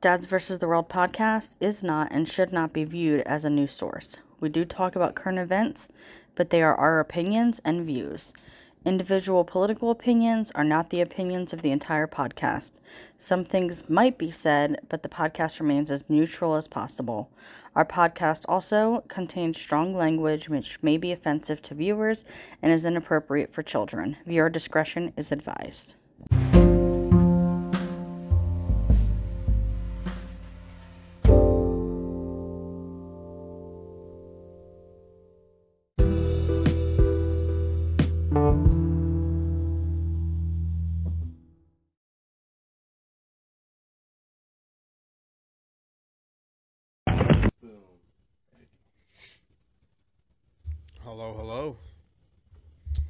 Dads vs. the World podcast is not and should not be viewed as a news source. We do talk about current events, but they are our opinions and views. Individual political opinions are not the opinions of the entire podcast. Some things might be said, but the podcast remains as neutral as possible. Our podcast also contains strong language which may be offensive to viewers and is inappropriate for children. Viewer discretion is advised.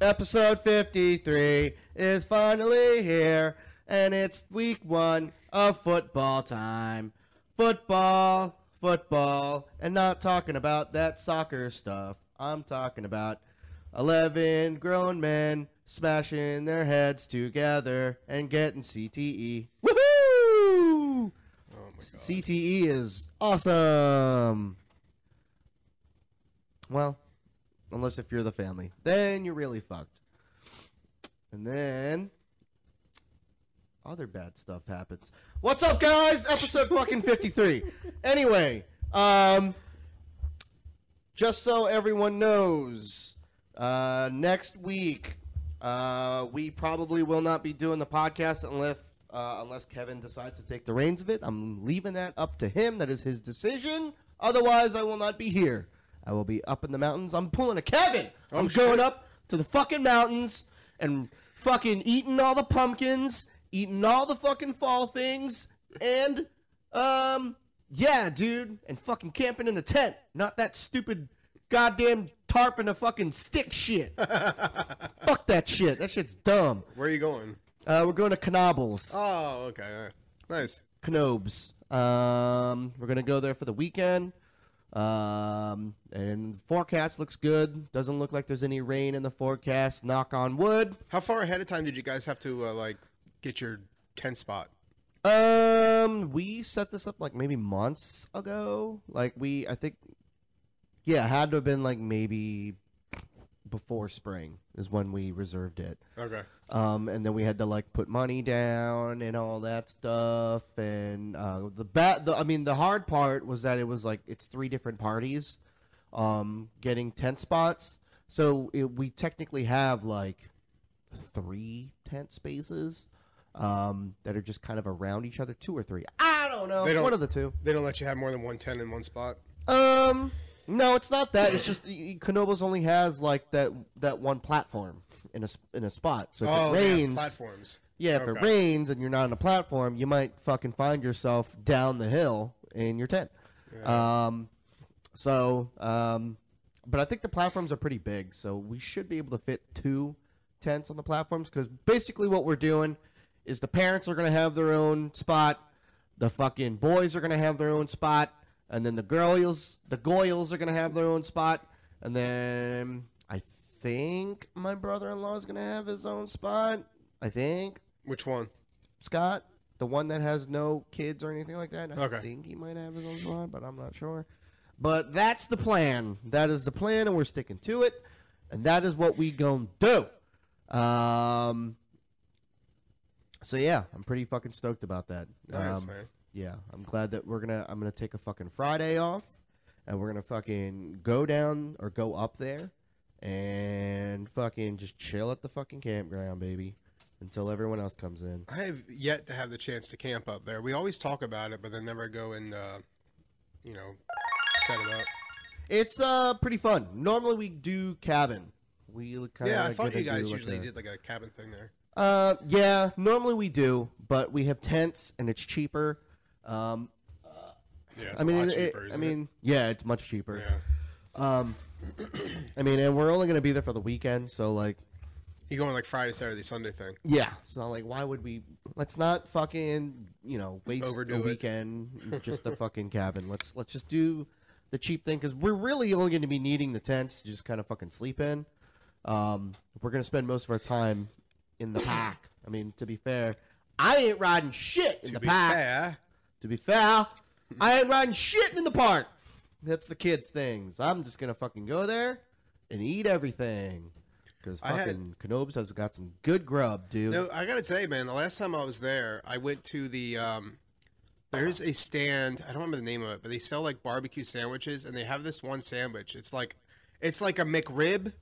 Episode 53 is finally here, and it's week one of football time. Football, football, and not talking about that soccer stuff. I'm talking about 11 grown men smashing their heads together and getting CTE. Woohoo! Oh. CTE is awesome. Well, unless if you're the family, then you're really fucked. And then other bad stuff happens. What's up, guys? Episode fucking 53. Anyway, um, just so everyone knows, uh, next week, uh, we probably will not be doing the podcast unless uh, unless Kevin decides to take the reins of it. I'm leaving that up to him. That is his decision. Otherwise, I will not be here. I will be up in the mountains. I'm pulling a Kevin. I'm Oh, shit. going up to the fucking mountains and fucking eating all the pumpkins, eating all the fucking fall things, and um, yeah, dude, and fucking camping in a tent. Not that stupid goddamn tarp and a fucking stick shit. Fuck that shit. That shit's dumb. Where are you going? Uh, we're going to Knoebels. Oh, okay. all right. Nice. Knoebels. Um, we're gonna go there for the weekend. Um, and the forecast looks good. Doesn't look like there's any rain in the forecast. Knock on wood. How far ahead of time did you guys have to uh, like get your tent spot? Um, we set this up like maybe months ago. Like we, I think, yeah, it had to have been like maybe before spring is when we reserved it. Okay. Um, and then we had to like put money down and all that stuff. And uh, the bat, the, I mean, the hard part was that it was like it's three different parties, um, getting tent spots. So it, we technically have like three tent spaces, um, that are just kind of around each other, two or three. I don't know. They don't- One of the two. They don't let you have more than one tent in one spot. Um, no, it's not that. It's just Knoebels only has like that that one platform in a in a spot. So if oh, it rains, platforms. yeah, if it rains and you're not on a platform, you might fucking find yourself down the hill in your tent. Um, so um, but I think the platforms are pretty big, so we should be able to fit two tents on the platforms because basically what we're doing is the parents are gonna have their own spot, the fucking boys are gonna have their own spot, and then the girls, the goyles are gonna have their own spot, and then I think my brother-in-law is gonna have his own spot. I think Which one? Scott, the one that has no kids or anything like that. I Okay. think he might have his own spot, but I'm not sure. But that's the plan. That is the plan, and we're sticking to it. And that is what we gonna do. Um. So yeah, I'm pretty fucking stoked about that. Nice, Um, man. Yeah, I'm glad that we're gonna. I'm gonna take a fucking Friday off, and we're gonna fucking go down or go up there, and fucking just chill at the fucking campground, baby, until everyone else comes in. I have yet to have the chance to camp up there. We always talk about it, but then never go and, uh, you know, set it up. It's uh pretty fun. Normally we do cabin. We kind of yeah, I thought you guys usually did like a cabin thing there. Uh, yeah. Normally we do, but we have tents and it's cheaper. Um, Yeah, I mean, it- cheaper. I isn't mean, yeah, it's much cheaper. yeah. Um, I mean, and we're only gonna be there for the weekend, so like, You going like Friday, Saturday, Sunday thing? yeah. It's not like why would we? Let's not fucking you know waste Overdo a it. weekend just a fucking cabin. Let's let's just do the cheap thing because we're really only going to be needing the tents to just kind of fucking sleep in. Um, we're gonna spend most of our time in the pack. I mean, to be fair, I ain't riding shit in To the be pack. fair, To be fair, I ain't riding shit in the park. That's the kids' things. I'm just gonna fucking go there and eat everything. Because I had- fucking Knoebels has got some good grub, dude. No, I gotta say, man, the last time I was there, I went to the. Um, there's a stand. I don't remember the name of it, but they sell like barbecue sandwiches, and they have this one sandwich. It's like, it's like a McRib,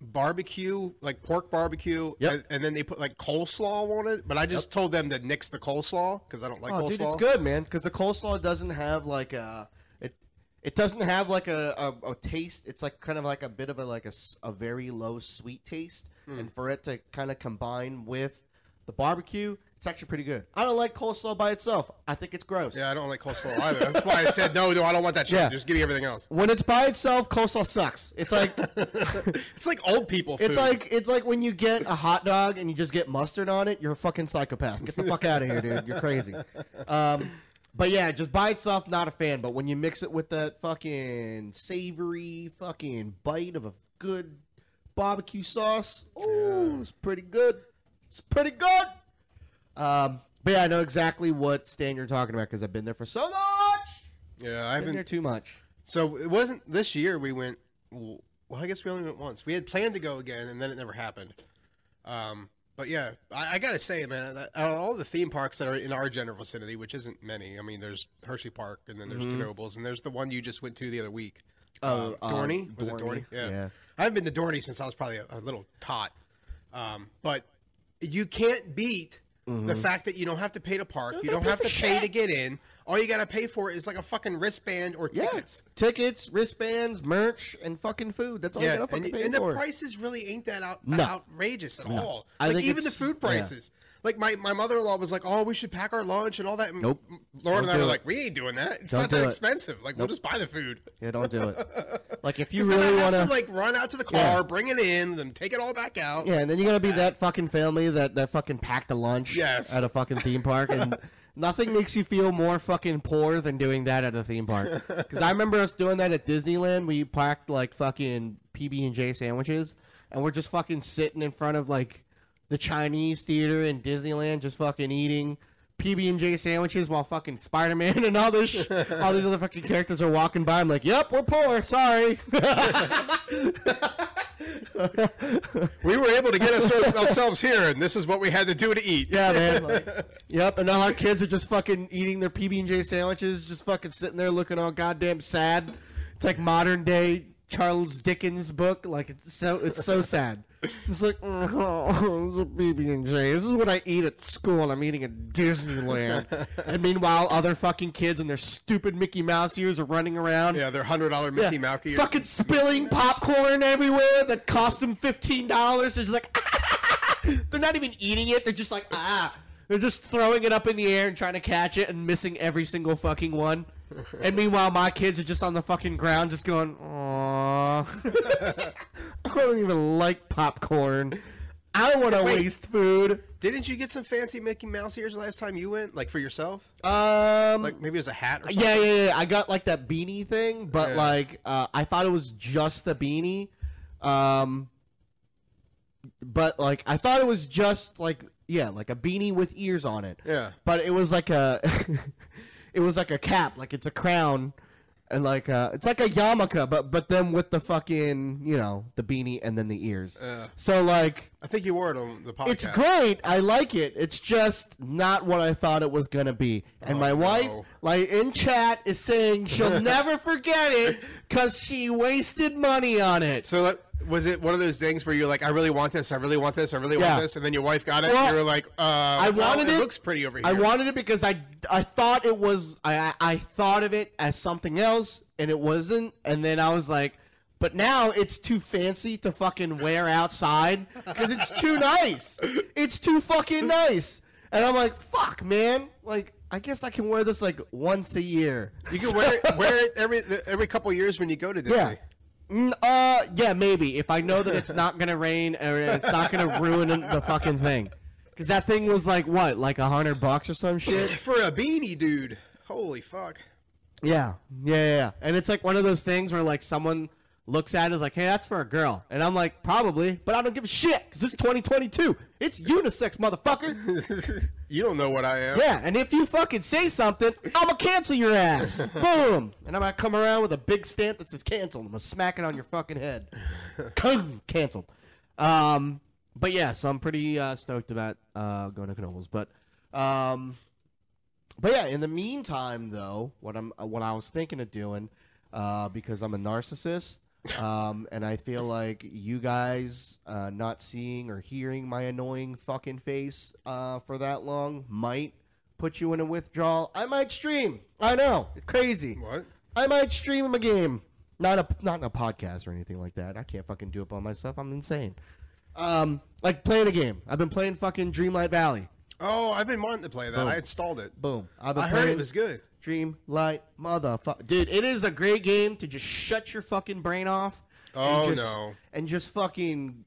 barbecue, like pork barbecue, Yep. and, and then they put like coleslaw on it. But I just told them to nix the coleslaw because I don't like oh, coleslaw. dude, it's good, man. Because the coleslaw doesn't have like a it. It doesn't have like a, a, a taste. It's like kind of like a bit of a like a, a very low sweet taste, Hmm. and for it to kind of combine with the barbecue, it's actually pretty good. I don't like coleslaw by itself. I think it's gross. Yeah, I don't like coleslaw either. That's why I said no. No, I don't want that shit. Yeah. Just give me everything else. When it's by itself, coleslaw sucks. It's like It's like old people food. it's like it's like when you get a hot dog and you just get mustard on it. You're a fucking psychopath. Get the fuck out of here, dude. You're crazy. Um, but yeah, just by itself, not a fan. But when you mix it with that fucking savory fucking bite of a good barbecue sauce, oh, it's pretty good. It's pretty good. Um, but yeah, I know exactly what stand you're talking about because I've been there for so much. yeah, I I've been there haven't. too much. So it wasn't this year. We went. Well, I guess we only went once. We had planned to go again, and then it never happened. Um, but yeah, I, I gotta say, man, that, out of all the theme parks that are in our general vicinity, which isn't many. I mean, there's Hershey Park, and then there's Mhm. Knoebels, and there's the one you just went to the other week. Oh, Um, Dorney? Was it Dorney? Yeah. yeah. I haven't been to Dorney since I was probably a, a little tot. Um, but you can't beat the mm-hmm. fact that you don't have to pay to park. You don't have to pay to get in. All you gotta pay for is like a fucking wristband or Yeah. tickets. Tickets, wristbands, merch, and fucking food. That's all you gotta and, fucking pay and the prices really ain't that out, No. outrageous at No. all. I Like think even the it's- food yeah. Like my, my mother in law was like, "Oh, we should pack our lunch and all that." And Nope. Lauren and I were it. like, "We ain't doing that. It's Don't not that it. expensive. Like we'll just buy the food." Yeah, don't do it. Like if you really then I have want to like run out to the car, Yeah. bring it in, then take it all back out. yeah, and then you gotta be that fucking family that that fucking packed a lunch Yes. at a fucking theme park, and nothing makes you feel more fucking poor than doing that at a theme park. Because I remember us doing that at Disneyland. We packed like fucking PB and J sandwiches, and we're just fucking sitting in front of like the Chinese theater in Disneyland, just fucking eating. PB and J sandwiches while fucking Spider Man and all this, all these other fucking characters are walking by. I'm like, "Yep, we're poor. Sorry." We were able to get ourselves here, and this is what we had to do to eat. Yeah, man. Like, yep, and all our kids are just fucking eating their PB and J sandwiches, just fucking sitting there looking all goddamn sad. It's like modern day Charles Dickens book. Like it's so it's so sad. It's like oh, PB and J. This is what I eat at school. and I'm eating at Disneyland. and meanwhile, other fucking kids and their stupid Mickey Mouse ears are running around. Yeah, they're hundred dollar Mickey Yeah, Mouse ears. Fucking spilling popcorn everywhere that cost them fifteen dollars. It's like they're not even eating it. They're just like ah. They're just throwing it up in the air and trying to catch it and missing every single fucking one. And meanwhile, my kids are just on the fucking ground, just going, "Aww, I don't even like popcorn. I don't want to Wait. waste food." Didn't you get some fancy Mickey Mouse ears last time you went? Like for yourself? Um, Like maybe it was a hat or something? Yeah, yeah, yeah. I got like that beanie thing, but Yeah. like uh, I thought it was just the beanie. Um, but like I thought it was just like yeah, like a beanie with ears on it. Yeah. But it was like a, it was like a cap, like it's a crown, and like uh, it's like a yarmulke, but but then with the fucking you know the beanie and then the ears. Yeah. So like I think you wore it on the podcast. it's great. I like it. It's just not what I thought it was gonna be. And Oh, my wife, no. like in chat, is saying she'll never forget it because she wasted money on it. So that, was it one of those things where you're like, I really want this, I really want this, I really Yeah. want this, and then your wife got it, Well, and you were like, uh, I wanted it. it. looks pretty over here. I wanted it because I I thought it was I I- I thought of it as something else and it wasn't. And then I was like. But now it's too fancy to fucking wear outside because it's too nice. It's too fucking nice. And I'm like, fuck, man. Like, I guess I can wear this like once a year. You can wear it, wear it every every couple years when you go to Disney. Yeah. Mm, uh, yeah, maybe if I know that it's not gonna rain or it's not gonna ruin the fucking thing. Because that thing was like what, like a hundred bucks or some shit. For a beanie, dude. Holy fuck. Yeah. yeah, yeah, yeah. And it's like one of those things where like someone looks at it is like, hey, that's for a girl. And I'm like, probably, but I don't give a shit because this is 2022. It's unisex, motherfucker. you don't know what I am. yeah, and if you fucking say something, I'm gonna cancel your ass. Boom. And I'm gonna come around with a big stamp that says canceled. I'm gonna smack it on your fucking head. Canceled. Um, but yeah, so I'm pretty uh, stoked about uh, going to Knoebels. But um, but yeah, in the meantime, though, what I'm uh, what I was thinking of doing, uh, because I'm a narcissist, um, and I feel like you guys uh, not seeing or hearing my annoying fucking face uh, for that long might put you in a withdrawal. I might stream. I know, crazy. What? I might stream a game. Not a not in a podcast or anything like that. I can't fucking do it by myself. I'm insane. Um, like playing a game. I've been playing fucking Dreamlight Valley. Oh, I've been wanting to play that. Boom. I installed it. Boom. I've been I heard playing it was good. Dreamlight motherfucker. Dude, it is a great game to just shut your fucking brain off. and Oh, just- no. And just fucking,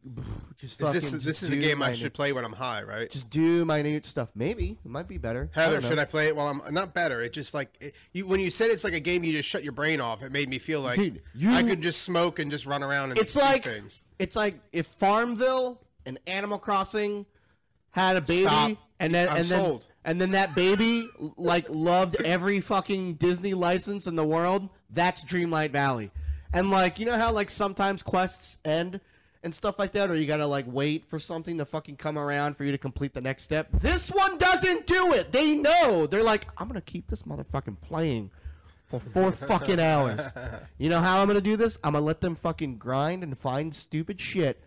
just Is this just this is a game I should play when I'm high, right? Just do minute stuff. Maybe it might be better. Heather, don't should I play it while I'm not better? It just like it, you when you said it's like a game you just shut your brain off. It made me feel like Dude, you- I could just smoke and just run around and It's do like things. it's like if Farmville and Animal Crossing had a baby, Stop. And then I'm and then sold. and then that baby like loved every fucking Disney license in the world. That's Dreamlight Valley, and like you know how like sometimes quests end and stuff like that, or you gotta like wait for something to fucking come around for you to complete the next step. This one doesn't do it. They know. They're like, I'm gonna keep this motherfucking playing for four fucking hours. You know how I'm gonna do this? I'm gonna let them fucking grind and find stupid shit,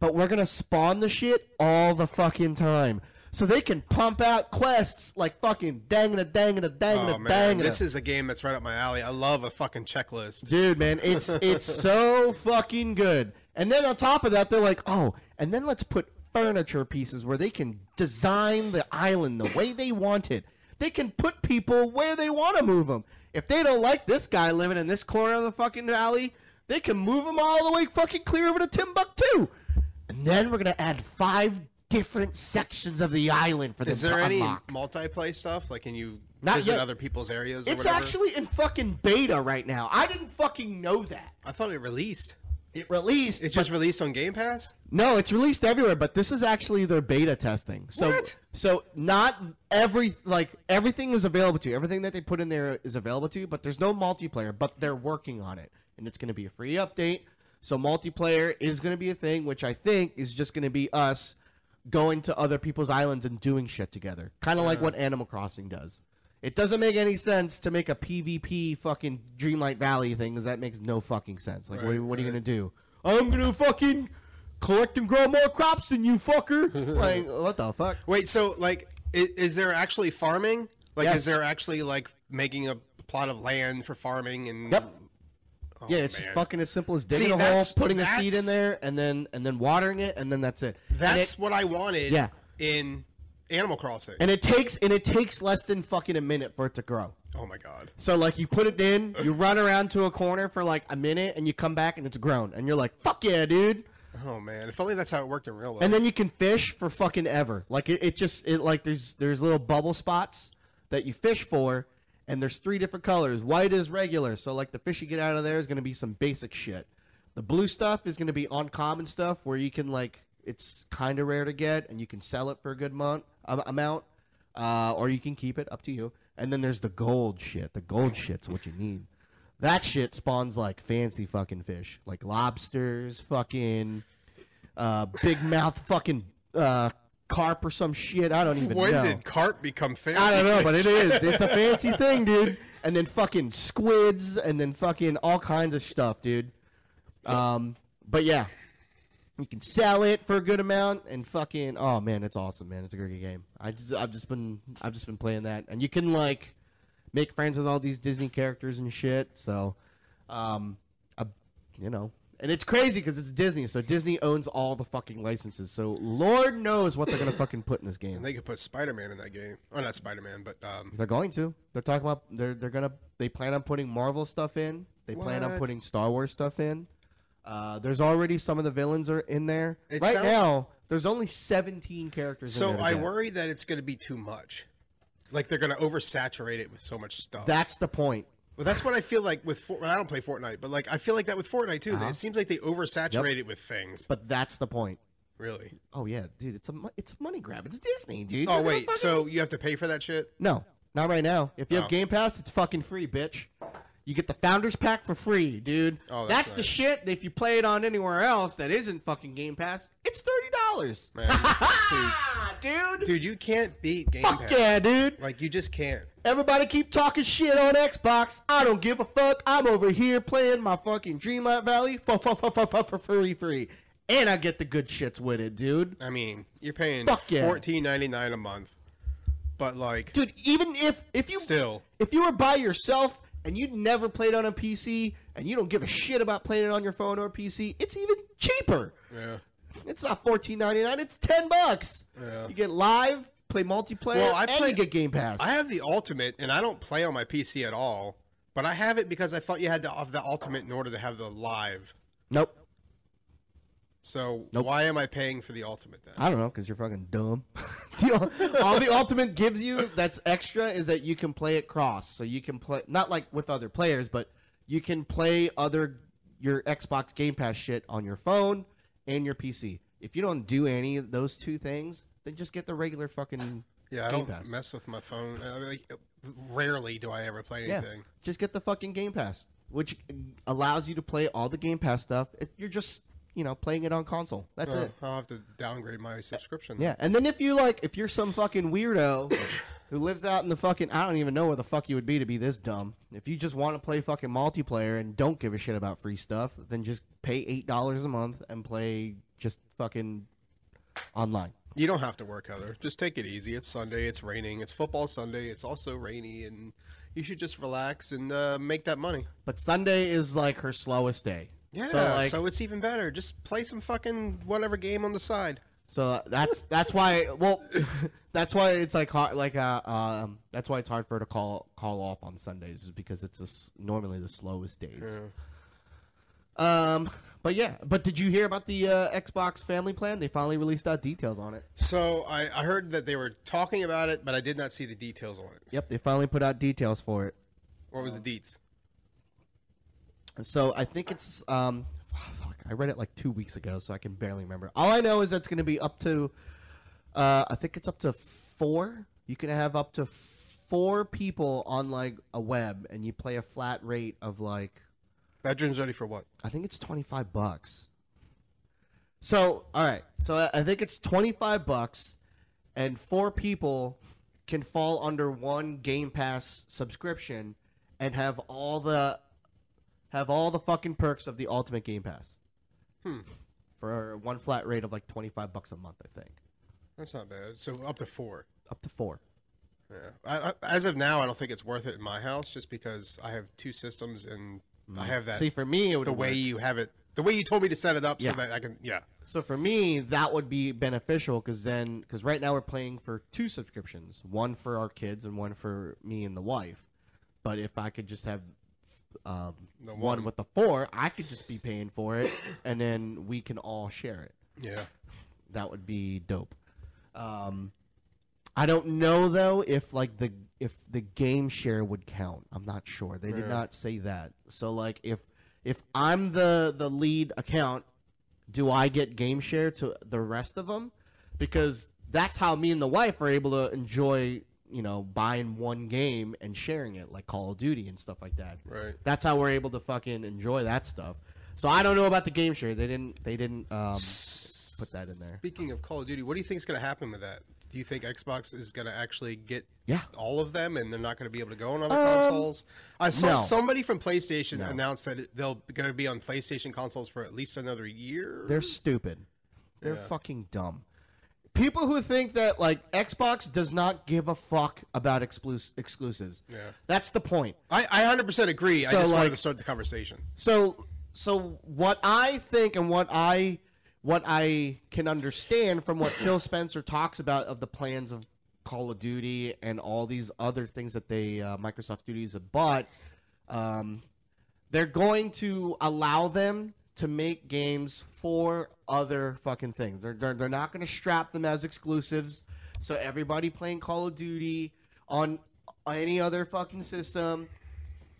but we're gonna spawn the shit all the fucking time. So they can pump out quests like fucking dang a dang a dang Oh a man, dang this is a game that's right up my alley. I love a fucking checklist. Dude, man, it's it's so fucking good. And then on top of that, they're like, oh, and then let's put furniture pieces where they can design the island the way they want it. They can put people where they want to move them. If they don't like this guy living in this corner of the fucking valley, they can move him all the way fucking clear over to Timbuktu. And then we're gonna add five different sections of the island for them Is there any unlock. multiplayer stuff? Like, can you Not visit yet. other people's areas or It's whatever? actually in fucking beta right now. I didn't fucking know that. I thought it released. It released. It's just released on Game Pass. No, it's released everywhere, but this is actually their beta testing. So, What? so not every like everything is available to you. Everything that they put in there is available to you, but there's no multiplayer. But they're working on it, and it's going to be a free update. So multiplayer is going to be a thing, which I think is just going to be us going to other people's islands and doing shit together, kind of like what Animal Crossing does. It doesn't make any sense to make a PvP fucking Dreamlight Valley thing, because that makes no fucking sense. Like, what, Right, what are you gonna do? I'm gonna fucking collect and grow more crops than you, fucker. like, what the fuck? Wait, so like, is, is there actually farming? Like, Yes. is there actually like making a plot of land for farming and? Yep. Oh, yeah, it's just fucking as simple as digging See, a hole, putting a seed in there, and then and then watering it, and then that's it. That's it- what I wanted. Yeah. In Animal Crossing. and it takes and it takes less than fucking a minute for it to grow. oh my god. So like you put it in, you run around to a corner for like a minute, and you come back and it's grown, and you're like, "Fuck yeah, dude!" Oh man. If only that's how it worked in real life. And then you can fish for fucking ever. Like it, it just it like there's there's little bubble spots that you fish for, and there's three different colors. White is regular, so like the fish you get out of there is gonna be some basic shit. The blue stuff is gonna be uncommon stuff where you can like it's kind of rare to get, and you can sell it for a good amount um, amount, uh, or you can keep it up to you. And then there's the gold shit. The gold shit's what you need. That shit spawns like fancy fucking fish, like lobsters, fucking uh, big mouth fucking uh, carp or some shit. I don't even when know. did carp become fancy? I don't know, but it is. It's a fancy thing, dude. And then fucking squids, and then fucking all kinds of stuff, dude. Um, but yeah, you can sell it for a good amount, and fucking oh man, it's awesome, man. It's a great game. I just, I've just been, I've just been playing that, and you can like make friends with all these Disney characters and shit. So, um, I, you know. And it's crazy because it's Disney, so Disney owns all the fucking licenses. So Lord knows what they're gonna fucking put in this game. And they could put Spider-Man in that game. Oh, not Spider-Man, but um, They're going to. They're talking about. They're they're gonna. They plan on putting Marvel stuff in. They plan on What? putting Star Wars stuff in. Uh, there's already some of the villains are in there. It right sounds- now, there's only 17 characters. so in there to I get. worry that it's going to be too much. Like they're going to oversaturate it with so much stuff. That's the point. Well, that's what I feel like with. For- well, I don't play Fortnite, but like I feel like that with Fortnite too. Uh-huh. It seems like they oversaturate it with things. But that's the point. Really? Oh yeah, dude, it's a it's a money grab. It's Disney, dude. Oh They're wait, fucking- so you have to pay for that shit? no, not right now. If you have Oh. Game Pass, it's fucking free, bitch. You get the Founders Pack for free, dude. Oh, that's that's the shit. If you play it on anywhere else that isn't fucking Game Pass, it's thirty dollars. Dude. Dude, you can't beat Game Pass. Fuck Pass. yeah, dude. Like you just can't. Everybody keep talking shit on Xbox. I don't give a fuck. I'm over here playing my fucking Dreamlight Valley for for for for for for free free, and I get the good shits with it, dude. I mean, you're paying Fuck yeah. fourteen ninety nine a month, but like Dude, even if if you still, if you were by yourself and you'd never played on a PC and you don't give a shit about playing it on your phone or PC, it's even cheaper. yeah. It's not fourteen ninety nine. It's ten bucks. Yeah. You get live, play multiplayer, Well, I and play- you get Game Pass. I have the ultimate, and I don't play on my PC at all. But I have it because I thought you had to have the ultimate in order to have the live. nope. So Nope. why am I paying for the ultimate then? I don't know because you're fucking dumb. All the ultimate gives you that's extra is that you can play it cross, so you can play not like with other players, but you can play other your Xbox Game Pass shit on your phone and your PC. If you don't do any of those two things, then just get the regular fucking Yeah, I Game don't Pass. mess with my phone. I mean, like, rarely do I ever play anything. Yeah. Just get the fucking Game Pass, which allows you to play all the Game Pass stuff. It, you're just, you know, playing it on console. That's Oh, it. I'll have to downgrade my subscription. Yeah, and then if you like, if you're some fucking weirdo who lives out in the fucking, I don't even know where the fuck you would be to be this dumb. If you just want to play fucking multiplayer and don't give a shit about free stuff, then just pay eight dollars a month and play just fucking online. You don't have to work, Heather. Just take it easy. It's Sunday. It's raining. It's football Sunday. It's also rainy, and you should just relax and uh, make that money. But Sunday is like her slowest day. Yeah, So so, it's even better. Just play some fucking whatever game on the side. So that's that's why well that's why it's like hard like uh um that's why it's hard for her to call call off on Sundays is because it's just normally the slowest days. Um but yeah, but did you hear about the uh, Xbox family plan? They finally released out details on it. So I, I heard that they were talking about it, but I did not see the details on it. Yep, they finally put out details for it. What was the deets? So I think it's um fuck, I read it like 2 weeks ago so I can barely remember. All I know is that it's going to be up to uh I think it's up to 4. You can have up to 4 people on like a web and you play a flat rate of like Veterans ready for what? I think it's 25 bucks. So, all right. So I- I think it's 25 bucks and four people can fall under one Game Pass subscription and have all the have all the fucking perks of the Ultimate Game Pass. Hmm. For one flat rate of like 25 bucks a month, I think. That's not bad. So up to four. Up to 4. Yeah. I, I, as of now, I don't think it's worth it in my house, just because I have two systems and I have that See, for me it would the way you have it, the way you told me to set it up, so that I can. Yeah. So for me, that would be beneficial because then, because right now we're playing for two subscriptions, one for our kids and one for me and the wife. But if I could just have um, The one. one. with the four, I could just be paying for it, and then we can all share it. Yeah. That would be dope. Um, I don't know though if like the if the game share would count. I'm not sure. They did Yeah. not say that. So like if if I'm the the lead account, do I get game share to the rest of them? Because that's how me and the wife are able to enjoy, you know, buying one game and sharing it, like Call of Duty and stuff like that. Right. That's how we're able to fucking enjoy that stuff. So I don't know about the game share. They didn't. They didn't um, put that in there. Speaking of Call of Duty, what do you think is going to happen with that? Do you think Xbox is going to actually get Yeah. all of them, and they're not going to be able to go on other Um, consoles? I saw no. somebody from PlayStation No. announce that they'll going to be on PlayStation consoles for at least another year. They're stupid. They're Yeah. fucking dumb. People who think that like Xbox does not give a fuck about exclus- exclusives. Yeah. That's the point. I, I 100% agree. I So, just wanted like- to start the conversation. So so what I think and what I what I can understand from what Phil Spencer talks about of the plans of Call of Duty and all these other things that they uh, Microsoft Studios have bought, um, they're going to allow them to make games for other fucking things. They're they're, they're not going to strap them as exclusives. So everybody playing Call of Duty on any other fucking system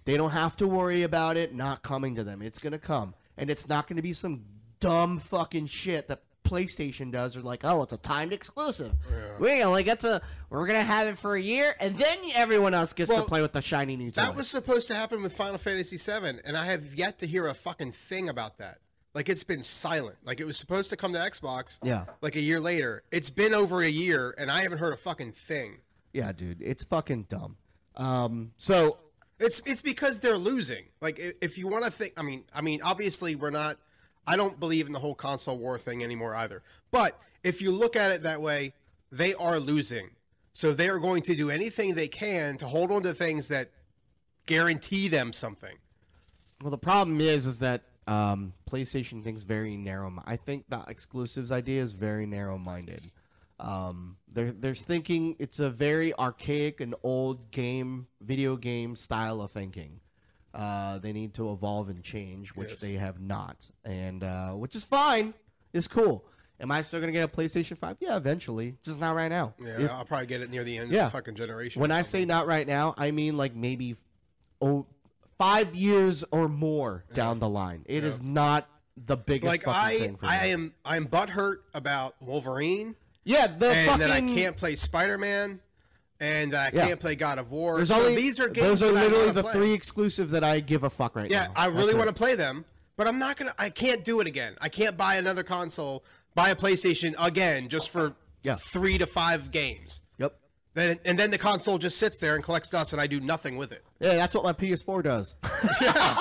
They don't have to worry about it not coming to them. It's gonna come, and it's not gonna be some dumb fucking shit that PlayStation does. Or like, oh, it's a timed exclusive. We only get to. We're gonna have it for a year, and then everyone else gets Well, to play with the shiny new toy. That was supposed to happen with Final Fantasy VII, and I have yet to hear a fucking thing about that. Like it's been silent. Like it was supposed to come to Xbox. Yeah. Like a year later. It's been over a year, and I haven't heard a fucking thing. yeah, dude, it's fucking dumb. Um, so It's it's because they're losing. Like if you want to think, I mean, I mean, obviously we're not. I don't believe in the whole console war thing anymore either. But if you look at it that way, they are losing. So they are going to do anything they can to hold on to things that guarantee them something. Well, the problem is, is that um, PlayStation thinks very narrow. I think the exclusives idea is very narrow-minded. Um, they're they're thinking it's a very archaic and old game, video game style of thinking. Uh, they need to evolve and change, which Yes. they have not, and uh, which is fine. It's cool. Am I still gonna get a PlayStation Five? Yeah, eventually, just not right now. Yeah, If- I'll probably get it near the end Yeah. of the fucking generation. when I say not right now, I mean like maybe oh, five years or more down the line. It is Yeah. not the biggest like fucking I, thing for I am, I'm butthurt about Wolverine, yeah, the fucking. and fucking that I can't play Spider Man, and I Yeah. can't play God of War. There's so only these are games those are that I literally want to the play. three exclusive that I give a fuck right Yeah, now. Yeah, I really want to play them, but I'm not gonna. I can't do it again. I can't buy another console, buy a PlayStation again just for Yeah. three to five games. Yep. Then and then the console just sits there and collects dust, and I do nothing with it. Yeah, that's what my PS4 does. yeah.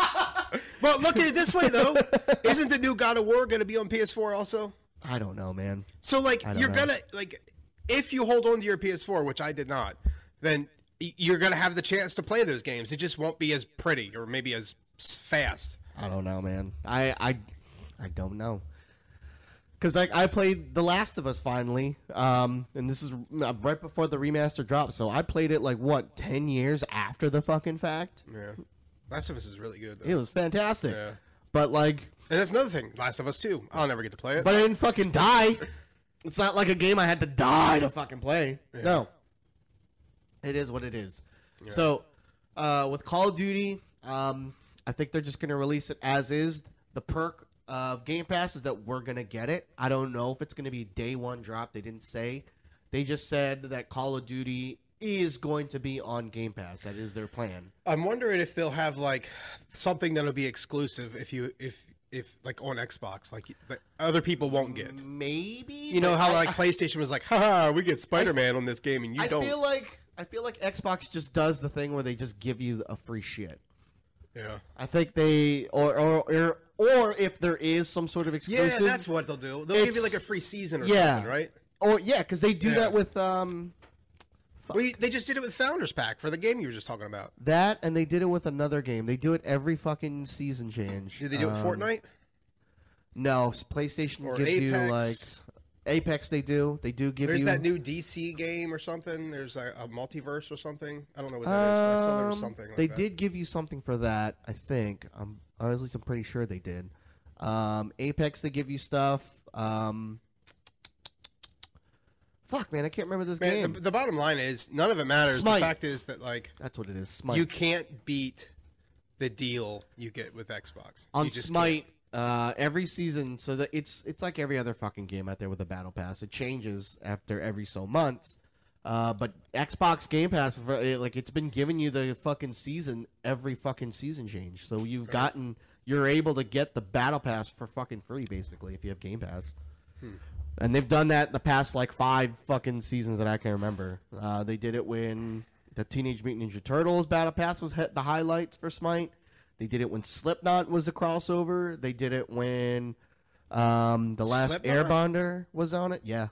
Well, look at it this way though. Isn't the new God of War going to be on PS4 also? I don't know, man. So like you're know. gonna like if you hold on to your PS4, which I did not, then you're gonna have the chance to play those games. It just won't be as pretty or maybe as fast. I don't know, man. I I I don't know. Cause like I played The Last of Us finally, um, and this is uh, right before the remaster dropped. So I played it like what ten years after the fucking fact. Yeah, Last of Us is really good. Though. It was fantastic, Yeah. but like, And that's another thing. Last of Us 2. I'll never get to play it. but I didn't fucking die. It's not like a game I had to die to fucking play. No, it is what it is. So, uh, with Call of Duty, um, I think they're just gonna release it as is. The perk of Game Pass is that we're gonna get it. I don't know if it's gonna be day one drop. They didn't say. They just said that Call of Duty is going to be on Game Pass. That is their plan. I'm wondering if they'll have like something that'll be exclusive if you if if like on Xbox like that other people won't get. Maybe You know how I- like PlayStation was like, haha, we get Spider-Man on this game and you I don't. I feel like I feel like Xbox just does the thing where they just give you a free shit. yeah. I think they or or or, or if there is some sort of exclusive. Yeah, that's what they'll do. They'll give you like a free season or yeah. something, right? or yeah, because they do Yeah. that with um We they just did it with Founders Pack for the game you were just talking about. that, and they did it with another game. They do it every fucking season change. Did they do it with Um, Fortnite No, PlayStation or gives you like Apex? Apex. They do. They do give There's you that new DC game or something. There's a, a multiverse or something. I don't know what that is. But I saw there was Um, something. Like they that. did give you something for that. I think. Um, or at least I'm pretty sure they did. Um, Apex, they give you stuff. Um, fuck, man, I can't remember this Man, game. the, the bottom line is none of it matters. Smite. The fact is that like That's what it is. Smite. you can't beat the deal you get with Xbox on You just Smite uh, every season, so that it's it's like every other fucking game out there with a battle pass. It changes after every so months. Uh, but Xbox Game Pass, for- like it's been giving you the fucking season every fucking season change. So you've gotten, you're able to get the battle pass for fucking free, basically, if you have Game Pass. And they've done that in the past like five fucking seasons that I can remember. Uh, they did it when the Teenage Mutant Ninja Turtles battle pass was hit the highlights for Smite. They did it when Slipknot was a crossover. They did it when um, the last Slipknot? Airbender was on it. Yeah,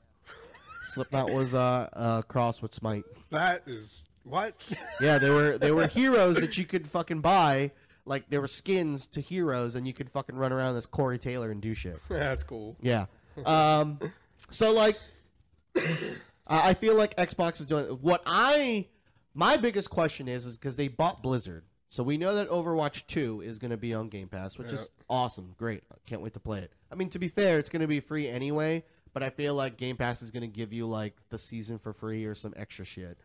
Slipknot was uh, uh, cross with Smite. That is what? Yeah, they were they were heroes that you could fucking buy. Like there were skins to heroes, and you could fucking run around as Corey Taylor and do shit. That's cool. Yeah. Um, so like, I I feel like Xbox is doing what I. My biggest question is is because they bought Blizzard, so we know that Overwatch Two is going to be on Game Pass, which is awesome, great. Can't wait to play it. I mean, to be fair, it's going to be free anyway, but I feel like Game Pass is going to give you like the season for free or some extra shit.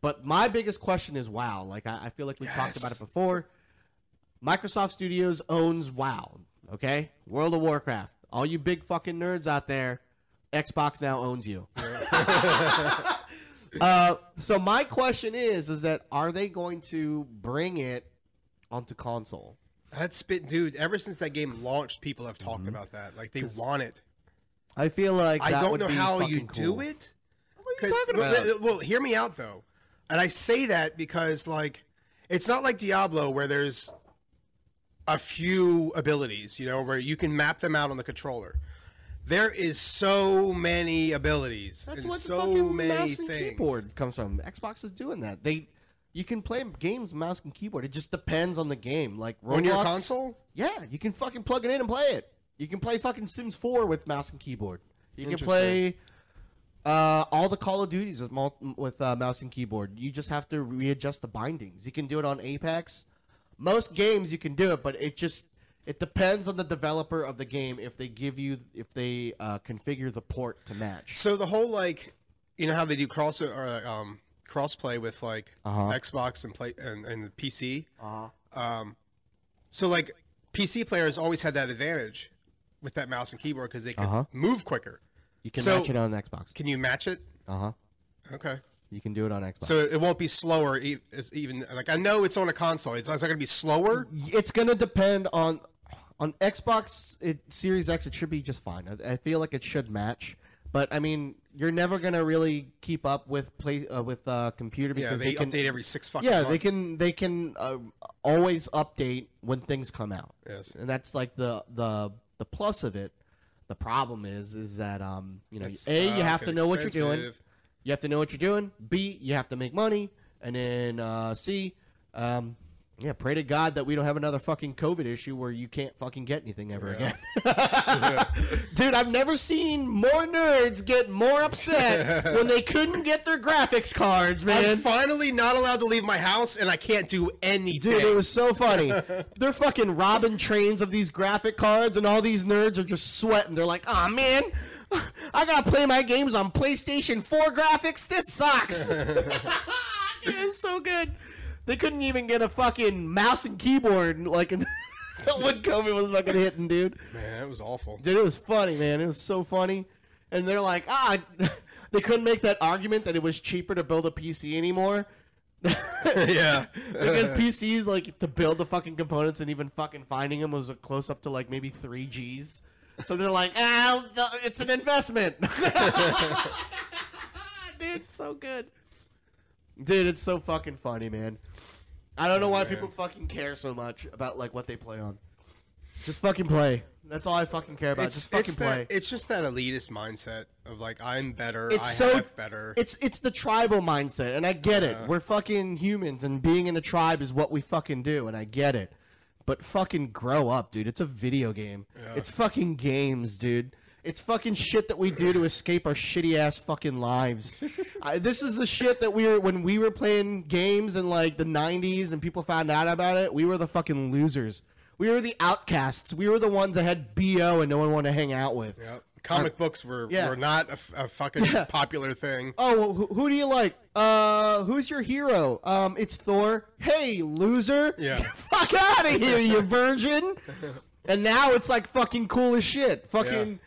But my biggest question is, wow, like I, I feel like we talked about it before. Microsoft Studios owns WoW. Okay, World of Warcraft. All you big fucking nerds out there, Xbox now owns you. uh, so my question is, is that are they going to bring it onto console? That's been, dude. Ever since that game launched, people have talked about that. Like they want it. I feel like I don't would know be how you fucking do it. What are you 'Cause- talking about? well, well, hear me out though, and I say that because like, it's not like Diablo where there's a few abilities, you know, where you can map them out on the controller. There is so many abilities That's and what the so fucking many mouse and things. keyboard comes from. Xbox is doing that. They, you can play games mouse and keyboard. It just depends on the game. Like Roblox, On your console, Yeah, you can fucking plug it in and play it. You can play fucking Sims 4 with mouse and keyboard. You can play uh, all the Call of Duties with mul- with uh, mouse and keyboard. You just have to readjust the bindings. You can do it on Apex. Most games you can do it, but it just it depends on the developer of the game if they give you if they uh, configure the port to match. So the whole like, you know how they do cross or um crossplay with like Uh-huh. Xbox and play and, and the PC. Uh-huh. Um, so like PC players always had that advantage with that mouse and keyboard because they could Uh-huh. move quicker. You can So- match it on Xbox. Can you match it? Uh huh. Okay. You can do it on Xbox. So it won't be slower. Even like I know it's on a console. It's, not going to be slower. it's gonna depend on on Xbox it, Series X. It should be just fine. I, I feel like it should match, but I mean, you're never gonna really keep up with play uh, with uh, computer Yeah, because they, can. update every six fucking yeah, months. they can. They can uh, always update when things come out, Yes. and that's like the the the plus of it. The problem is, is that um, you know, It's a you have to fucking know what you're doing. You have to know what you're doing. B, you have to make money, and then uh, C, um, yeah, pray to God that we don't have another fucking COVID issue where you can't fucking get anything ever Yeah. again. Dude, I've never seen more nerds get more upset when they couldn't get their graphics cards, man. I'm finally not allowed to leave my house, and I can't do anything. Dude, it was so funny. They're fucking robbing trains of these graphic cards, and all these nerds are just sweating. They're like, "Oh man, I gotta play my games on PlayStation 4 graphics. This sucks." Dude, it's so good. They couldn't even get a fucking mouse and keyboard like in when COVID was fucking hitting, dude. Man, it was awful. Dude, it was funny, man. It was so funny. And they're like, ah, they couldn't make that argument that it was cheaper to build a PC anymore. yeah. because PCs like to build the fucking components and even fucking finding them was close up to like maybe three G's. So they're like, ah, it's an investment. Dude, so good. Dude, it's so fucking funny, man. I don't know why people fucking care so much about like what they play on. Just fucking play. That's all I fucking care about. It's, Just fucking it's play. that it's just that elitist mindset of like I'm better, It's I so- have better. It's it's the tribal mindset, and I get it. Yeah. We're fucking humans, and being in a tribe is what we fucking do, and I get it. But fucking grow up, dude. It's a video game. Yeah. It's fucking games, dude. It's fucking shit that we do to escape our shitty ass fucking lives. I, this is the shit that we were when we were playing games in like the '90s, and people found out about it. We were the fucking losers. We were the outcasts. We were the ones that had bo and no one wanted to hang out with. Yep. Comic books were, yeah. were not a fucking Yeah. popular thing. Oh, who, who do you like? Uh, who's your hero? Um, it's Thor. Hey, loser! Yeah. Fuck out of here, you virgin! And now it's like fucking cool as shit. Fucking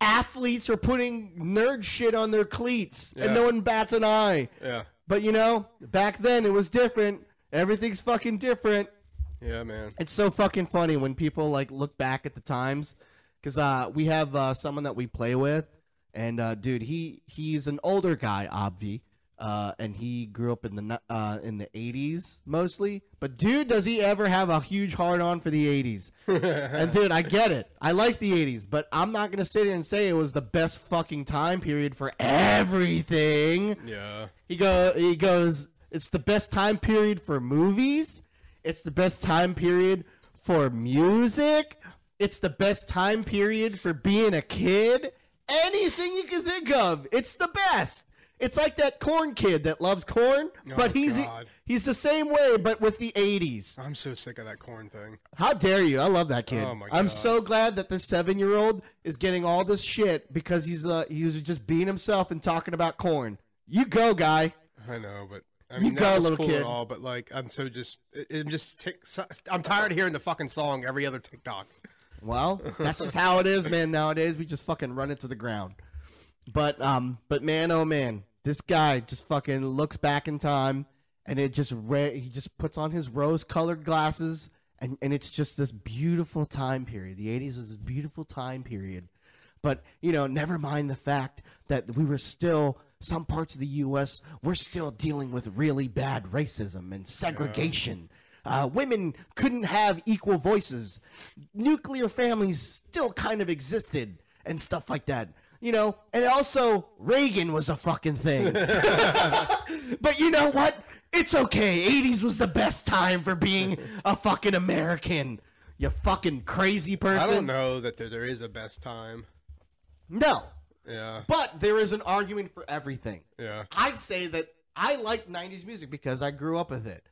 athletes are putting nerd shit on their cleats, Yeah. and no one bats an eye. Yeah. But you know, back then it was different. Everything's fucking different. Yeah, man. It's so fucking funny when people like look back at the times, because uh, we have uh, someone that we play with, and uh, dude, he he's an older guy, Obvi, uh, and he grew up in the uh, in the '80s mostly. But dude, does he ever have a huge hard on for the '80s? and dude, I get it. I like the '80s, but I'm not gonna sit here and say it was the best fucking time period for everything. Yeah. He go he goes, it's the best time period for movies. It's the best time period for music. It's the best time period for being a kid. Anything you can think of. It's the best. It's like that corn kid that loves corn, but he's God. he's the same way but with the 80s. I'm so sick of that corn thing. How dare you? I love that kid. Oh my God. I'm so glad that this 7-year-old is getting all this shit because he's uh he was just being himself and talking about corn. You go, guy. I know, but I You mean, go, that was little cool kid. all, but like, I'm so just, I'm just, tick, I'm tired of hearing the fucking song every other TikTok. Well, that's just how it is, man. Nowadays, we just fucking run it to the ground. But um, but man, oh man, this guy just fucking looks back in time, and it just ra- he just puts on his rose-colored glasses, and and it's just this beautiful time period. The '80s was this beautiful time period. But you know, never mind the fact that we were still some parts of the U.S. we're still dealing with really bad racism and segregation. Uh, women couldn't have equal voices. Nuclear families still kind of existed and stuff like that. You know, and also Reagan was a fucking thing. but you know what? It's okay. 80s was the best time for being a fucking American. You fucking crazy person. I don't know that there, there is a best time. No. Yeah, But there is an argument for everything. yeah. I'd say that I like 90s music because I grew up with it.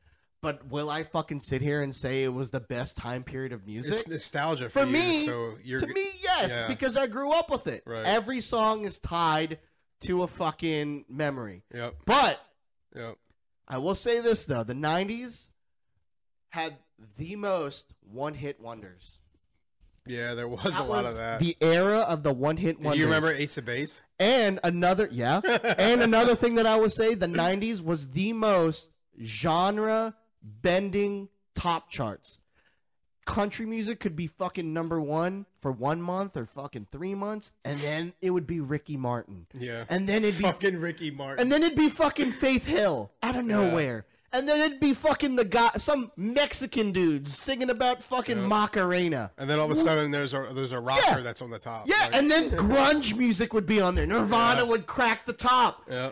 But will I fucking sit here and say it was the best time period of music? It's nostalgia for, For you, me, so you're to me, yes, yeah. because I grew up with it. Right. Every song is tied to a fucking memory. Yep, But yep. I will say this though, the 90s had the most one-hit wonders. Yeah, there was That a lot was of that. The era of the one-hit Do you remember Ace of Base? And another, yeah. and another thing that I would say, the '90s was the most genre-bending top charts. Country music could be fucking number one for one month or fucking three months, and then it would be Ricky Martin, Yeah. and then it'd be, Fucking Ricky Martin. and then it'd be fucking Faith Hill out of nowhere, and then it'd be fucking the guy, some Mexican dudes singing about fucking Yeah. Macarena. And then all of a sudden, there's a there's a rocker Yeah. that's on the top. Yeah, Like, and then grunge music would be on there. Nirvana Yeah. would crack the top. yeah.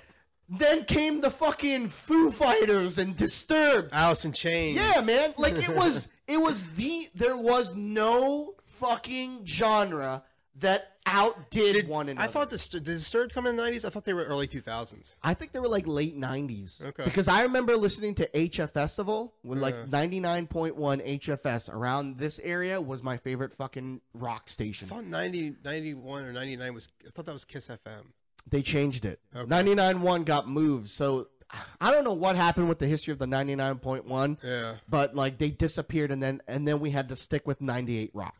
Then came the fucking Foo Fighters and Disturbed. Alice in Chains. Yeah, man. Like it was it was the there was no fucking genre that outdid Did, one another. I thought this did Disturbed come in the '90s? I thought they were early 2000s. I think they were like late nineties. Okay. Because I remember listening to HF Festival with like uh. ninety nine point one HFS around this area was my favorite fucking rock station. I thought 90, 91 or 99 was. I thought that was Kiss FM. They changed it. Okay. 99.1 got moved. So I don't know what happened with the history of the 99.1, Yeah, but like they disappeared and then and then we had to stick with 98 Rock.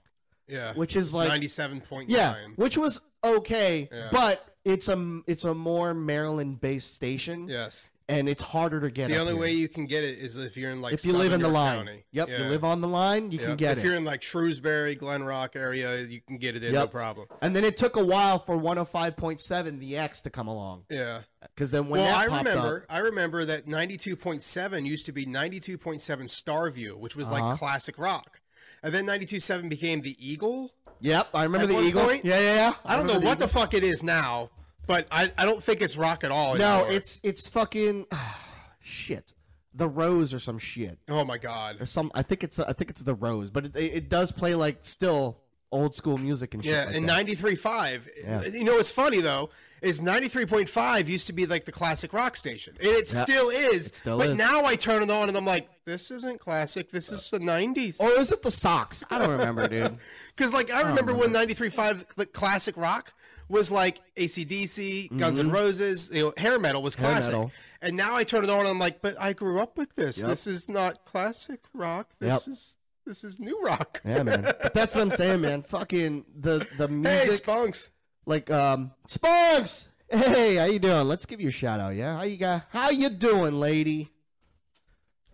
yeah. Which is like- 97.9. Yeah, which was okay, Yeah. but it's a it's a more Maryland based station Yes. And it's harder to get The only here. way you can get it is if you're in like if you live in the line. County. Yep, Yeah. you live on the line, you Yep. can get if it. If you're in like Shrewsbury, Glen Rock area, you can get it in no problem. and then it took a while for 105.7 the X to come along Yeah. because then when well, I remember. up, I remember that 92.7 used to be 92.7 Starview, which was like Uh-huh. classic rock, and then 92.7 became the Eagle. yep, I remember the Eagle. point- yeah, yeah, yeah. I don't know remember what the fuck it is now, but I, I don't think it's rock at all. No, anymore. it's it's fucking shit. The Rose or some shit Oh my god. or some. I think it's I think it's the Rose, but it, it, does play like still old school music and shit. Yeah, like and that. 93.5. Yeah. You know what's funny though is 93.5 used to be like the classic rock station, and it Yeah, still is. it still but is. now I turn it on and I'm like, this isn't classic. This is the 90s. Or is it the socks? I don't remember, dude. Because like I remember when 93.5 the classic rock was like ACDC, Guns N' Roses, you know, hair metal was Mm-hmm. Classic. metal. And now I turn it on and I'm like, but I grew up with this. Yep. This is not classic rock. This Yep. is this is new rock. Yeah, man. But that's what I'm saying, man. Fucking the the music. Hey, Spunks. like um, Spunks. Hey, how you doing? Let's give you a shout out. Yeah, how you got? How you doing, lady?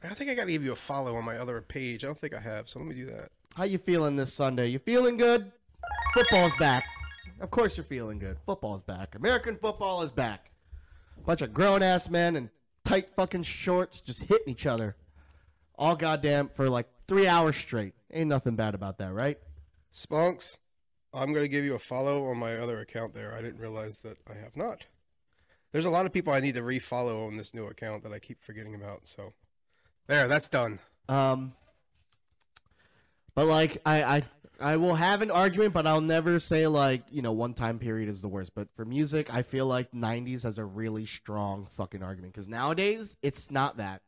I think I got to give you a follow on my other page. I don't think I have, so let me do that. How you feeling this Sunday? You feeling good? Football's back. Of course you're feeling good. Football's back. American football is back. Bunch of grown ass men in tight fucking shorts just hitting each other. All goddamn for like three hours straight. Ain't nothing bad about that, right? Spunks, I'm going to give you a follow on my other account there. I didn't realize that I have not. There's a lot of people I need to refollow on this new account that I keep forgetting about. So, there, that's done. Um But like I I I will have an argument, but I'll never say like, you know, one time period is the worst. But for music, I feel like nineties has a really strong fucking argument. Because nowadays it's not that.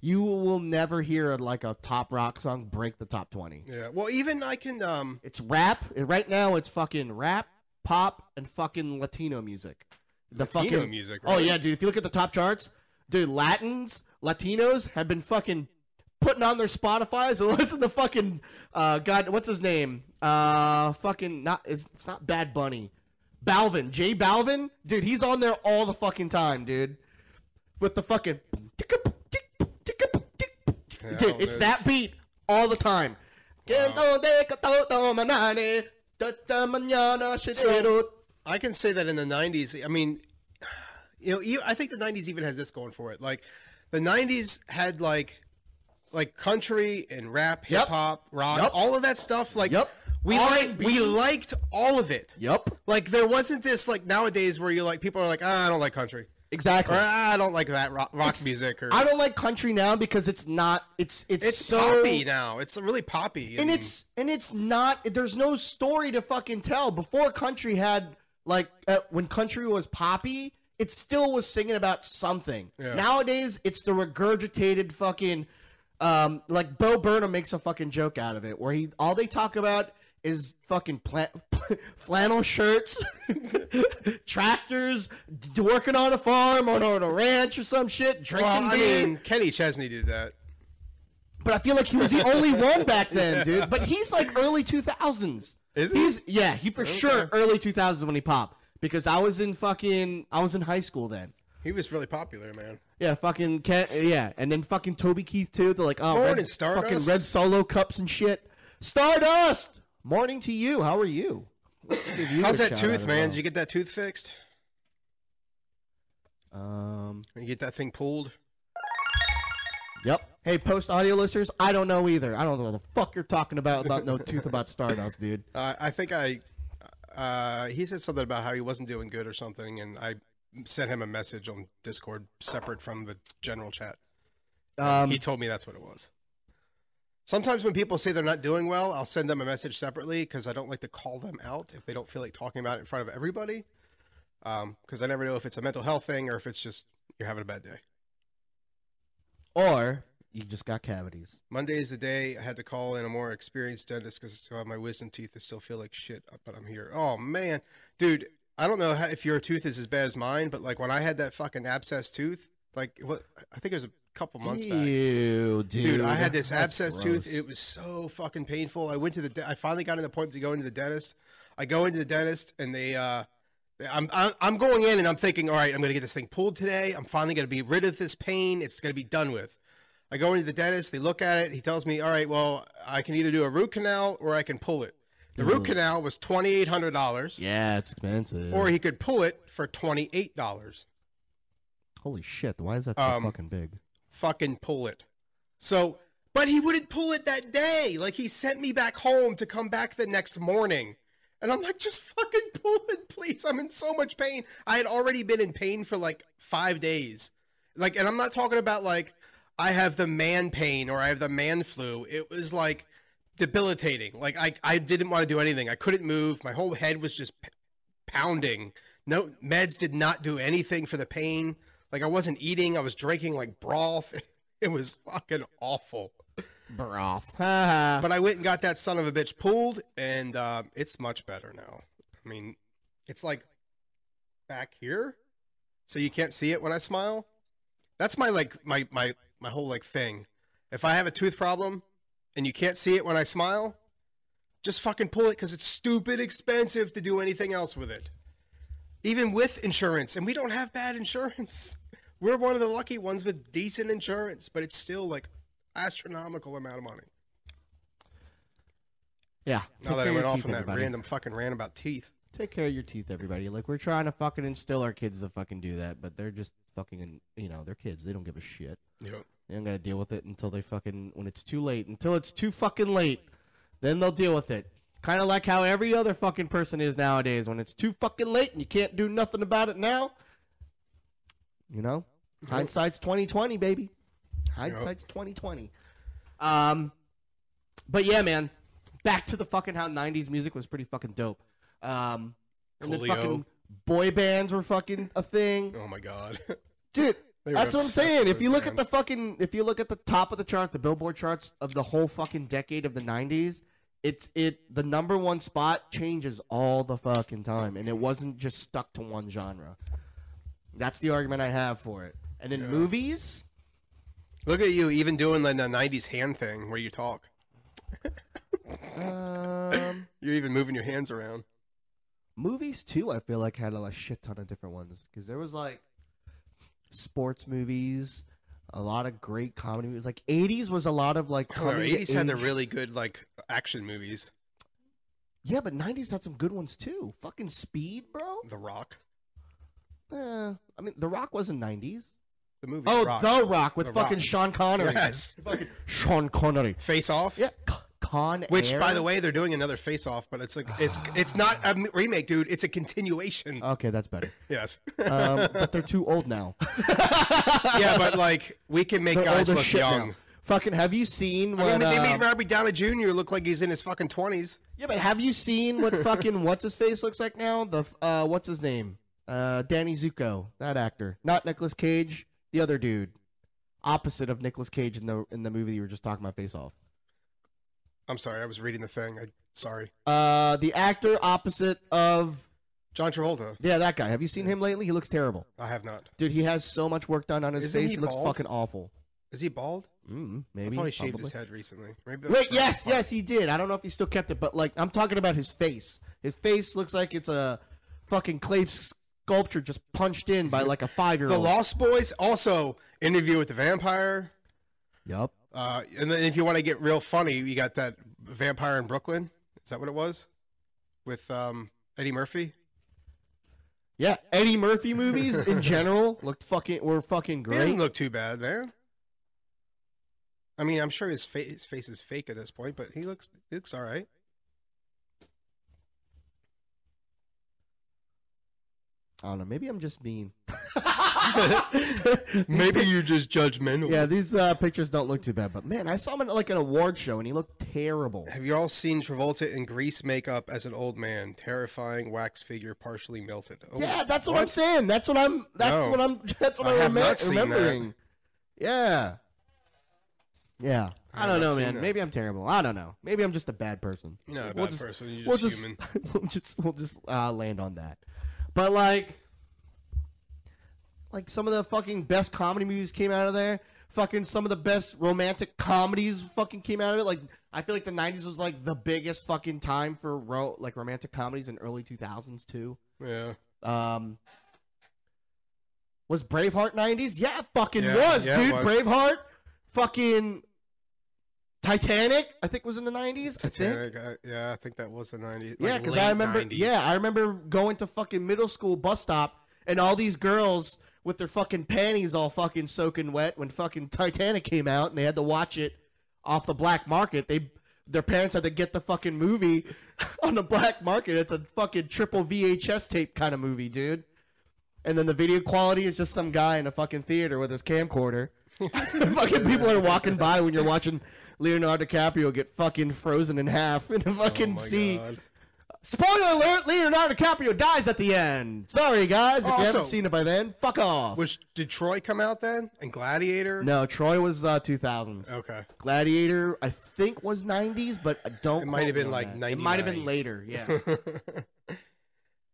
You will never hear like a top rock song break the top twenty. Yeah. Well, even I can. Um. It's rap. Right now, it's fucking rap, pop, and fucking Latino music. The Latino fucking music. oh yeah, dude. If you look at the top charts, dude, Latins, Latinos have been fucking putting on their Spotify's and listen to fucking uh God, what's his name? Uh, fucking not it's, it's not Bad Bunny, Balvin, J Balvin, dude, he's on there all the fucking time, dude, with the fucking. Yeah, Dude, it's that beat all the time. So- I can say that in the '90s. I mean, you know, I think the '90s even has this going for it. Like, the '90s had like, like country and rap, hip hop, rock, Yep. all of that stuff. Like, Yep. we like we liked all of it. Yep, Like, there wasn't this like nowadays where you're like people are like, ah, I don't like country, exactly. or ah, I don't like that rock, rock music, or I don't like country now because it's not. It's it's, it's so poppy now. It's really poppy, and it's and it's not. There's no story to fucking tell. Before country had like uh, when country was poppy, it still was singing about something. Yeah. Nowadays, it's the regurgitated fucking. Um, like Bo Burnham makes a fucking joke out of it, where he all they talk about is fucking pla- flannel shirts, tractors, d- working on a farm or on a ranch or some shit, drinking well, I beer. mean, Kenny Chesney did that. But I feel like he was the only one back then, dude. But he's like early 2000s. Is he? He's yeah, he for sure early 2000s when he popped because I was in fucking I was in high school then. He was really popular, man. Yeah, fucking Ken, yeah, and then fucking Toby Keith too. They're like, oh, Morning, red, Stardust. fucking red solo cups and shit. Stardust. Morning to you. How are you? Let's give you. How's that tooth, man? well. Did you get that tooth fixed? Um. You get that thing pulled? Yep. Hey, post audio listeners, I don't know either. I don't know what the fuck you're talking about about no tooth about Stardust, dude. Uh, I think I. Uh, he said something about how he wasn't doing good or something, and I sent him a message on Discord separate from the general chat. Um, he told me that's what it was. Sometimes when people say they're not doing well, I'll send them a message separately because I don't like to call them out if they don't feel like talking about it in front of everybody. Because I never know if it's a mental health thing or if it's just you're having a bad day. or you just got cavities. Monday is the day I had to call in a more experienced dentist because I still have my wisdom teeth. I still feel like shit, but I'm here. Oh man, dude, I don't know how, if your tooth is as bad as mine, but like when I had that fucking abscess tooth, like what I think it was a couple months back. Ew, dude. Dude, I had this abscess gross. tooth. It was so fucking painful. I went to the. De- I finally got an appointment to go into the dentist. I go into the dentist, and they. uh I'm I'm I'm going in, and I'm thinking, all right, I'm gonna get this thing pulled today. I'm finally gonna be rid of this pain. It's gonna be done with. I go into the dentist. They look at it. He tells me, all right, well, I can either do a root canal or I can pull it. The root canal was twenty eight hundred dollars, Yeah, it's expensive. or he could pull it for twenty eight dollars. Holy shit, why is that so Um, fucking big? fucking pull it. So, but he wouldn't pull it that day. Like he sent me back home to come back the next morning. And I'm like, just fucking pull it, please. I'm in so much pain. I had already been in pain for like five days. Like, and I'm not talking about like I have the man pain or I have the man flu. It was like debilitating. Like I, I didn't want to do anything. I couldn't move. My whole head was just p- pounding. No meds did not do anything for the pain. Like I wasn't eating. I was drinking like broth. It was fucking awful. Broth. but But I went and got that son of a bitch pulled, and uh, it's much better now. I mean, it's like back here, so you can't see it when I smile. That's my like my my my whole like thing. If I have a tooth problem and you can't see it when I smile, just fucking pull it because it's stupid expensive to do anything else with it. Even with insurance, and we don't have bad insurance. We're one of the lucky ones with decent insurance, but it's still like astronomical amount of money. yeah. Now that I went off teeth, on that everybody. random fucking rant about teeth. Take care of your teeth, everybody. Like we're trying to fucking instill our kids to fucking do that, but they're just fucking, you know, they're kids. They don't give a shit. Yep. They don't gotta deal with it until they fucking when it's too late. Until it's too fucking late, then they'll deal with it. Kind of like how every other fucking person is nowadays. When it's too fucking late and you can't do nothing about it now, you know, hindsight's twenty twenty, baby. Hindsight's twenty twenty. Um, but yeah, man. Back to the fucking how '90s music was pretty fucking dope. Um, and then fucking boy bands were fucking a thing, Oh my god. dude. That's what I'm saying. If you look at the fucking, if you look at the top of the chart, the Billboard charts of the whole fucking decade of the '90s, it's it the number one spot changes all the fucking time, and it wasn't just stuck to one genre. That's the argument I have for it. And in Yeah. movies, Look at you, even doing the, the '90s hand thing where you talk. um, You're even moving your hands around. movies too. I feel like had a shit ton of different ones because there was like sports movies, a lot of great comedy movies. Like '80s was a lot of like I don't know, coming to 80s had the really good like action movies. yeah, but '90s had some good ones too. Fucking Speed, bro. The Rock, Eh, I mean, The Rock wasn't '90s. the movie. Oh, The Rock. The Rock with The fucking Rock. Sean Connery. Yes. fucking Sean Connery. Face Off. Yeah, Con Which, Air. by the way, they're doing another Face Off, but it's like it's it's not a remake, dude. It's a continuation. Okay, that's better. yes. Um, but they're too old now. yeah, but like we can make They're guys old as look shit young. now. Fucking, have you seen I what? mean, they made um, Robert Downey Jr. look like he's in his fucking twenties. yeah, but have you seen what fucking what's his face looks like now? The f- uh, what's his name? Uh, Danny Zuko, that actor, not Nicolas Cage, the other dude, opposite of Nicolas Cage in the in the movie you were just talking about, Face Off. I'm sorry, I was reading the thing. I sorry. Uh, the actor opposite of John Travolta. yeah, that guy. Have you seen him lately? He looks terrible, I have not. dude. He has so much work done on his Isn't face. he He, looks bald? fucking awful. Is he bald? Mm, I maybe. thought he shaved probably. his head recently. Maybe that was Wait, yes, yes, he did. I don't know if he still kept it, but like I'm talking about his face. His face looks like it's a fucking clay sculpture just punched in by like a five year old. The old. Lost Boys also interview with the vampire. Yup. Uh, and then if you want to get real funny, you got that vampire in Brooklyn. Is that what it was? With um, Eddie Murphy. Yeah, Eddie Murphy movies in general looked fucking were fucking He great. doesn't look too bad, man. I mean, I'm sure his face, his face is fake at this point, but he looks he looks all right. I don't know. Maybe I'm just mean. Maybe you're just judgmental. Yeah, these uh, pictures don't look too bad, but man, I saw him at like an award show and he looked terrible. Have you all seen Travolta in grease makeup as an old man? Terrifying wax figure, partially melted. Oh, yeah, that's what, I'm saying. That's what I'm. That's No. what I'm. That's what I I, have remem- not seen that. remembering. Yeah. Yeah. I I, don't know, man. that. Maybe I'm terrible. I don't know. Maybe I'm just a bad person. You're not a We'll bad just- person. You're we'll just, just human. we'll just we'll just uh, land on that. But like, like some of the fucking best comedy movies came out of there. Fucking some of the best romantic comedies fucking came out of it. Like I feel like the '90s was like the biggest fucking time for ro- like romantic comedies in early 2000s too. Yeah. Um, was Braveheart '90s? Yeah, it fucking Yeah, was, yeah, it dude. was. Braveheart, fucking Titanic. I think was in the '90s. I think. Titanic. I, yeah, I think that was the 90s. Yeah, because I remember. 90s. Yeah, I remember going to fucking middle school bus stop and all these girls with their fucking panties all fucking soaking wet when fucking Titanic came out and they had to watch it off the black market. They their parents had to get the fucking movie on the black market. It's a fucking triple VHS tape kind of movie, dude. And then the video quality is just some guy in a fucking theater with his camcorder. fucking people are walking by when you're watching Leonardo DiCaprio get fucking frozen in half in a Oh fucking my sea. God. Spoiler alert: Leonardo DiCaprio dies at the end. Sorry, guys, if you haven't s't it by then, fuck off. Was did Troy come out then? And Gladiator? no, Troy was uh, 2000s. Okay. Gladiator, I think was 90s, but I don't. It might have been like that. It might have been later. Yeah,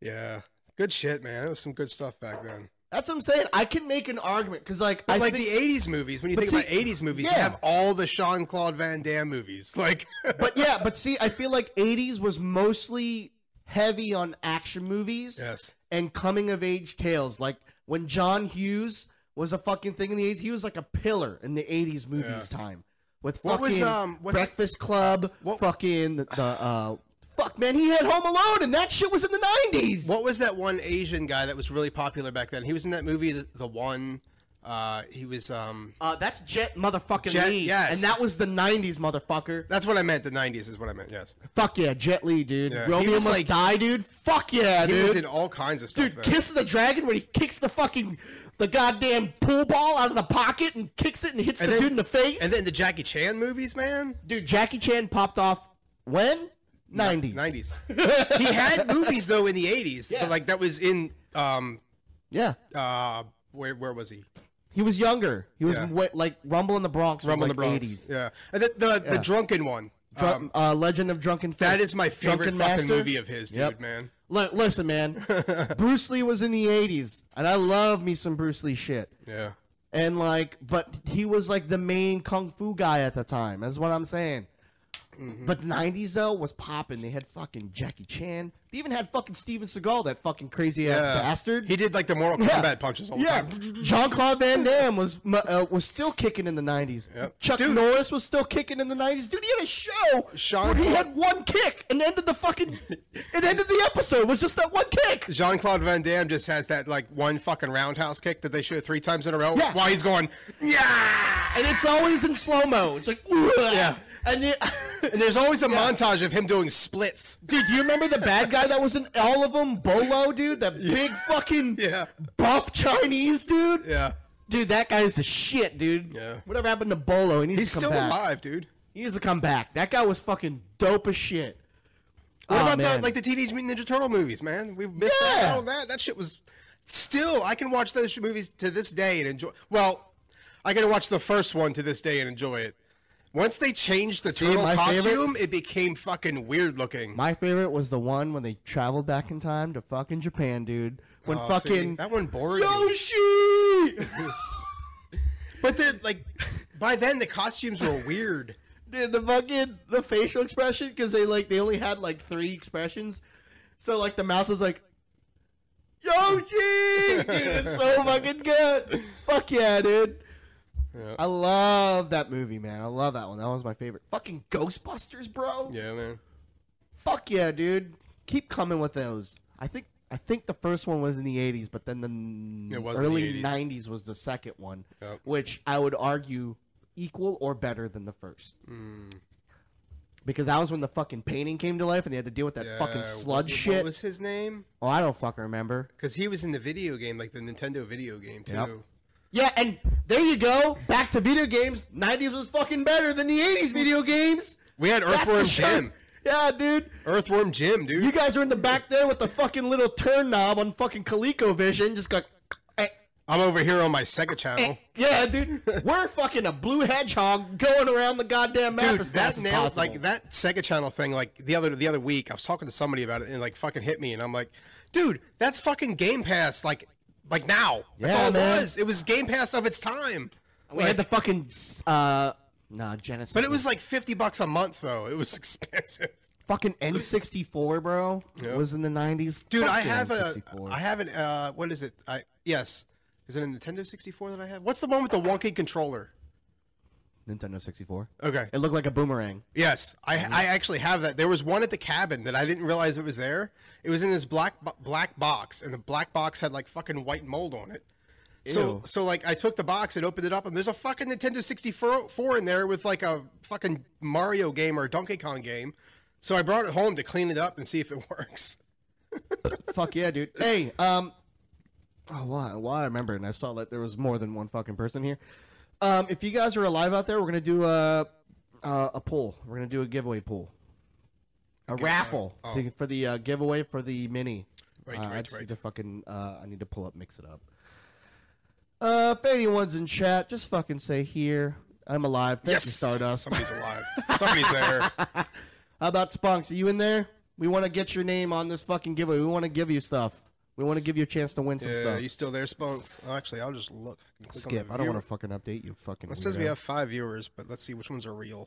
yeah. Good shit, man. It was some good stuff back then. That's what I'm saying. I can make an argument because, like, But I like think, the '80s movies, when you think see- about '80s movies, you have all the Jean Claude Van Damme movies. Like, but yeah, but see, I feel like 80s was mostly heavy on action movies. yes, and coming of age tales. Like when John Hughes was a fucking thing in the 80s, he was like a pillar in the 80s movies time. With fucking What was, um, Breakfast Club, What- fucking the, the uh fuck man, he had Home Alone and that shit was in the 90s. what was that one Asian guy that was really popular back then? He was in that movie, The, the One. Uh, he was. Um, Uh, that's Jet motherfucking Jet- Lee. yes. And that was the 90s, motherfucker. that's what I meant. The '90s is what I meant. Yes, Fuck yeah, Jet Li, dude. Yeah, Romeo Must like- Die, dude. Fuck yeah, he dude. He was in all kinds of stuff. Dude. Kiss of the Dragon when he kicks the fucking the goddamn pool ball out of the pocket and kicks it and hits And the then- dude in the face. and then the Jackie Chan movies, man. dude, Jackie Chan popped off when? 90s. '90s. he had movies though in the '80s, Yeah. but like that was in. Um, Yeah. uh, where where was he? He was younger. He was Yeah. wa- like Rumble in the Bronx. Rumble in was the Bronx. 80s. Yeah, and the the, Yeah. the drunken one. Um, uh, Legend of Drunken Fist. that is my favorite Drunken fucking Master. movie of his, dude, Yep. man. Li- listen, man. Bruce Lee was in the 80s, and I love me some Bruce Lee shit. Yeah. And like, but he was like the main kung fu guy at the time. That's what I'm saying. Mm-hmm. But the '90s though was popping. They had fucking Jackie Chan. They even had fucking Steven Seagal, that fucking crazy ass Yeah. bastard. He did like the Mortal Yeah. Kombat punches all the yeah, time. Jean Claude Van Damme was uh, was still kicking in the '90s. Yep. Chuck Dude. Norris was still kicking in the '90s. Dude, he had a show Jean where he had one kick and ended the fucking. it ended the episode was just that one kick. Jean Claude Van Damme just has that like one fucking roundhouse kick that they show three times in a row Yeah. while he's going, yeah. and it's always in slow mo. It's like, yeah. And it, And there's always a montage of him doing splits. dude, do you remember the bad guy that was in all of them? Bolo, dude, that big fucking Yeah. buff Chinese dude. Yeah. Dude, that guy's the shit, dude. Yeah. Whatever happened to Bolo? He needs He's to come still back. alive, dude. He needs to come back. That guy was fucking dope as shit. What Aw, about man. the like the Teenage Mutant Ninja Turtle movies, man? We've missed out on that. That shit was still I can watch those movies to this day and enjoy well, I gotta watch the first one to this day and enjoy it. Once they changed the See, turtle my favorite- costume, it became fucking weird looking. My favorite was the one when they traveled back in time to fucking Japan, dude. When Oh, see, fucking that one bored. Yoshi. But they're like by then the costumes were weird. Dude, the fucking the facial expression because they like they only had like three expressions, so like the mouth was like Yoshi. dude, it's so fucking good. Fuck yeah, dude. Yeah. I love that movie, man. I love that one. That was my favorite. Fucking Ghostbusters, bro. Yeah, man. Fuck yeah, dude. Keep coming with those. I think I think the first one was in the 80s, but then the It was in the early 80s. 90s was the second one, Yep. which I would argue equal or better than the first. Mm, Because that was when the fucking painting came to life and they had to deal with that fucking what- sludge what, shit. was his name? Oh, I don't fucking remember. Because he was in the video game, like the Nintendo video game too. Yep. Yeah, and there you go. Back to video games. 90s was fucking better than the 80s video games. We had Earthworm. Jim. Yeah, dude. Earthworm Jim, dude. You guys are in the back there with the fucking little turn knob on fucking ColecoVision. Just go. eh, I'm over here on my Sega channel. eh. Yeah, dude. We're fucking a blue hedgehog going around the goddamn map. Dude, that nailed like that Sega Channel thing. Like the other the other week, I was talking to somebody about it, and like fucking hit me, and I'm like, dude, that's fucking Game Pass. Like, like now. That's Yeah, all it man. was. It was Game Pass of its time. We had the fucking uh, nah, Genesis. But it was like fifty bucks a month, though. It was expensive. fucking N64, bro. Yep. Was in the 90s. Dude, Fuck I have a, N64. I have an, uh, what is it? I yes, is it a Nintendo 64 that I have? What's the one with the wonky controller? Nintendo 64. Okay. It looked like a boomerang. Yes, I I actually have that. There was one at the cabin that I didn't realize it was there. It was in this black black box, and the black box had like fucking white mold on it. Ew. so so like I took the box and opened it up, and there's a fucking Nintendo 64 in there with like a fucking Mario game or a Donkey Kong game. So I brought it home to clean it up and see if it works. Fuck yeah, dude. Hey, um, oh, why? Why I remember, and I saw that there was more than one fucking person here. Um, if you guys are alive out there, we're gonna do a a, a poll. We're gonna do a giveaway pool, a Okay, raffle uh, oh. to, for the uh, giveaway for the mini. Right, uh, I just right. need to fucking uh, I need to pull up, mix it up. Uh, if anyone's in chat, just fucking say here. I'm alive. Thank yes, you, Stardust. Somebody's alive. Somebody's there. How about Spunks? Are you in there? We want to get your name on this fucking giveaway. We want to give you stuff. We want to give you a chance to win some stuff. Yeah, stuff. you still there, Spunks? Oh, actually, I'll just look. I click Skip. the I don't want to fucking update you. Fucking. It says we have five viewers, but let's see which ones are real.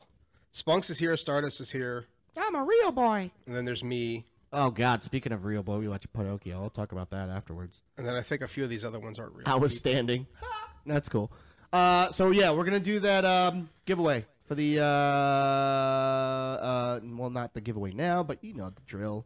Spunks is here, Stardust is here, I'm a real boy. and then there's me, Oh God! Speaking of real boy, we watch Pinocchio. I'll talk about that afterwards. and then I think a few of these other ones aren't real. I was standing. That's cool. Uh, so yeah, we're gonna do that um, giveaway for the uh, uh, well, not the giveaway now, but you know the drill.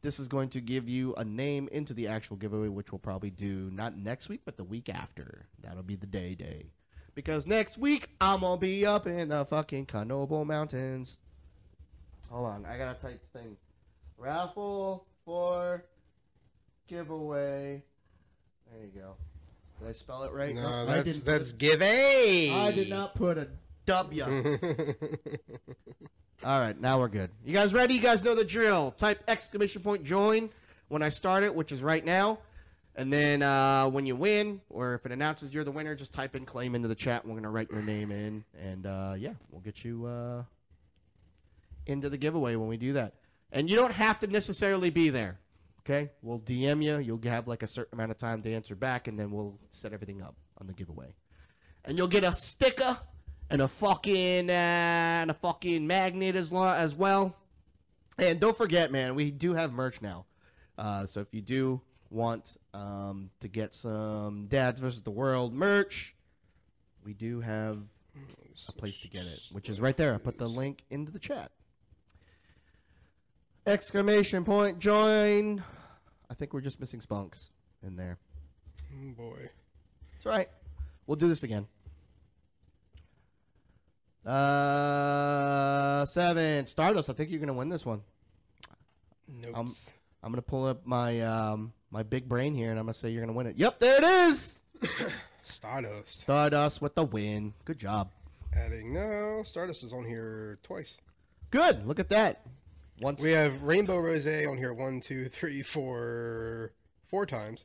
This is going to give you a name into the actual giveaway, which we'll probably do not next week, but the week after. That'll be the day day. Because next week I'm gonna be up in the fucking Canobo Mountains. Hold on, I gotta type thing. Raffle for giveaway. There you go. Did I spell it right? No, I that's that's give a. I did not put a W. All right, now we're good. You guys ready? You guys know the drill. Type exclamation point join when I start it, which is right now. And then uh, when you win, or if it announces you're the winner, just type in claim into the chat. And we're gonna write your name in, and uh, yeah, we'll get you uh, into the giveaway when we do that. And you don't have to necessarily be there. Okay, we'll DM you. You'll have like a certain amount of time to answer back, and then we'll set everything up on the giveaway. and you'll get a sticker and a fucking uh, and a fucking magnet as as well. And don't forget, man, we do have merch now. Uh, so if you do want um, to get some Dads versus the World merch, we do have a place to get it, which is right there. I put the link into the chat. Exclamation point, join. I think we're just missing spunks in there. Oh, boy. It's all right. We'll do this again. Uh, seven. Stardust. I think you're gonna win this one. Nope. Um, I'm gonna pull up my um my big brain here, and I'm gonna say you're gonna win it. Yep, there it is. Stardust. Stardust with the win. Good job. Adding no. Stardust is on here twice. Good. Look at that. Once. We have Rainbow Rose on here one, two, three, four, four times.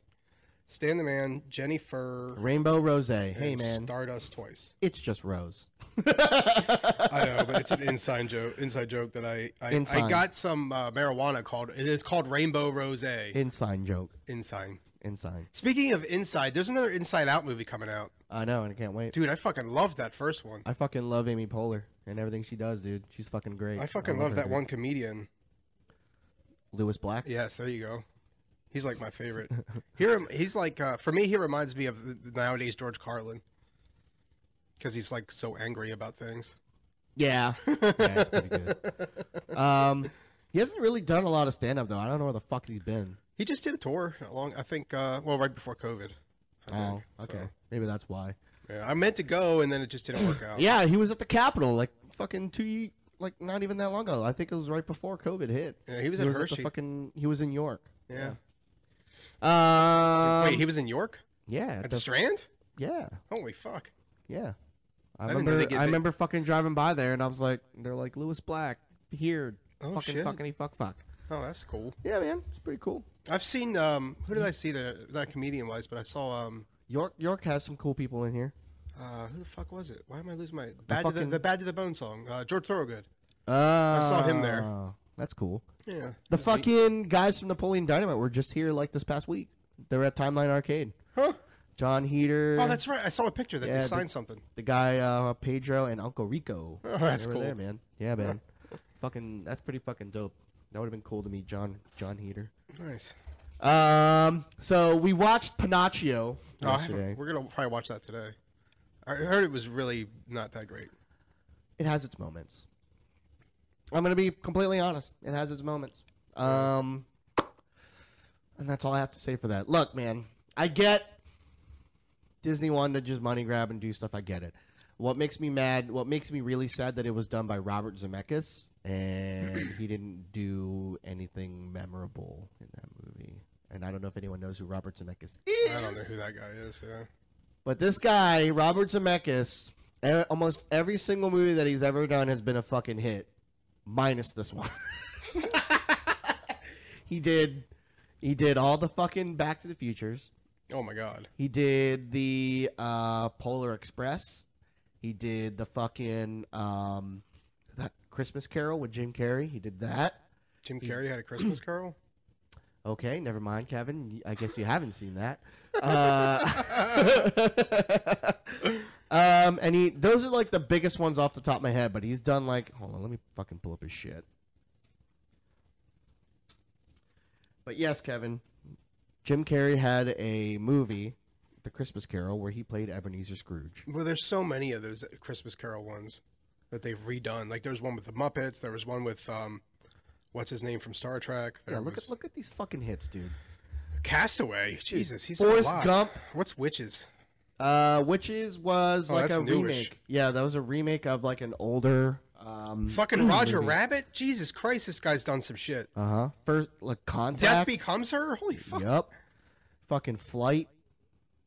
Stan the Man, Jenny Fur, Rainbow Rose. Hey man, Stardust twice. it's just Rose. I know, but it's an inside joke. Inside joke that I I, I got some uh, marijuana called. It is called Rainbow Rose. Inside joke. Inside. Inside. Speaking of Inside, there's another Inside Out movie coming out. I know, and I can't wait. Dude, I fucking love that first one. I fucking love Amy Poehler and everything she does, dude. She's fucking great. I fucking love her, that dude. one comedian. Lewis Black. Yes, there you go. He's like my favorite. He rem- he's like uh, for me. He reminds me of the nowadays George Carlin because he's like so angry about things. Yeah. yeah, pretty good. Um, he hasn't really done a lot of stand up though. I don't know where the fuck he's been. He just did a tour along. I think. Uh, well, right before COVID. I Oh, think. okay. So, Maybe that's why. yeah, I meant to go and then it just didn't work out. Yeah, he was at the Capitol like fucking two, like not even that long ago. I think it was right before COVID hit. Yeah, he was He at was at Hershey. the fucking. He was in York. yeah. Um, Wait, he was in York yeah, at the the, Strand. yeah, Holy fuck! yeah. I, I remember. I remember fucking driving by there, and I was like, they're like Lewis Black here. Oh, fucking shit. fucking fuck fuck. Oh, that's cool. Yeah, man, it's pretty cool. I've seen. Um, who did I see that? Not comedian wise, but I saw. Um, York York has some cool people in here. uh, who the fuck was it? Why am I losing my bad to the, fucking- the bad to the bone song? Uh, George Thorogood. Uh, I saw him there. That's cool. Yeah. The it neat. fucking guys from Napoleon Dynamite were just here like this past week. They were at Timeline Arcade. Huh? Jon Heder. Oh, that's right. I saw a picture that Yeah, they the- signed something. the guy uh, Pedro and Uncle Rico. Oh, that's they were cool. there, man. Yeah, man. fucking, that's pretty fucking dope. That would have been cool to meet John Jon Heder. Nice. Um, so we watched Pinocchio Oh, I haven't- yesterday. we're gonna probably watch that today. I heard it was really not that great. it has its moments. I'm gonna be completely honest. It has its moments. Um, and that's all I have to say for that. Look, man, I get Disney wanted to just money grab and do stuff. I get it. What makes me mad? What makes me really sad that it was done by Robert Zemeckis and he didn't do anything memorable in that movie. And I don't know if anyone knows who Robert Zemeckis is. I don't know who that guy is. Yeah. But this guy, Robert Zemeckis, almost every single movie that he's ever done has been a fucking hit, minus this one. he did, he did all the fucking Back to the Futures. Oh my god. He did the uh, Polar Express. He did the fucking um, that Christmas Carol with Jim Carrey. He did that. Jim Carrey had a Christmas Carol. Okay, never mind, Kevin. I guess you haven't seen that. Uh, um, and he those are like the biggest ones off the top of my head. But he's done like hold on, let me fucking pull up his shit. But yes, Kevin, Jim Carrey had a movie, The Christmas Carol, where he played Ebenezer Scrooge. Well, there's so many of those Christmas Carol ones that they've redone. Like there's one with the Muppets. There was one with um, what's his name from Star Trek. There Yeah, look was at look at these fucking hits, dude. Castaway. Jesus, he's Forrest. Gump. What's Witches? Uh, Witches was Oh, like a newish. remake. Yeah, that was a remake of like an older. Um, Fucking Roger movie. Rabbit. Jesus Christ, this guy's done some shit. Uh huh. First, like contact. Death becomes her. Holy fuck. Yup. Fucking flight.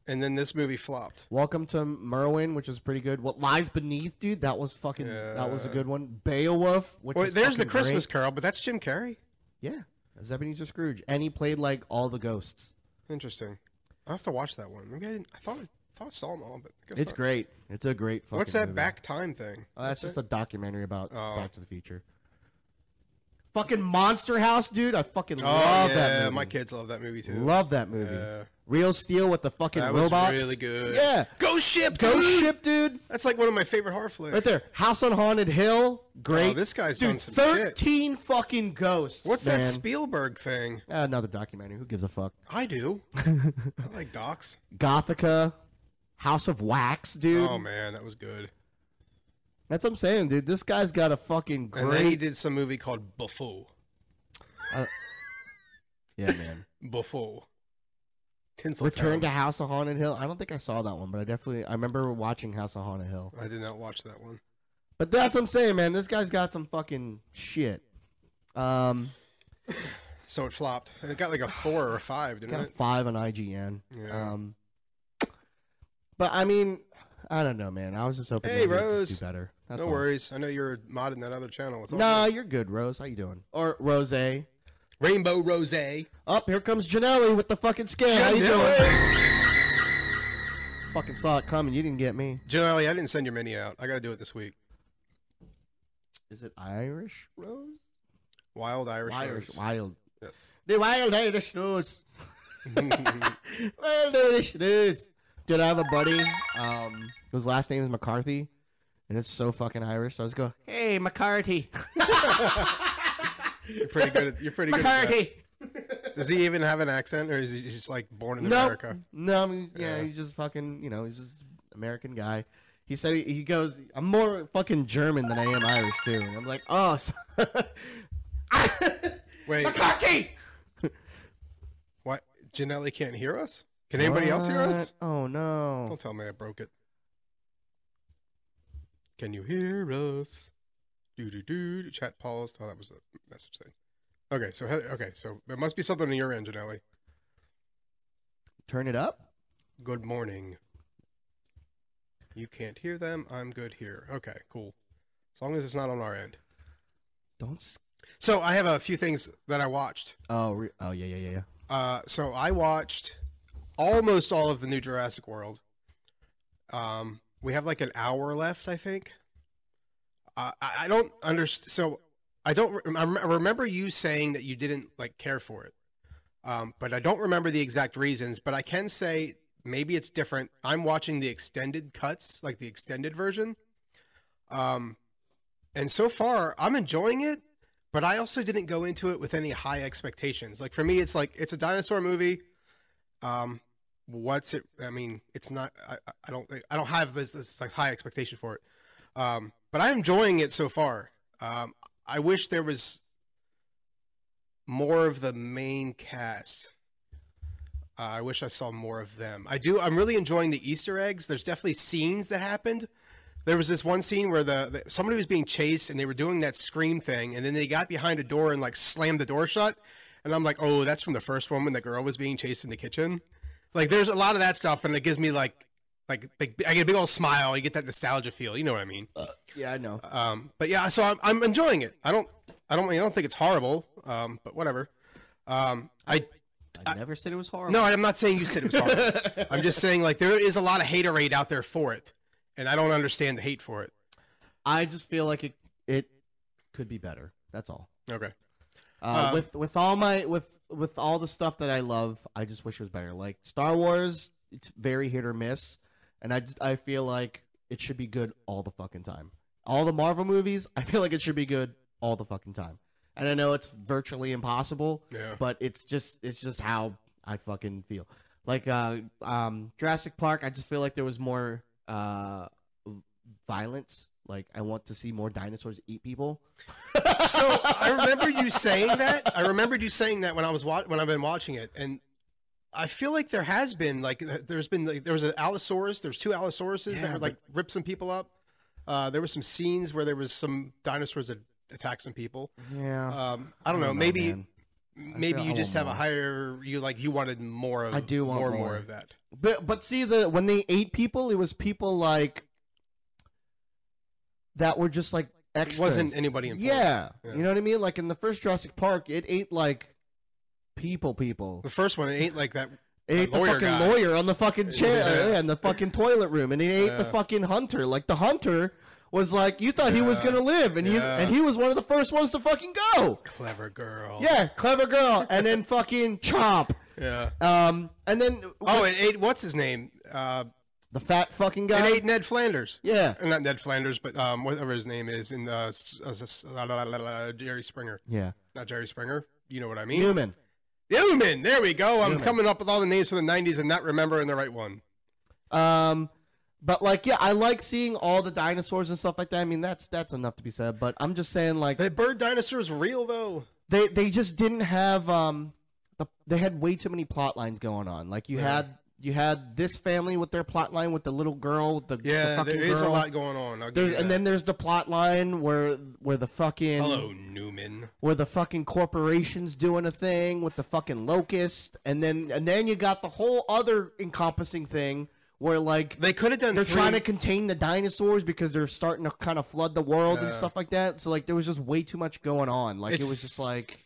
And then this movie flopped. Welcome to Marwen, which is pretty good. What lies beneath, dude? That was fucking. That was a good one. Beowulf. Which Well, there's the Christmas great. Carol, but that's Jim Carrey. Yeah, as Ebenezer Scrooge, and he played like all the ghosts. Interesting. I have to watch that one. Maybe I didn't. I thought I thought I saw them all, but I guess It's not. great. It's a great fucking. What's that movie. back time thing? Oh, that's just it? a documentary about Oh. Back to the Future. Fucking Monster House, dude. I fucking Oh love yeah, that movie. my kids love that movie too. Love that movie. Yeah. Real Steel with the fucking That was robots. really good. Yeah. Ghost Ship, Ghost dude! Ship, dude. That's like one of my favorite horror flicks. Right there. House on Haunted Hill. Great. Oh, this guy's dude, done some shit. 13 fucking ghosts. What's man. that Spielberg thing? Ah, another documentary. Who gives a fuck? I do. I like docs. Gothika. House of Wax, dude. Oh man, that was good. That's what I'm saying, dude. This guy's got a fucking And then he did some movie called Buffo. Yeah, man. Buffo. Tinseltown. Return to House of Haunted Hill. I don't think I saw that one, but I definitely I remember watching House of Haunted Hill. I did not watch that one. But that's what I'm saying, man. This guy's got some fucking shit. Um, So it flopped. It got like a four or a five, didn't got a it? five on IGN. Yeah. Um, but I mean, I don't know, man. I was just hoping Hey, just Rose. do better. That's no all. worries. I know you're modding that other channel. What's up? No, you're good, Rose. How you doing? Or Rose. Rainbow Rose. Up here comes Janelli with the fucking scale. How you doing? Fucking saw it coming. You didn't get me. Janelle, I didn't send your mini out. I got to do it this week. Is it Irish Rose? Wild Irish Irish, Rose. wild. Yes. The wild Irish Rose. Wild Irish Rose. Did I have a buddy. Um, whose last name is McCarthy, and it's so fucking Irish. So I just go, "Hey, McCarthy, You're pretty good. At, you're pretty good. At McCarthy." Does he even have an accent, or is he just like born in No, America? no, I mean, yeah, Yeah. he's just fucking, you know, he's just American guy. He said he, he goes, I'm more fucking German than I am Irish too. And I'm like, oh, so- Wait, McCarthy. what? Janelle can't hear us? Can anybody else hear us? Oh no. Don't tell me I broke it. Can you hear us? Do do do. Chat paused. Oh, that was the message thing. Okay, so okay, so there must be something on your end, Janelle. Turn it up. Good morning. You can't hear them. I'm good here. Okay, cool. As long as it's not on our end. Don't. So I have a few things that I watched. Oh, re- oh yeah, yeah, yeah, yeah. Uh, so I watched almost all of the new Jurassic World. Um, we have like an hour left, I think. Uh, I, I don't understand. So I don't. I rem- I remember you saying that you didn't like care for it, um, but I don't remember the exact reasons. But I can say maybe it's different. I'm watching the extended cuts, like the extended version. Um, and so far I'm enjoying it but I also didn't go into it with any high expectations. Like for me, it's like it's a dinosaur movie. Um, what's it? I mean, it's not. I, I- don't. I don't have this, this like high expectation for it. Um, but I'm enjoying it so far. Um, I wish there was more of the main cast. Uh, I wish I saw more of them. I do. I'm really enjoying the Easter eggs. There's definitely scenes that happened there was this one scene where the, the somebody was being chased and they were doing that scream thing and then they got behind a door and like slammed the door shut and i'm like oh that's from the first one when the girl was being chased in the kitchen like there's a lot of that stuff and it gives me like like, like i get a big old smile you get that nostalgia feel you know what i mean Yeah, I know. um but yeah so i'm, I'm enjoying it i don't i don't i don't think it's horrible um but whatever um i I never said it was horrible. no i'm not saying you said it was horrible i'm just saying like there is a lot of haterade out there for it and i don't understand the hate for it I just feel like it it could be better. That's all. okay Uh, Uh, with with all my with with all the stuff that I love, I just wish it was better. Like Star Wars, it's very hit or miss, and I just I feel like it should be good all the fucking time. All the Marvel movies, I feel like it should be good all the fucking time. And I know it's virtually impossible, yeah but it's just it's just how I fucking feel. Like uh um Jurassic Park, I just feel like there was more uh violence. Like I want to see more dinosaurs eat people. so I remember you saying that. I remembered you saying that when I was wa- when I've been watching it, and I feel like there has been like there's been like, there was an Allosaurus. There's two Allosauruses Yeah, that would like rip some people up. Uh, there were some scenes where there was some dinosaurs that attacked some people. Yeah. Um, I don't know. maybe man. maybe you just want have a higher you like you wanted more of I do want more more. more of that. But but see the when they ate people, it was people like that were just like extras. wasn't anybody important. Yeah. Yeah. you know what I mean. Like in the first Jurassic Park, it ate like people, people. The first one it ain't like that. It ate the fucking guy. lawyer on the fucking chair Yeah. yeah, in the fucking toilet room, and it ate the fucking hunter. Like the hunter was like, you thought he was gonna live, and he and he was one of the first ones to fucking go. Clever girl. Yeah, clever girl, and then fucking chomp. Yeah. Um, and then Oh, it ate what's his name? Uh, the fat fucking guy. and ate Ned Flanders. yeah, Or not Ned Flanders, but um, whatever his name is in uh, s- uh, s- la- la- la- la- Jerry Springer. yeah. Not Jerry Springer. You know what I mean? Newman. Newman. There we go. I'm Newman. coming up with all the names from the '90s and not remembering the right one. Um, but like, yeah, I like seeing all the dinosaurs and stuff like that. I mean, that's that's enough to be said. But I'm just saying, like, The bird dinosaur is real though. they they just didn't have um, the, they had way too many plot lines going on. Like you had you had this family with their plot line with the little girl, with the the Yeah, fucking there is a lot going on. And then there's the plot line where where the fucking hello Newman. where the fucking corporations doing a thing with the fucking locust, and then and then you got the whole other encompassing thing where like They could have done. they're three, trying to contain the dinosaurs because they're starting to kind of flood the world and stuff like that. So like there was just way too much going on. Like It it was just like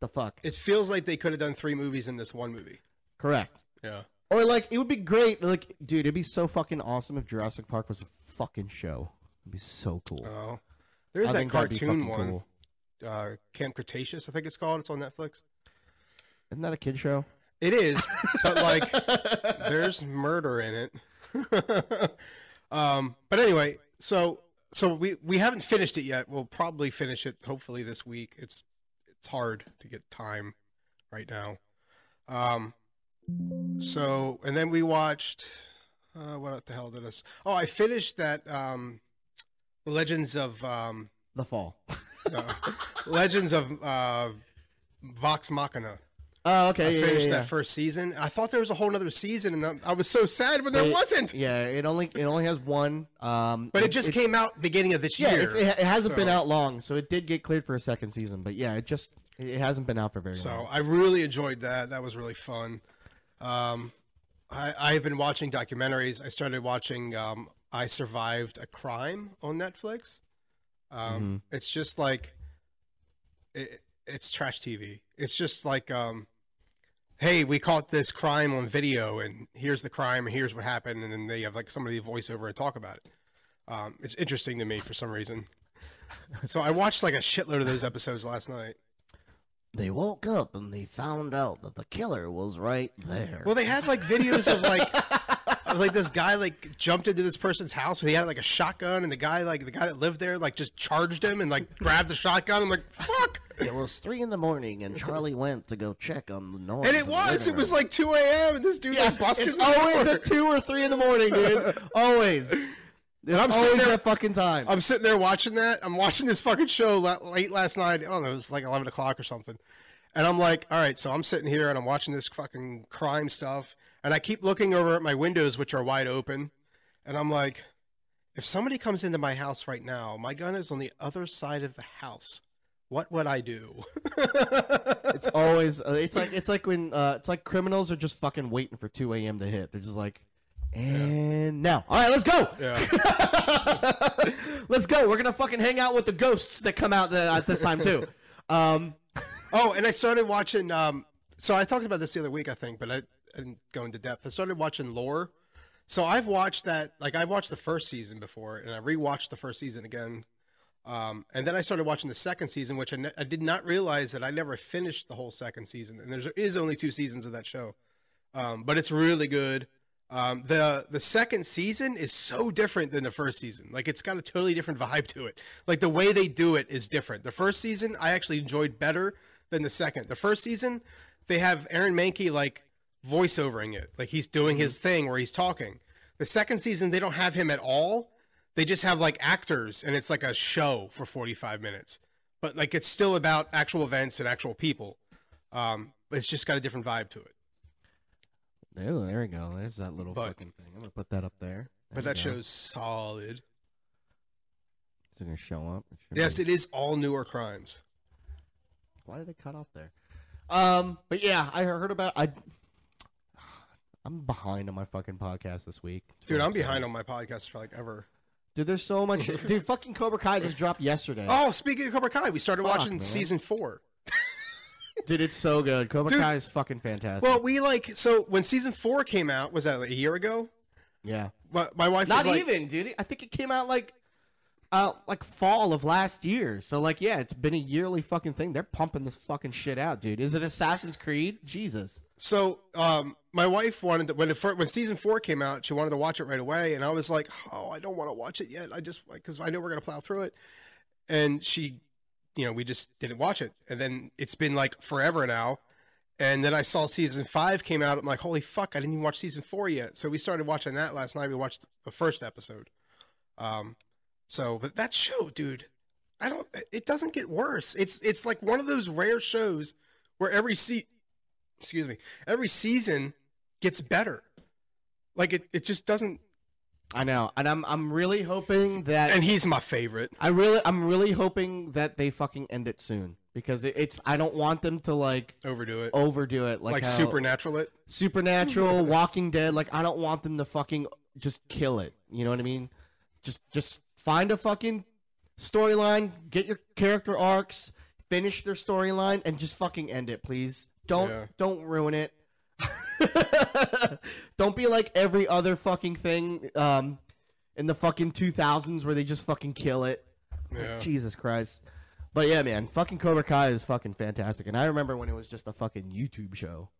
the fuck. It feels like they could have done three movies in this one movie. Correct. Yeah. Or like it would be great. Like dude, it'd be so fucking awesome if Jurassic Park was a fucking show. It'd be so cool. Oh, there's I that think that'd be cartoon fucking one, cool. uh, Camp Cretaceous, I think it's called. It's on Netflix. Isn't that a kid show? It is, but like, there's murder in it. um, but anyway, so so we we haven't finished it yet. We'll probably finish it hopefully this week. It's it's hard to get time right now. Um, so and then we watched. Uh, what the hell did us? Oh, I finished that. Um, Legends of um, The Fall. uh, Legends of uh, Vox Machina. Oh, okay. I yeah, finished yeah, yeah. that first season. I thought there was a whole other season, and I- was so sad when there It- wasn't. Yeah, it only it only has one. Um, But it just came out beginning of this Yeah, year. it's, it, it hasn't been out long, so it did get cleared for a second season. But yeah, it just it hasn't been out for very So long. So I really enjoyed that. That was really fun. Um, I, I've been watching documentaries. I started watching um, I Survived a Crime on Netflix. Um, It's just like it, it's trash TV. It's just like, um, hey, we caught this crime on video, and here's the crime, and here's what happened, and then they have like somebody voice over and talk about it. Um, it's interesting to me for some reason. So I watched like a shitload of those episodes last night. They woke up and they found out that the killer was right there. Well, they had like videos of like of, like this guy like jumped into this person's house. He had like a shotgun, and the guy like the guy that lived there like just charged him and like grabbed the shotgun. I'm like, fuck. it was three in the morning, and Charlie went to go check on the noise. And it was. It was like 2 a.m. and this dude yeah, like busted. it's always door. at two or three in the morning, dude. always. It's I'm sitting always there- that fucking time. I'm sitting there watching that. I'm watching this fucking show la- late last night. I don't know. It was like 11 o'clock or something. And I'm like, all right. So I'm sitting here and I'm watching this fucking crime stuff. And I keep looking over at my windows, which are wide open. And I'm like, if somebody comes into my house right now, my gun is on the other side of the house. What would I do? It's always uh, it's like it's like when uh, it's like criminals are just fucking waiting for two a.m. to hit. They're just like, and now, all right, let's go. yeah. let's go. We're gonna fucking hang out with the ghosts that come out at this time too. Um, Oh, and I started watching. Um, so I talked about this the other week, I think, but I, I didn't go into depth. I started watching Lore. So I've watched that. Like I've watched the first season before, and I rewatched the first season again. Um, and then I started watching the second season, which I, ne- I did not realize that I never finished the whole second season. And there is only two seasons of that show, um, but it's really good. Um, the the second season is so different than the first season. Like it's got a totally different vibe to it. Like the way they do it is different. The first season I actually enjoyed better than the second. The first season they have Aaron Mahnke like voiceovering it, like he's doing his thing where he's talking. The second season they don't have him at all. They just have like actors, and it's like a show for forty five minutes. But like it's still about actual events and actual people. Um, but it's just got a different vibe to it. Oh, there we go. There's that little But- fucking thing. I'm gonna put that up there. But that show's solid. Is it gonna show up? It should Yes, be. it is all newer crimes. Why did it cut off there? Um, but yeah, I heard about I. I'm behind on my fucking podcast this week. Dude, I'm behind on my podcast for like ever. Dude, there's so much. dude, fucking Cobra Kai just dropped yesterday. Oh, speaking of Cobra Kai, we started Fuck, watching man. season four. Dude, it's so good. Cobra Dude. Kai is fucking fantastic. Well, we like so when season four came out, was that like a year ago? yeah. My, my wife Not was like, even, dude. I think it came out like uh like fall of last year. So like yeah, it's been a yearly fucking thing. They're pumping this fucking shit out, dude. Is it Assassin's Creed? Jesus. So, um, my wife wanted to, when it when season four came out, she wanted to watch it right away, and I was like, "Oh, I don't want to watch it yet. I just because I know we're gonna plow through it." And she, you know, we just didn't watch it, and then it's been like forever now. And then I saw season five came out. I'm like, "Holy fuck! I didn't even watch season four yet." So we started watching that last night. We watched the first episode. Um, so, but that show, dude, I don't. It doesn't get worse. It's it's like one of those rare shows where every se- excuse me, every season gets better. Like it, it just doesn't. I know, and I'm I'm really hoping that And he's my favorite. I really I'm really hoping that they fucking end it soon because it, it's I don't want them to like Overdo it. overdo it like, like how- supernatural it. Supernatural, Walking Dead. Like I don't want them to fucking just kill it. You know what I mean? Just just find a fucking storyline, get your character arcs, finish their storyline, and just fucking end it, please. Don't Yeah. don't ruin it. don't be like every other fucking thing um, in the fucking 2000s where they just fucking kill it. Like, Jesus Christ. But yeah, man, fucking Cobra Kai is fucking fantastic. And I remember when it was just a fucking YouTube show.